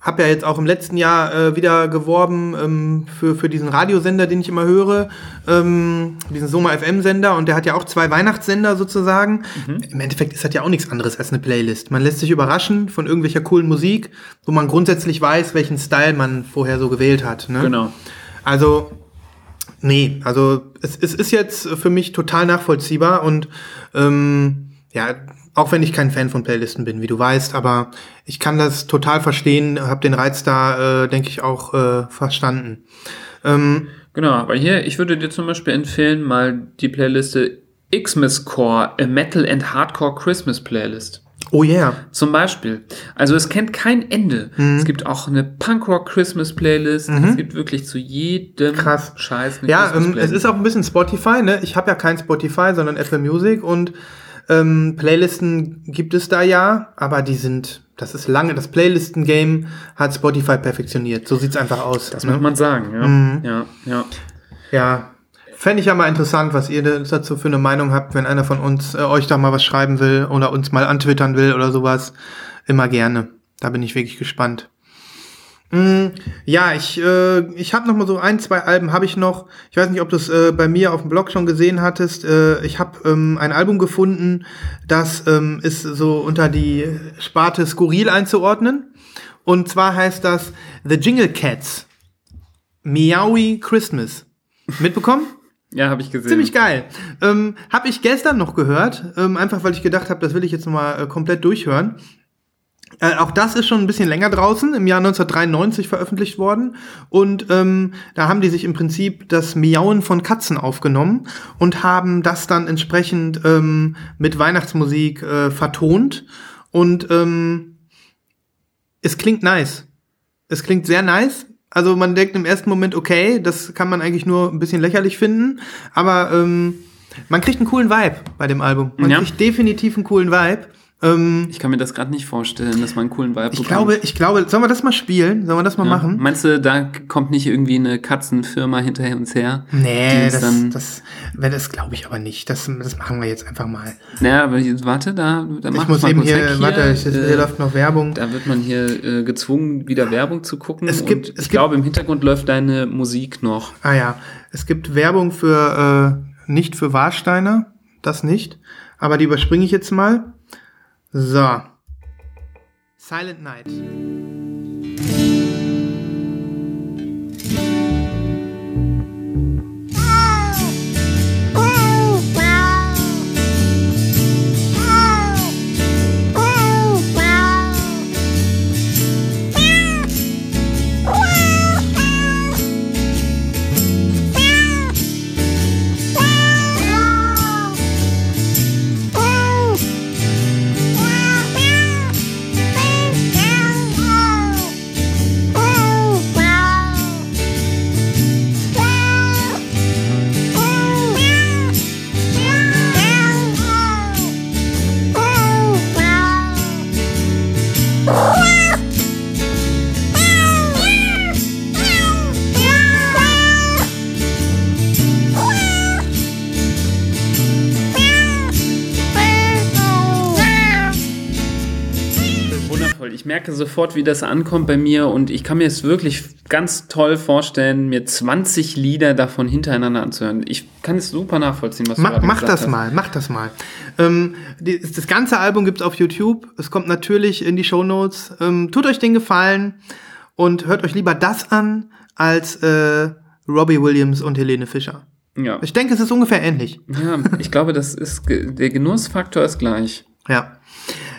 habe ja jetzt auch im letzten Jahr äh, wieder geworben ähm, für, für diesen Radiosender, den ich immer höre, ähm, diesen Soma FM-Sender. Und der hat ja auch zwei Weihnachtssender sozusagen. Im Endeffekt ist das ja auch nichts anderes als eine Playlist. Man lässt sich überraschen von irgendwelcher coolen Musik, wo man grundsätzlich weiß, welchen Style man vorher so gewählt hat. Ne? Genau. Also, nee, also es, es ist jetzt für mich total nachvollziehbar und ähm, ja, auch wenn ich kein Fan von Playlisten bin, wie du weißt, aber ich kann das total verstehen, habe den Reiz da, äh, denke ich, auch äh, verstanden. Ähm, Genau, aber hier, ich würde dir zum Beispiel empfehlen, mal die Playliste Xmas Core, a Metal and Hardcore Christmas Playlist. oh yeah. Zum Beispiel. Also es kennt kein Ende. Mhm. Es gibt auch eine Punkrock Christmas Playlist. Es gibt wirklich zu jedem Krass. Scheiß eine Ja, ähm, es ist auch ein bisschen Spotify, ne? Ich habe ja kein Spotify, sondern Apple Music und ähm, Playlisten gibt es da ja, aber die sind, das ist lange, das Playlisten-Game hat Spotify perfektioniert. So sieht's einfach aus. das ne? muss man sagen, ja. Mhm. Ja, ja. Ja. Fände ich ja mal interessant, was ihr dazu für eine Meinung habt, wenn einer von uns äh, euch da mal was schreiben will oder uns mal antwittern will oder sowas. Immer gerne. Da bin ich wirklich gespannt. Mm, ja, ich, äh, ich habe noch mal so ein, zwei Alben habe ich noch. Ich weiß nicht, ob du es äh, bei mir auf dem Blog schon gesehen hattest. Äh, ich habe ähm, ein Album gefunden, das ähm, ist so unter die Sparte skurril einzuordnen. Und zwar heißt das The Jingle Cats. Meowie Christmas. Mitbekommen? Ja, habe ich gesehen. Ziemlich geil. Ähm, habe ich gestern noch gehört, ähm, einfach weil ich gedacht habe, das will ich jetzt noch mal äh, komplett durchhören. Äh, auch das ist schon ein bisschen länger draußen, im Jahr 1993 veröffentlicht worden. Und ähm, da haben die sich im Prinzip das Miauen von Katzen aufgenommen und haben das dann entsprechend ähm, mit Weihnachtsmusik äh, vertont. Und ähm, es klingt nice. Es klingt sehr nice. Also man denkt im ersten Moment, okay, das kann man eigentlich nur ein bisschen lächerlich finden, aber ähm, man kriegt einen coolen Vibe bei dem Album. Man Ja. kriegt definitiv einen coolen Vibe. Ähm, Ich kann mir das gerade nicht vorstellen, dass man einen coolen Vibe ich glaube, ich glaube, sollen wir das mal spielen? Sollen wir das mal ja. machen? Meinst du, da kommt nicht irgendwie eine Katzenfirma hinterher uns her? Nee, das, dann, das, das, das glaube ich aber nicht. Das, das machen wir jetzt einfach mal. naja, aber jetzt, warte, da, da macht mal eben hier, weg warte, ich, äh, hier läuft noch Werbung. Da wird man hier äh, gezwungen, wieder Werbung zu gucken. Es gibt- es ich gibt- glaube, im Hintergrund läuft deine Musik noch. Ah ja, es gibt Werbung für, äh, nicht für Warsteiner, das nicht, aber die überspringe ich jetzt mal. So. Silent Night. Merke sofort, wie das ankommt bei mir und ich kann mir es wirklich ganz toll vorstellen, mir 20 Lieder davon hintereinander anzuhören. Ich kann es super nachvollziehen, was du Ma gerade mach das hast. mal, mach das mal. Ähm, die, das ganze Album gibt's auf YouTube. Es kommt natürlich in die Shownotes. Ähm, tut euch den Gefallen und hört euch lieber das an als äh, Robbie Williams und Helene Fischer. Ja. Ich denke, es ist ungefähr ähnlich. ja, ich glaube, das ist der Genussfaktor ist gleich. Ja.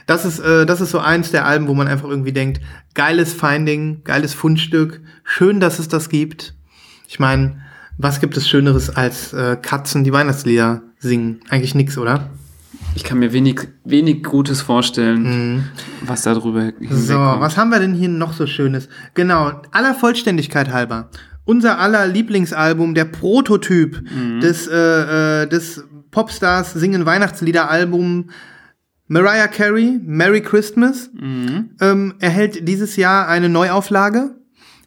Das ist, äh, das ist so eins der Alben, wo man einfach irgendwie denkt, geiles Finding, geiles Fundstück, schön, dass es das gibt. Ich meine, was gibt es Schöneres als äh, Katzen, die Weihnachtslieder singen? Eigentlich nix, oder? Ich kann mir wenig, wenig Gutes vorstellen, was da drüber Mhm. So, was haben wir denn hier noch so Schönes? Genau, aller Vollständigkeit halber. Unser aller Lieblingsalbum, der Prototyp des, äh, äh, des Popstars singen Weihnachtslieder Album Mariah Carey, Merry Christmas, ähm, erhält dieses Jahr eine Neuauflage,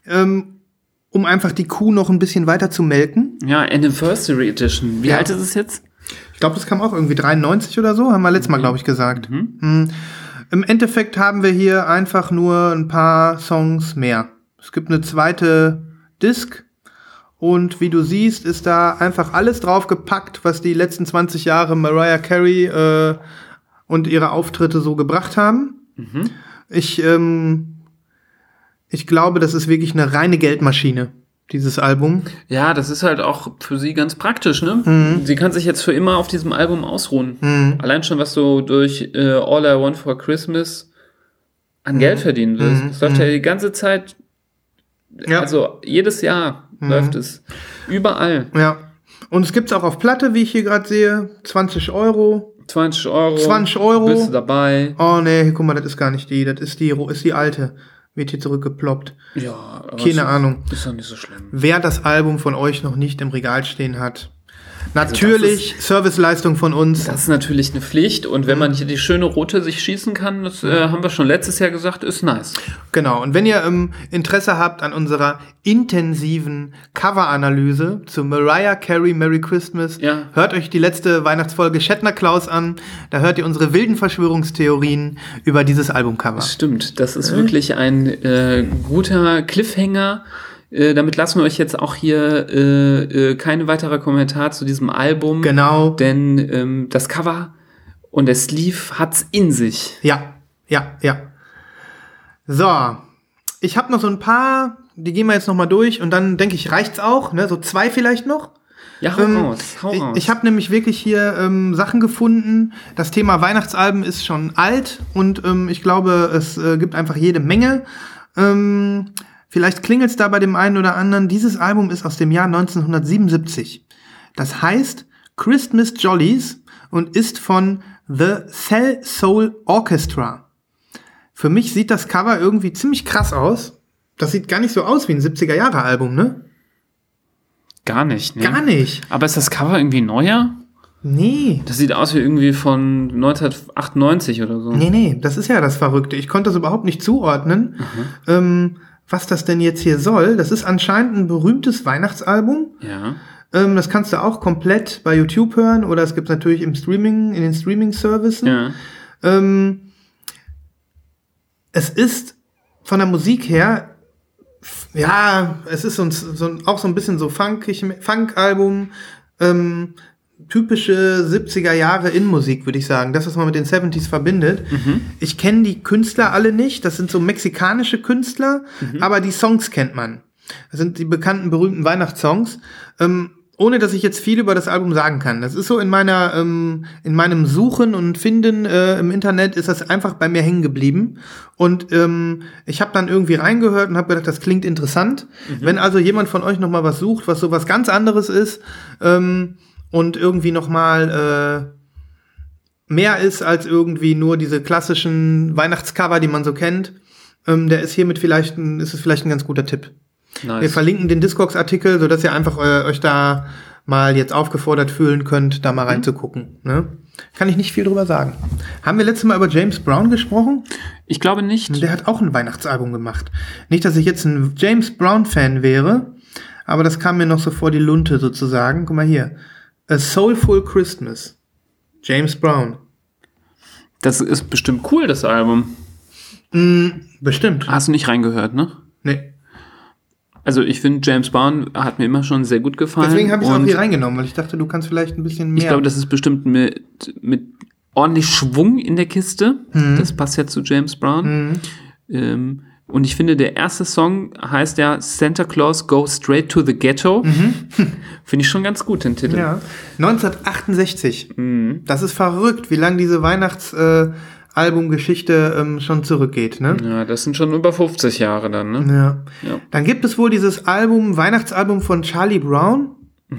ähm, um einfach die Kuh noch ein bisschen weiter zu melken. Ja, Anniversary Edition. Wie Ja. alt ist es jetzt? Ich glaube, das kam auch irgendwie 93 oder so, haben wir letztes Mal, glaube ich, gesagt. Mhm. Im Endeffekt haben wir hier einfach nur ein paar Songs mehr. Es gibt eine zweite Disc und wie du siehst, ist da einfach alles drauf gepackt, was die letzten 20 Jahre Mariah Carey äh, und ihre Auftritte so gebracht haben. Ich, ähm, ich glaube, das ist wirklich eine reine Geldmaschine, dieses Album. Ja, das ist halt auch für sie ganz praktisch, ne? Mhm. Sie kann sich jetzt für immer auf diesem Album ausruhen. Allein schon, was du durch äh, All I Want for Christmas Mhm. an Geld verdienen wirst. Das läuft ja die ganze Zeit, Ja. also jedes Jahr Mhm. läuft es. Überall. Ja. Und es gibt's auch auf Platte, wie ich hier gerade sehe. 20 Euro. 20 Euro. 20 Euro. Bist du dabei? Oh nee, guck mal, das ist gar nicht die. Das ist die, ist die alte. Wird hier zurückgeploppt. Ja, aber Keine ist- Ahnung. Ist doch nicht so schlimm. Wer das Album von euch noch nicht im Regal stehen hat, Natürlich Serviceleistung von uns. Das ist natürlich eine Pflicht und wenn man hier die schöne rote sich schießen kann, das äh, haben wir schon letztes Jahr gesagt, ist nice. Genau. Und wenn ihr ähm, Interesse habt an unserer intensiven Cover-Analyse zu Mariah Carey Merry Christmas, Ja. hört euch die letzte Weihnachtsfolge Shatner Klaus an. Da hört ihr unsere wilden Verschwörungstheorien über dieses Albumcover. Stimmt, das ist wirklich ein äh, guter Cliffhanger. Äh, damit lassen wir euch jetzt auch hier äh, äh, keine weitere Kommentar zu diesem Album. Genau. Denn ähm, das Cover und der Sleeve hat's in sich. Ja, ja, ja. So, ich habe noch so ein paar, die gehen wir jetzt noch mal durch und dann denke ich, reicht's auch, ne? So zwei vielleicht noch. Ja, hau Ähm, raus, hau ich raus. ich habe nämlich wirklich hier ähm, Sachen gefunden. Das Thema Weihnachtsalben ist schon alt und ähm, ich glaube, es äh, gibt einfach jede Menge. Ähm, vielleicht klingelt es da bei dem einen oder anderen. Dieses Album ist aus dem Jahr 1977. Das heißt Christmas Jollies und ist von The Cell Soul Orchestra. Für mich sieht das Cover irgendwie ziemlich krass aus. Das sieht gar nicht so aus wie ein 70er-Jahre-Album, ne? Gar nicht, ne? Gar nicht. Aber ist das Cover irgendwie neuer? Nee. Das sieht aus wie irgendwie von 1998 oder so. Nee, nee, das ist ja das Verrückte. Ich konnte das überhaupt nicht zuordnen, ähm, was das denn jetzt hier soll. Das ist anscheinend ein berühmtes Weihnachtsalbum. Ja. Ähm, das kannst du auch komplett bei YouTube hören oder es gibt natürlich im Streaming, in den Streaming-Services. Ja. Ähm, es ist von der Musik her, ja, es ist so, ein, so ein, auch so ein bisschen so funkig, Funk-Album, ähm, typische 70er Jahre In-Musik, würde ich sagen. Das, was man mit den 70s verbindet. Ich kenne die Künstler alle nicht. Das sind so mexikanische Künstler, aber die Songs kennt man. Das sind die bekannten, berühmten Weihnachtssongs. Ähm, ohne dass ich jetzt viel über das Album sagen kann. Das ist so in meiner, ähm, in meinem Suchen und Finden äh, im Internet ist das einfach bei mir hängen geblieben. Und ähm, ich habe dann irgendwie reingehört und habe gedacht, das klingt interessant. Wenn also jemand von euch noch mal was sucht, was so was ganz anderes ist ähm, und irgendwie noch mal äh, mehr ist als irgendwie nur diese klassischen Weihnachtscover, die man so kennt, ähm, der ist hiermit vielleicht, ein, ist es vielleicht ein ganz guter Tipp. Wir Nice. verlinken den Discogs-Artikel, sodass ihr einfach äh, euch da mal jetzt aufgefordert fühlen könnt, da Mhm. mal reinzugucken. Ne? Kann ich nicht viel drüber sagen. Haben wir letztes Mal über James Brown gesprochen? Ich glaube nicht. Der hat auch ein Weihnachtsalbum gemacht. Nicht, dass ich jetzt ein James Brown-Fan wäre, aber das kam mir noch so vor die Lunte sozusagen. Guck mal hier. A Soulful Christmas. James Brown. Das ist bestimmt cool, das Album. Bestimmt. Hast du nicht reingehört, ne? Nee. Also ich finde, James Brown hat mir immer schon sehr gut gefallen. Deswegen habe ich es auch hier reingenommen, weil ich dachte, du kannst vielleicht ein bisschen mehr. Ich glaube, das ist bestimmt mit, mit ordentlich Schwung in der Kiste. Mhm. Das passt ja zu James Brown. Ähm, und ich finde, der erste Song heißt ja Santa Claus Go Straight to the Ghetto. Finde ich schon ganz gut, den Titel. Mhm. Ja. 1968. Das ist verrückt, wie lange diese Weihnachtsalbumgeschichte ähm, schon zurückgeht. Ne? Ja, das sind schon über 50 Jahre dann, ne? Ja. Ja. Dann gibt es wohl dieses Album, Weihnachtsalbum von Charlie Brown.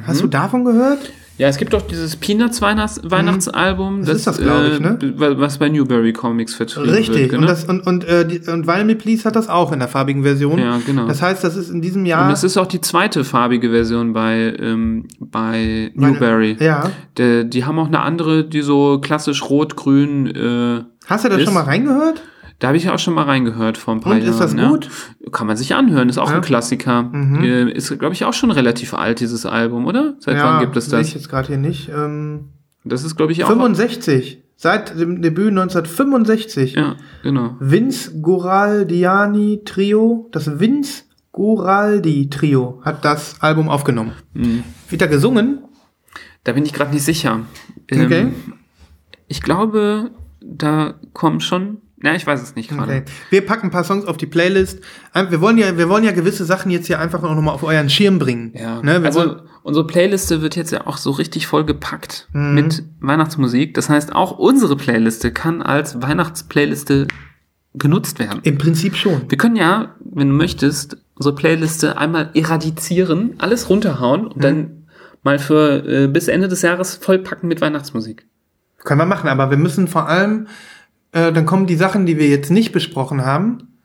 Hast du davon gehört? Ja, es gibt doch dieses Peanuts Weihnachts Weihnachtsalbum, Mhm. Das ist das, glaub ich, ne? äh, was bei Newberry Comics vertrieben wird. Richtig. Genau. Und, das, und, und, äh, die, und Vinyl Me Please hat das auch in der farbigen Version. Ja, genau. Das heißt, das ist in diesem Jahr. Und das ist auch die zweite farbige Version bei, ähm, bei Newberry. ja. Die, die haben auch eine andere, die so klassisch rot-grün. Äh, Hast du da schon mal reingehört? Da habe ich auch schon mal reingehört vor ein paar Und Jahren. ist das ja. gut? Kann man sich anhören, ist auch Ja. Mhm. ein Klassiker. Äh, ist, glaube ich, auch schon relativ alt, dieses Album, oder? Seit wann gibt es das? ich jetzt gerade hier nicht. Ähm, Das ist, glaube ich, auch. 65. Seit dem Debüt 1965. Ja, genau. Vince Goraldiani Trio, das Vince Goraldi Trio hat das Album aufgenommen. Mhm. Wieder gesungen? Da bin ich gerade nicht sicher. Ähm, Okay. Ich glaube, da kommen schon. Na, ich weiß es nicht gerade. Okay. Wir packen ein paar Songs auf die Playlist. Wir wollen ja, wir wollen ja gewisse Sachen jetzt hier einfach auch nochmal auf euren Schirm bringen. Ja, Ne? Wir also unsere Playliste wird jetzt ja auch so richtig voll gepackt Mhm. mit Weihnachtsmusik. Das heißt, auch unsere Playliste kann als Weihnachtsplayliste genutzt werden. Im Prinzip schon. Wir können ja, wenn du möchtest, unsere Playliste einmal eradizieren, alles runterhauen Mhm. und dann mal für äh, bis Ende des Jahres vollpacken mit Weihnachtsmusik. Können wir machen, aber wir müssen vor allem, äh, dann kommen die Sachen, die wir jetzt nicht besprochen haben,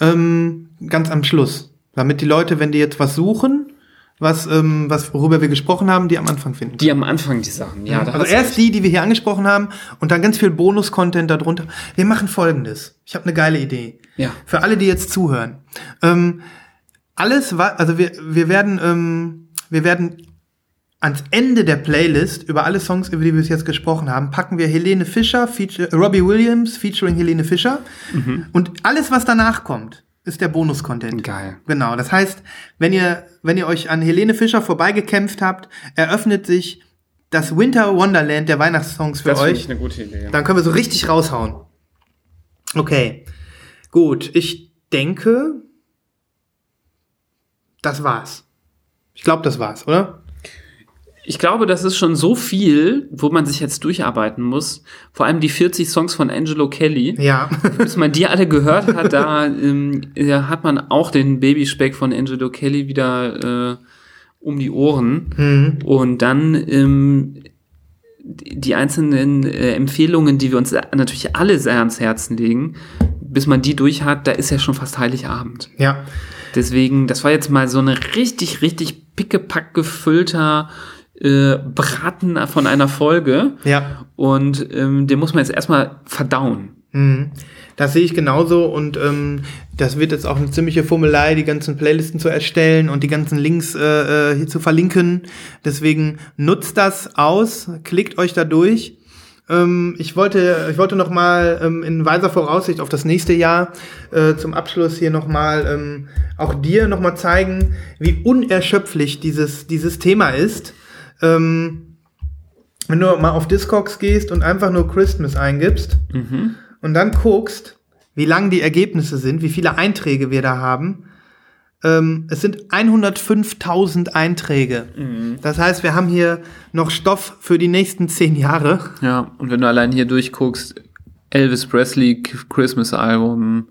ähm, ganz am Schluss. Damit die Leute, wenn die jetzt was suchen, was, ähm, was worüber wir gesprochen haben, die am Anfang finden. Die am Anfang die Sachen, ja. also erst recht. die, die wir hier angesprochen haben und dann ganz viel Bonus-Content darunter. Wir machen folgendes. Ich habe eine geile Idee. Ja. Für alle, die jetzt zuhören. Ähm, alles, also wir, wir werden, ähm, wir werden ans Ende der Playlist über alle Songs, über die wir bis jetzt gesprochen haben, packen wir Helene Fischer, feature, Robbie Williams featuring Helene Fischer. Und alles, was danach kommt, ist der Bonus-Content. Geil. Genau. Das heißt, wenn ihr, wenn ihr euch an Helene Fischer vorbeigekämpft habt, eröffnet sich das Winter Wonderland der Weihnachtssongs für Das euch. ich eine gute Idee. Dann können wir so richtig raushauen. Okay. Gut. Ich denke, das war's. Ich glaube, das war's, oder? Ich glaube, das ist schon so viel, wo man sich jetzt durcharbeiten muss. Vor allem die 40 Songs von Angelo Kelly. Ja. Bis man die alle gehört hat, da ähm, hat man auch den Babyspeck von Angelo Kelly wieder äh, um die Ohren. Und dann ähm, die die einzelnen äh, Empfehlungen, die wir uns natürlich alle sehr ans Herzen legen, bis man die durch hat, da ist ja schon fast Heiligabend. ja. Deswegen, das war jetzt mal so eine richtig, richtig pickepack gefüllter äh, Braten von einer Folge. Ja. Und ähm, den muss man jetzt erstmal verdauen. Mhm. Das sehe ich genauso und ähm, das wird jetzt auch eine ziemliche Fummelei, die ganzen Playlisten zu erstellen und die ganzen Links äh, äh, hier zu verlinken. Deswegen nutzt das aus, klickt euch da durch. Ähm, ich wollte, ich wollte noch mal ähm, in weiser Voraussicht auf das nächste Jahr äh, zum Abschluss hier noch mal ähm, auch dir noch mal zeigen, wie unerschöpflich dieses dieses Thema ist. Ähm, wenn du mal auf Discogs gehst und einfach nur Christmas eingibst und dann guckst, wie lang die Ergebnisse sind, wie viele Einträge wir da haben, ähm, es sind 105.000 Einträge. Das heißt, wir haben hier noch Stoff für die nächsten zehn Jahre. Ja, und wenn du allein hier durchguckst, Elvis Presley Christmas Album,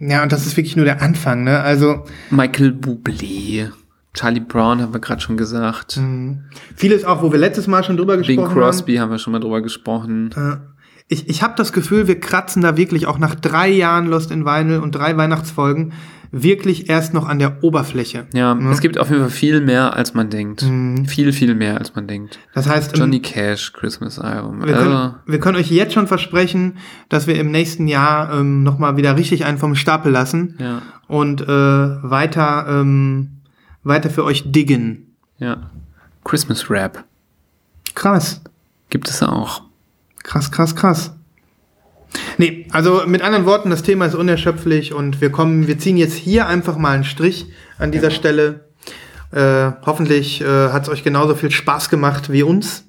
Ja, und das ist wirklich nur der Anfang, ne? Also Michael Bublé, Charlie Brown haben wir gerade schon gesagt, vieles auch, wo wir letztes Mal schon drüber Bing gesprochen Crosby haben wir schon mal drüber gesprochen. haben. Ich, ich habe das Gefühl, wir kratzen da wirklich auch nach drei Jahren Lost in Vinyl und drei Weihnachtsfolgen wirklich erst noch an der Oberfläche. Ja, es gibt auf jeden Fall viel mehr, als man denkt. Viel, viel mehr, als man denkt. Das heißt, Johnny Cash Christmas Album. Wir können, wir können euch jetzt schon versprechen, dass wir im nächsten Jahr ähm, nochmal wieder richtig einen vom Stapel lassen ja, und äh, weiter, ähm, weiter für euch diggen. ja. Christmas Rap Krass, gibt es auch. krass, krass, krass. Nee, also mit anderen Worten, das Thema ist unerschöpflich und wir kommen, wir ziehen jetzt hier einfach mal einen Strich an dieser Stelle. Äh, hoffentlich äh, hat es euch genauso viel Spaß gemacht wie uns.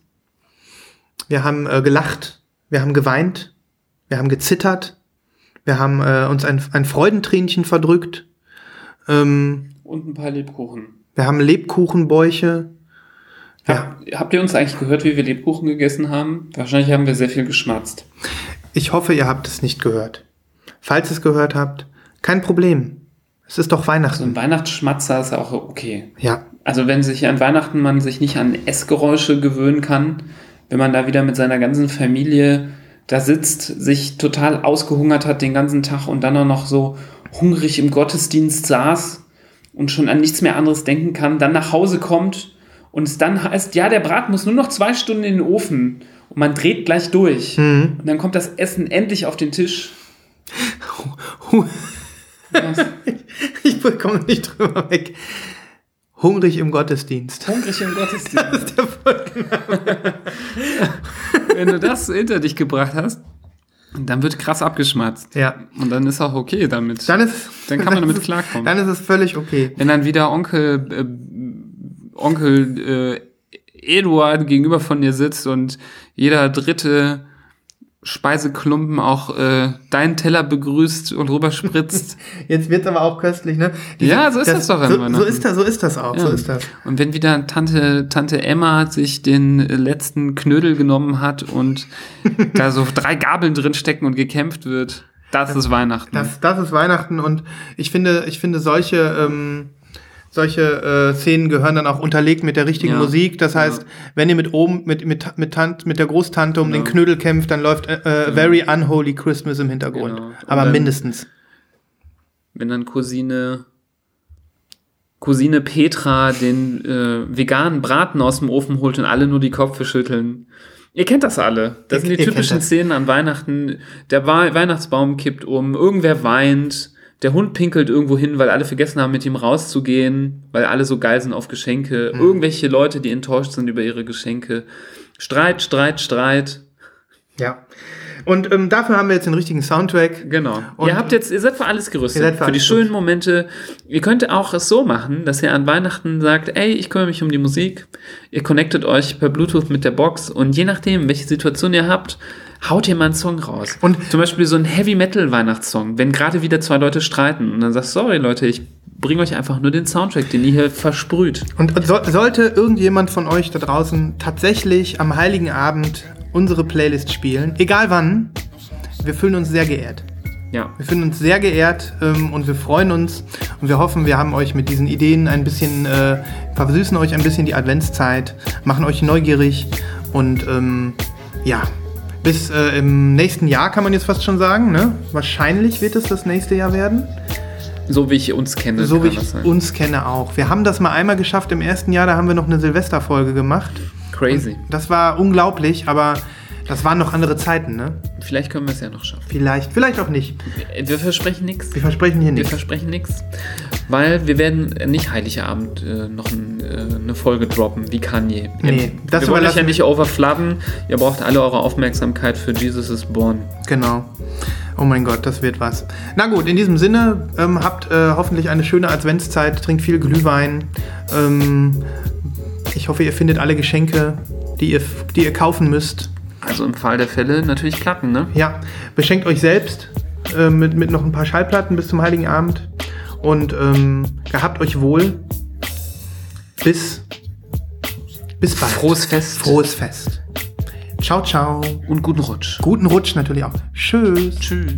Wir haben äh, gelacht, wir haben geweint, wir haben gezittert, wir haben äh, uns ein, ein Freudentränchen verdrückt, ähm, Und ein paar Lebkuchen. wir haben Lebkuchenbäuche. Ja, Hab, habt ihr uns eigentlich gehört, wie wir Lebkuchen gegessen haben? Wahrscheinlich haben wir sehr viel geschmatzt. ich hoffe, ihr habt es nicht gehört. Falls ihr es gehört habt, kein Problem. Es ist doch So Weihnachten. ein Weihnachtsschmatzer ist auch okay. Ja, Also wenn sich an Weihnachten man sich nicht an Essgeräusche gewöhnen kann, wenn man da wieder mit seiner ganzen Familie da sitzt, sich total ausgehungert hat den ganzen Tag und dann auch noch so hungrig im Gottesdienst saß und schon an nichts mehr anderes denken kann, dann nach Hause kommt und es dann heißt, ja, der Brat muss nur noch zwei Stunden in den Ofen und man dreht gleich durch. Und dann kommt das Essen endlich auf den Tisch. Was? ich komme nicht drüber weg. Hungrig im Gottesdienst. Hungrig im Gottesdienst. Wenn du das hinter dich gebracht hast, dann wird krass abgeschmatzt. Ja. Und dann ist auch okay damit. Dann ist Dann kann man damit ist- klarkommen. Dann ist es völlig okay. Wenn dann wieder Onkel, äh, Onkel äh, Eduard gegenüber von dir sitzt und jeder dritte Speiseklumpen auch äh, deinen Teller begrüßt und rüberspritzt. Jetzt wird's aber auch köstlich, ne? Ja, so ist das doch an so, so ist das, so ist das auch, so Ja. ist das. Und wenn wieder Tante, Tante Emma sich den letzten Knödel genommen hat und da so drei Gabeln drin stecken und gekämpft wird, das ist Weihnachten. Das, das ist Weihnachten und ich finde, ich finde solche, ähm, solche äh, Szenen gehören dann auch unterlegt mit der richtigen Ja. Musik. Das heißt, wenn ihr mit oben, mit, mit, mit, Tant, mit der Großtante um den Knödel kämpft, dann läuft äh, äh, Very Unholy Christmas im Hintergrund. Genau. Aber dann- mindestens. wenn dann Cousine Cousine Petra den äh, veganen Braten aus dem Ofen holt und alle nur die Köpfe schütteln. Ihr kennt das alle. Das Ihr- sind die typischen. Szenen an Weihnachten. Der Weihnachtsbaum kippt um, irgendwer weint, der Hund pinkelt irgendwo hin, weil alle vergessen haben, mit ihm rauszugehen, weil alle so geil sind auf Geschenke. Mhm. Irgendwelche Leute, die enttäuscht sind über ihre Geschenke. Streit, Streit, Streit. Ja. Und ähm, dafür haben wir jetzt den richtigen Soundtrack. Genau. Und- ihr habt jetzt, ihr seid für alles gerüstet. Für für die schönen Momente. Ihr könnt auch es so machen, dass ihr an Weihnachten sagt, ey, ich kümmere mich um die Musik. Ihr connectet euch per Bluetooth mit der Box und je nachdem, welche Situation ihr habt, haut ihr mal einen Song raus. Und- zum Beispiel so ein Heavy Metal Weihnachtssong, wenn gerade wieder zwei Leute streiten und dann sagst, sorry Leute, ich bringe euch einfach nur den Soundtrack, den ihr hier versprüht. Und so, sollte irgendjemand von euch da draußen tatsächlich am Heiligen Abend unsere Playlist spielen, egal wann, wir fühlen uns sehr geehrt. Ja. Wir fühlen uns sehr geehrt ähm, und wir freuen uns und wir hoffen, wir haben euch mit diesen Ideen ein bisschen, äh, versüßen euch ein bisschen die Adventszeit, machen euch neugierig und ähm, ja, bis äh, im nächsten Jahr kann man jetzt fast schon sagen, ne? Wahrscheinlich wird es das nächste Jahr werden. So wie ich uns kenne. So wie ich uns kenne auch. Wir haben das mal einmal geschafft im ersten Jahr, da haben wir noch eine Silvesterfolge gemacht. Crazy. Das war unglaublich, aber das waren noch andere Zeiten, ne? Vielleicht können wir es ja noch schaffen. Vielleicht, vielleicht auch nicht. Wir versprechen nichts. Wir versprechen hier Wir nichts. versprechen nichts, weil wir werden nicht Heiligabend äh, noch ein, äh, eine Folge droppen, wie Kanye. Nee, das wir wollen euch ja nicht overflooden. Ihr braucht alle eure Aufmerksamkeit für Jesus is Born. Genau. Oh mein Gott, das wird was. Na gut, in diesem Sinne, ähm, habt äh, hoffentlich eine schöne Adventszeit, trinkt viel Glühwein. Ähm, ich hoffe, ihr findet alle Geschenke, die ihr, die ihr kaufen müsst. Also im Fall der Fälle natürlich Platten, ne? Ja, beschenkt euch selbst äh, mit, mit noch ein paar Schallplatten bis zum Heiligen Abend. Und ähm, gehabt euch wohl. Bis, bis bald. Frohes Fest Frohes Fest. Ciao, ciao. und guten Rutsch. Guten Rutsch natürlich auch. Tschüss. Tschüss.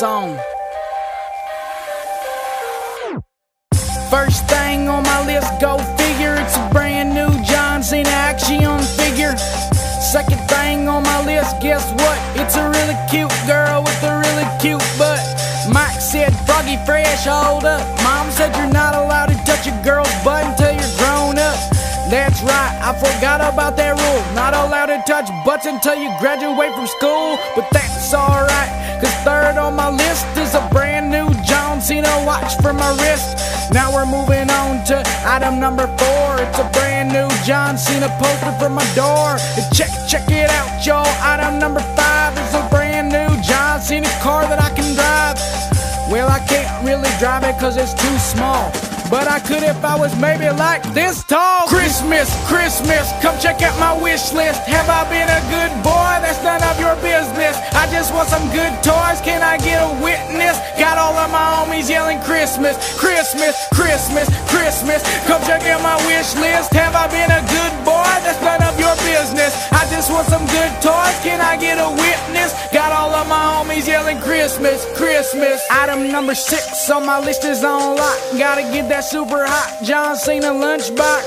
Song. First thing on my list, go figure. It's a brand new John Cena action figure. Second thing on my list, guess what? It's a really cute girl with a really cute butt. Mike said, Froggy Fresh, hold up. Mom said you're not allowed to touch a girl's butt until up. That's right, I forgot about that rule. Not allowed to touch butts until you graduate from school. But that's alright, cause third on my list is a brand new John Cena watch for my wrist. Now we're moving on to item number four. It's a brand new John Cena poster for my door. And check, check it out, y'all. Item number five is a brand new John Cena car that I can drive. Well, I can't really drive it cause it's too small. But I could if I was maybe like this tall. Christmas, Christmas, come check out my wish list. Have I been a good boy? That's none of your business. I just want some good toys. Can I get a witness? Got all of my homies yelling Christmas, Christmas, Christmas, Christmas. Come check out my wish list. Have I been a good boy? That's none of your business. I just want some good toys. Can I get a witness? Got all of my homies yelling Christmas, Christmas. Item number six on my list is on lock. Gotta get that super hot John Cena lunchbox.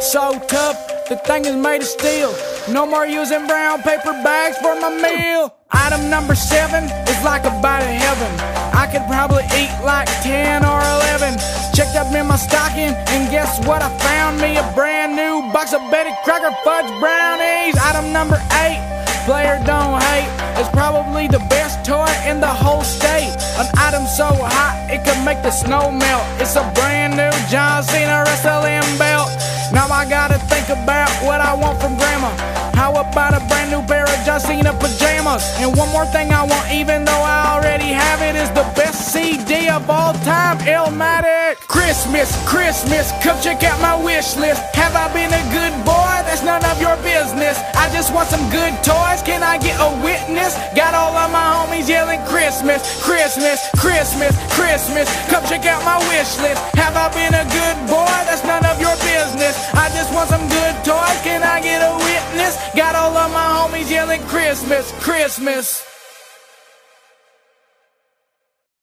So tough, the thing is made of steel. No more using brown paper bags for my meal. Item number seven is like a bite of heaven. I could probably eat like 10 or 11. Checked up in my stocking, and guess what? I found me a brand new box of Betty Crocker Fudge Brownies. Item number eight, player don't hate. It's probably the best toy in the whole state. An item so hot it could make the snow melt. It's a brand new John Cena wrestling belt. Now I gotta think about what I want from grandma. How about a brand new John Cena pajamas? And one more thing I want, even though I already have it, is the best CD of all time, Illmatic. Christmas, Christmas, come check out my wish list. Have I been a good boy? That's none of your business. I just want some good toys. Can I get a witness? Got all of my homies yelling Christmas, Christmas, Christmas, Christmas. Come check out my wish list. Have I been a good boy? That's none of your business. I just want some good toys. Can I get a witness? Got all of my homies yelling Christmas, Christmas.